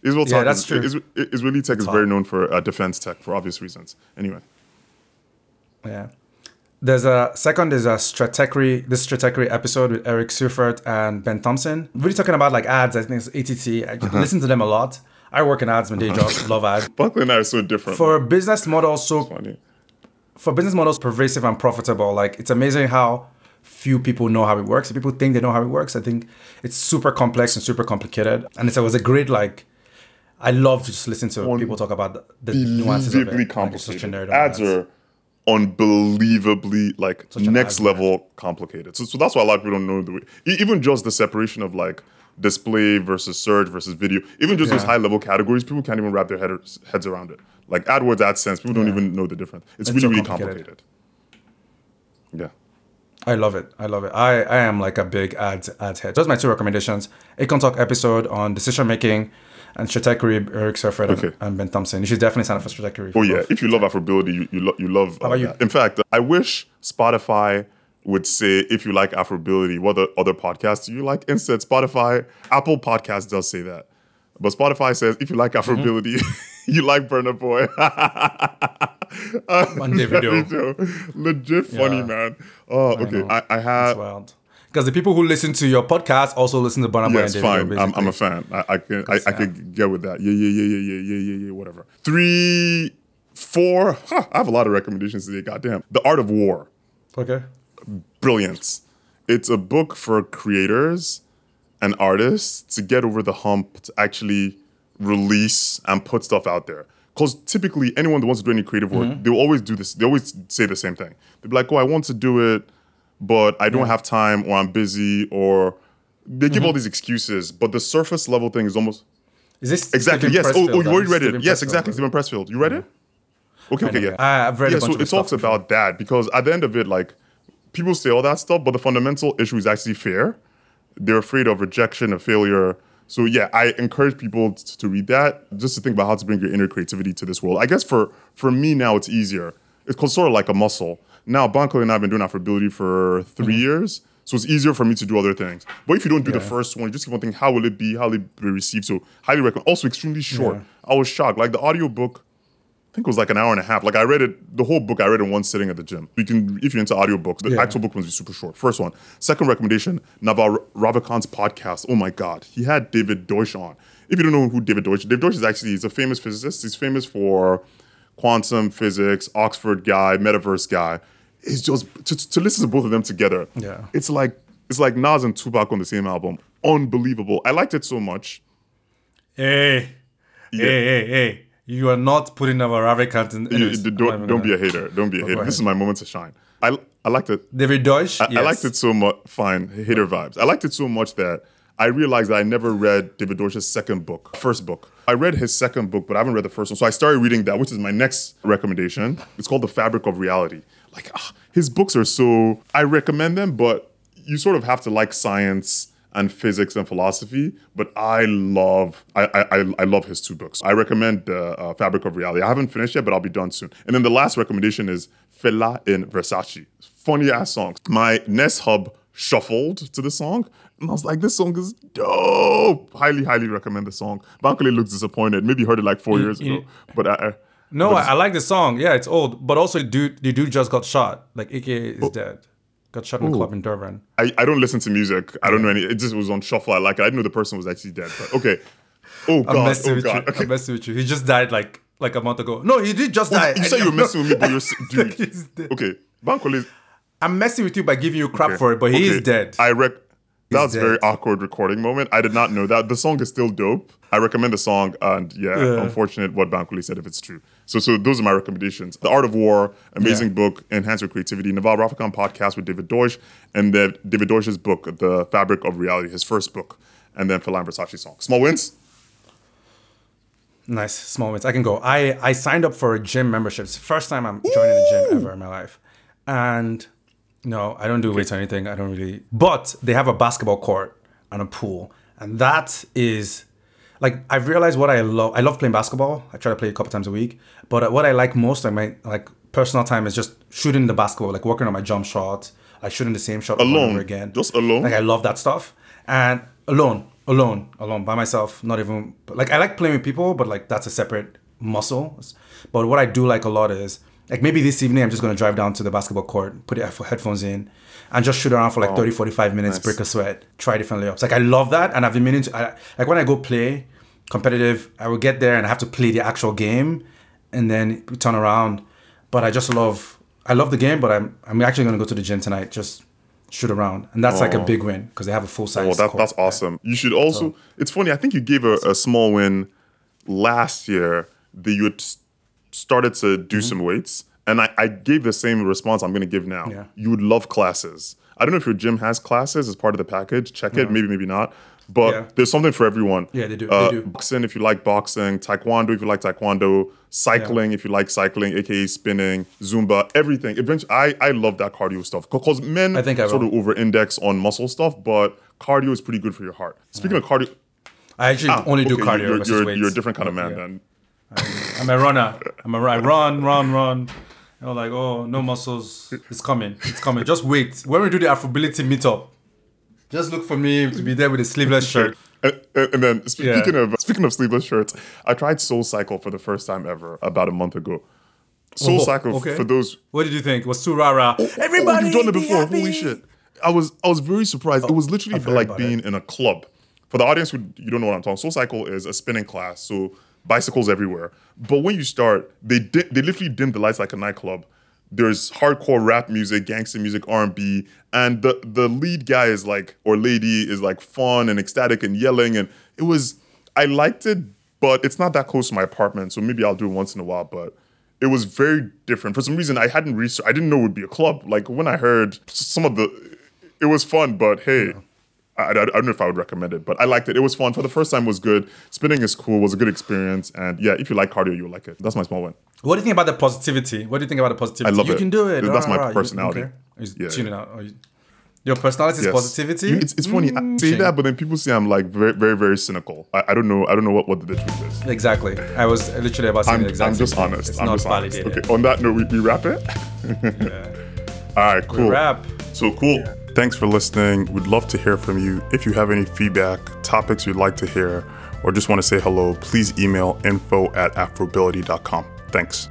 Israel Yeah, tech that's is, true. Is, is, Israeli tech is very known for uh, defense tech for obvious reasons. Anyway, Yeah. There's a second is a Stratechery, this Stratechery episode with Eric Seufert and Ben Thompson. Really talking about like ads. I think it's ATT. I Uh-huh. listen to them a lot. I work in ads, my day job, love ads. [laughs] Buckley and I are so different. For business models, so Funny. for business models pervasive and profitable, like it's amazing how few people know how it works. People think they know how it works. I think it's super complex and super complicated. And it's, it was a great like. I love to just listen to people talk about the, nuances of it. Unbelievably Like, it's such a complicated. nerd Ads that. are unbelievably like an next level complicated. So, so that's why a lot of people don't know the way. Even just the separation of like display versus search versus video, even just those high level categories, people can't even wrap their headers, heads around it. Like AdWords, AdSense, people don't Yeah. even know the difference. It's, It's really, so really complicated. complicated. Yeah. I love it. I love it. I, I am like a big ads ads head. Those are my two recommendations. Econ Talk episode on decision making and Stratechery, Eric Seufert and- Okay. and Ben Thompson. You should definitely sign up for Stratechery. Oh yeah, if you love Afrobility, you you, lo- you love. Uh, about you? In fact, I wish Spotify would say if you like Afrobility, what the other podcasts do you like? Instead, Spotify, Apple Podcast does say that, but Spotify says if you like Mm-hmm. Afrobility, [laughs] you like Burna Boy. [laughs] [laughs] Davido. Davido. legit funny Yeah. man. Oh, okay. I, I had. wild. Because the people who listen to your podcast also listen to Burna Boy Yes, fine. I'm, I'm a fan. I, I can I, I could get with that. Yeah, yeah, yeah, yeah, yeah, yeah, yeah, yeah. Whatever. Three, four. Huh, I have a lot of recommendations today. Goddamn. The Art of War. Okay. Brilliance. It's a book for creators and artists to get over the hump to actually release and put stuff out there. Because typically, anyone that wants to do any creative work, mm-hmm. they'll always do this. They always say the same thing. They'll be like, "Oh, I want to do it, but I don't have time, or I'm busy, or." They give mm-hmm. all these excuses, but the surface level thing is almost Is this exactly Steven yes. Oh, oh Pressfield? oh, you already That's read it. Yes, Pressfield, exactly. right? Steven Pressfield. You read it? Mm-hmm. Okay, okay, yeah. I- I've read a yeah, so it talks about that because at the end of it, like people say all that stuff, but the fundamental issue is actually fear. They're afraid of rejection, of failure. So yeah, I encourage people t- to read that just to think about how to bring your inner creativity to this world. I guess for for me now it's easier. It's called sort of like a muscle. Now Bankole and I have been doing Afrobility for 3 Mm-hmm. years. So it's easier for me to do other things. But if you don't do the first one, you just keep on thinking, how will it be? How will it be received? So highly recommend. Also extremely short. Yeah. I was shocked. Like the audiobook think it was like an hour and a half. Like I read it, the whole book I read in one sitting at the gym. You can, if you're into audiobooks, the Yeah. actual book must be super short. First one. Second recommendation, Naval Ravikant's podcast. Oh my God. He had David Deutsch on. If you don't know who David Deutsch is, David Deutsch is actually, he's a famous physicist. He's famous for quantum physics, Oxford guy, multiverse guy. It's just, to, to listen to both of them together, Yeah. it's like, it's like Nas and Tupac on the same album. Unbelievable. I liked it so much. Hey, hey, hey, hey. You are not putting our Ravikant in. You- anyways, you- I'm not don't don't be a hater. Don't be a hater. This is my moment to shine. I I liked it. David Deutsch? I, I liked it so much. Fine, hater vibes. I liked it so much that I realized that I never read David Deutsch's second book, first book. I read his second book, but I haven't read the first one. So I started reading that, which is my next recommendation. It's called The Fabric of Reality. Like ah, his books are so. I recommend them, but you sort of have to like science and physics and philosophy. But I love, I I, I- love his two books. I recommend the uh, Fabric of Reality. I haven't finished yet, but I'll be done soon. And then the last recommendation is Fela in Versace. Funny ass songs. My Nest Hub shuffled to the song, and I was like, this song is dope. Highly, highly recommend the song. Bankole looks disappointed. Maybe he heard it like four years ago, but I. I No, but I, I like the song. Yeah, it's old. But also, dude, the dude just got shot. Like, AKA Oh. is dead. Got shot in a club in Durban. I, I don't listen to music. I don't know any. It just was on shuffle. I like it. I didn't know the person was actually dead. But okay. Oh I'm god. messing Oh with god. you. Okay. I'm messing with you. He just died like like a month ago. No, he did just oh, die. You said you were messing with me, but you're s- [laughs] dude. He's dead. Okay, Bankole is I'm messing with you by giving you crap okay. for it, but he is dead. I rec. That was a very awkward recording moment. I did not know that. The song is still dope. I recommend the song, and yeah, Yeah. unfortunate what Bankole said if it's true. So, so those are my recommendations: The Art of War, amazing Yeah. book, Enhance Your Creativity, Naval Ravikant podcast with David Deutsch, and then David Deutsch's book, The Fabric of Reality, his first book, and then Fela Versace song. Small wins. Nice small wins. I can go. I I signed up for a gym memberships. First time I'm joining a gym ever in my life, and no, I don't do weights or anything. I don't really. But they have a basketball court and a pool, and that is like I've realized what I love. I love playing basketball. I try to play a couple times a week. But what I like most, I my like personal time is just shooting the basketball, like working on my jump shot, like shooting the same shot over and Alone. over again. Just alone? Like I love that stuff. And alone, alone, alone by myself. Not even like I like playing with people, but like that's a separate muscle. But what I do like a lot is like maybe this evening I'm just gonna drive down to the basketball court, put the headphones in, and just shoot around for like 30, 45 minutes, break a sweat, try different layups. Like I love that, and I've been meaning to. I, like when I go play competitive, I will get there and I have to play the actual game, and then turn around. But I just love I love the game, but I'm I'm actually gonna go to the gym tonight. Just shoot around, and that's like a Oh. big win because they have a full size. Well, that, court. that's awesome. You should also. It's funny. I think you gave a, a small win last year that you had s- started to do some weights, and I, I gave the same response I'm going to give now. Yeah. You would love classes. I don't know if your gym has classes as part of the package. Check it. Maybe, maybe not. But Yeah. there's something for everyone. Yeah, they do, they Uh, do. Boxing if you like boxing, taekwondo if you like taekwondo, cycling if you like cycling, aka spinning, Zumba, everything. Eventually, I I love that cardio stuff because men I think I sort will. of over-index on muscle stuff, but cardio is pretty good for your heart. Speaking of cardio, I actually ah, only do cardio You're, you're, you're a different kind of man Yeah. then. I'm a runner. I'm a run. Run, run, run. You know, like oh, no muscles. It's coming. It's coming. Just wait. When we do the Afrobility meetup, just look for me to be there with a sleeveless shirt. And, and and then sp- Yeah. speaking of speaking of sleeveless shirts, I tried Soul Cycle for the first time ever about a month ago. Soul Oh, Cycle okay. for those What did you think? It was too rara. Everybody, oh, oh, you've done it be before. happy. Holy shit! I was I was very surprised. it was literally like being in a club. For the audience who you don't know what I'm talking, Soul Cycle is a spinning class, so bicycles everywhere. But when you start, they di- they literally dim the lights like a nightclub. There's hardcore rap music, gangster music, R&B, and the the lead guy is like or lady is like fun and ecstatic and yelling, and it was I liked it, but it's not that close to my apartment, so maybe I'll do it once in a while. But it was very different. For some reason, I hadn't researched. I didn't know it would be a club. Like when I heard some of the, it was fun. But hey, I, I, I don't know if I would recommend it. But I liked it. It was fun. For the first time, was good. Spinning is cool. Was a good experience. And yeah, if you like cardio, you'll like it. That's my small one. What do you think about the positivity? What do you think about the positivity? I love you it. can do it. That's my Rah, rah, you don't personality. care? Yeah. tuning out. You- Your personality is Yes. positivity. You- It's, it's funny. I hmm. say shame. that, but then people say I'm like very, very, very cynical. I, I don't know. I don't know what, what the truth is. Exactly. I was literally about saying I'm, the I'm just honest. It's I'm not just honest. Okay. On that note, we, we wrap it. [laughs] All right. Cool. Wrap. So cool. Thanks for listening. We'd love to hear from you. If you have any feedback, topics you'd like to hear, or just want to say hello, please email info at afrobility.com. Thanks.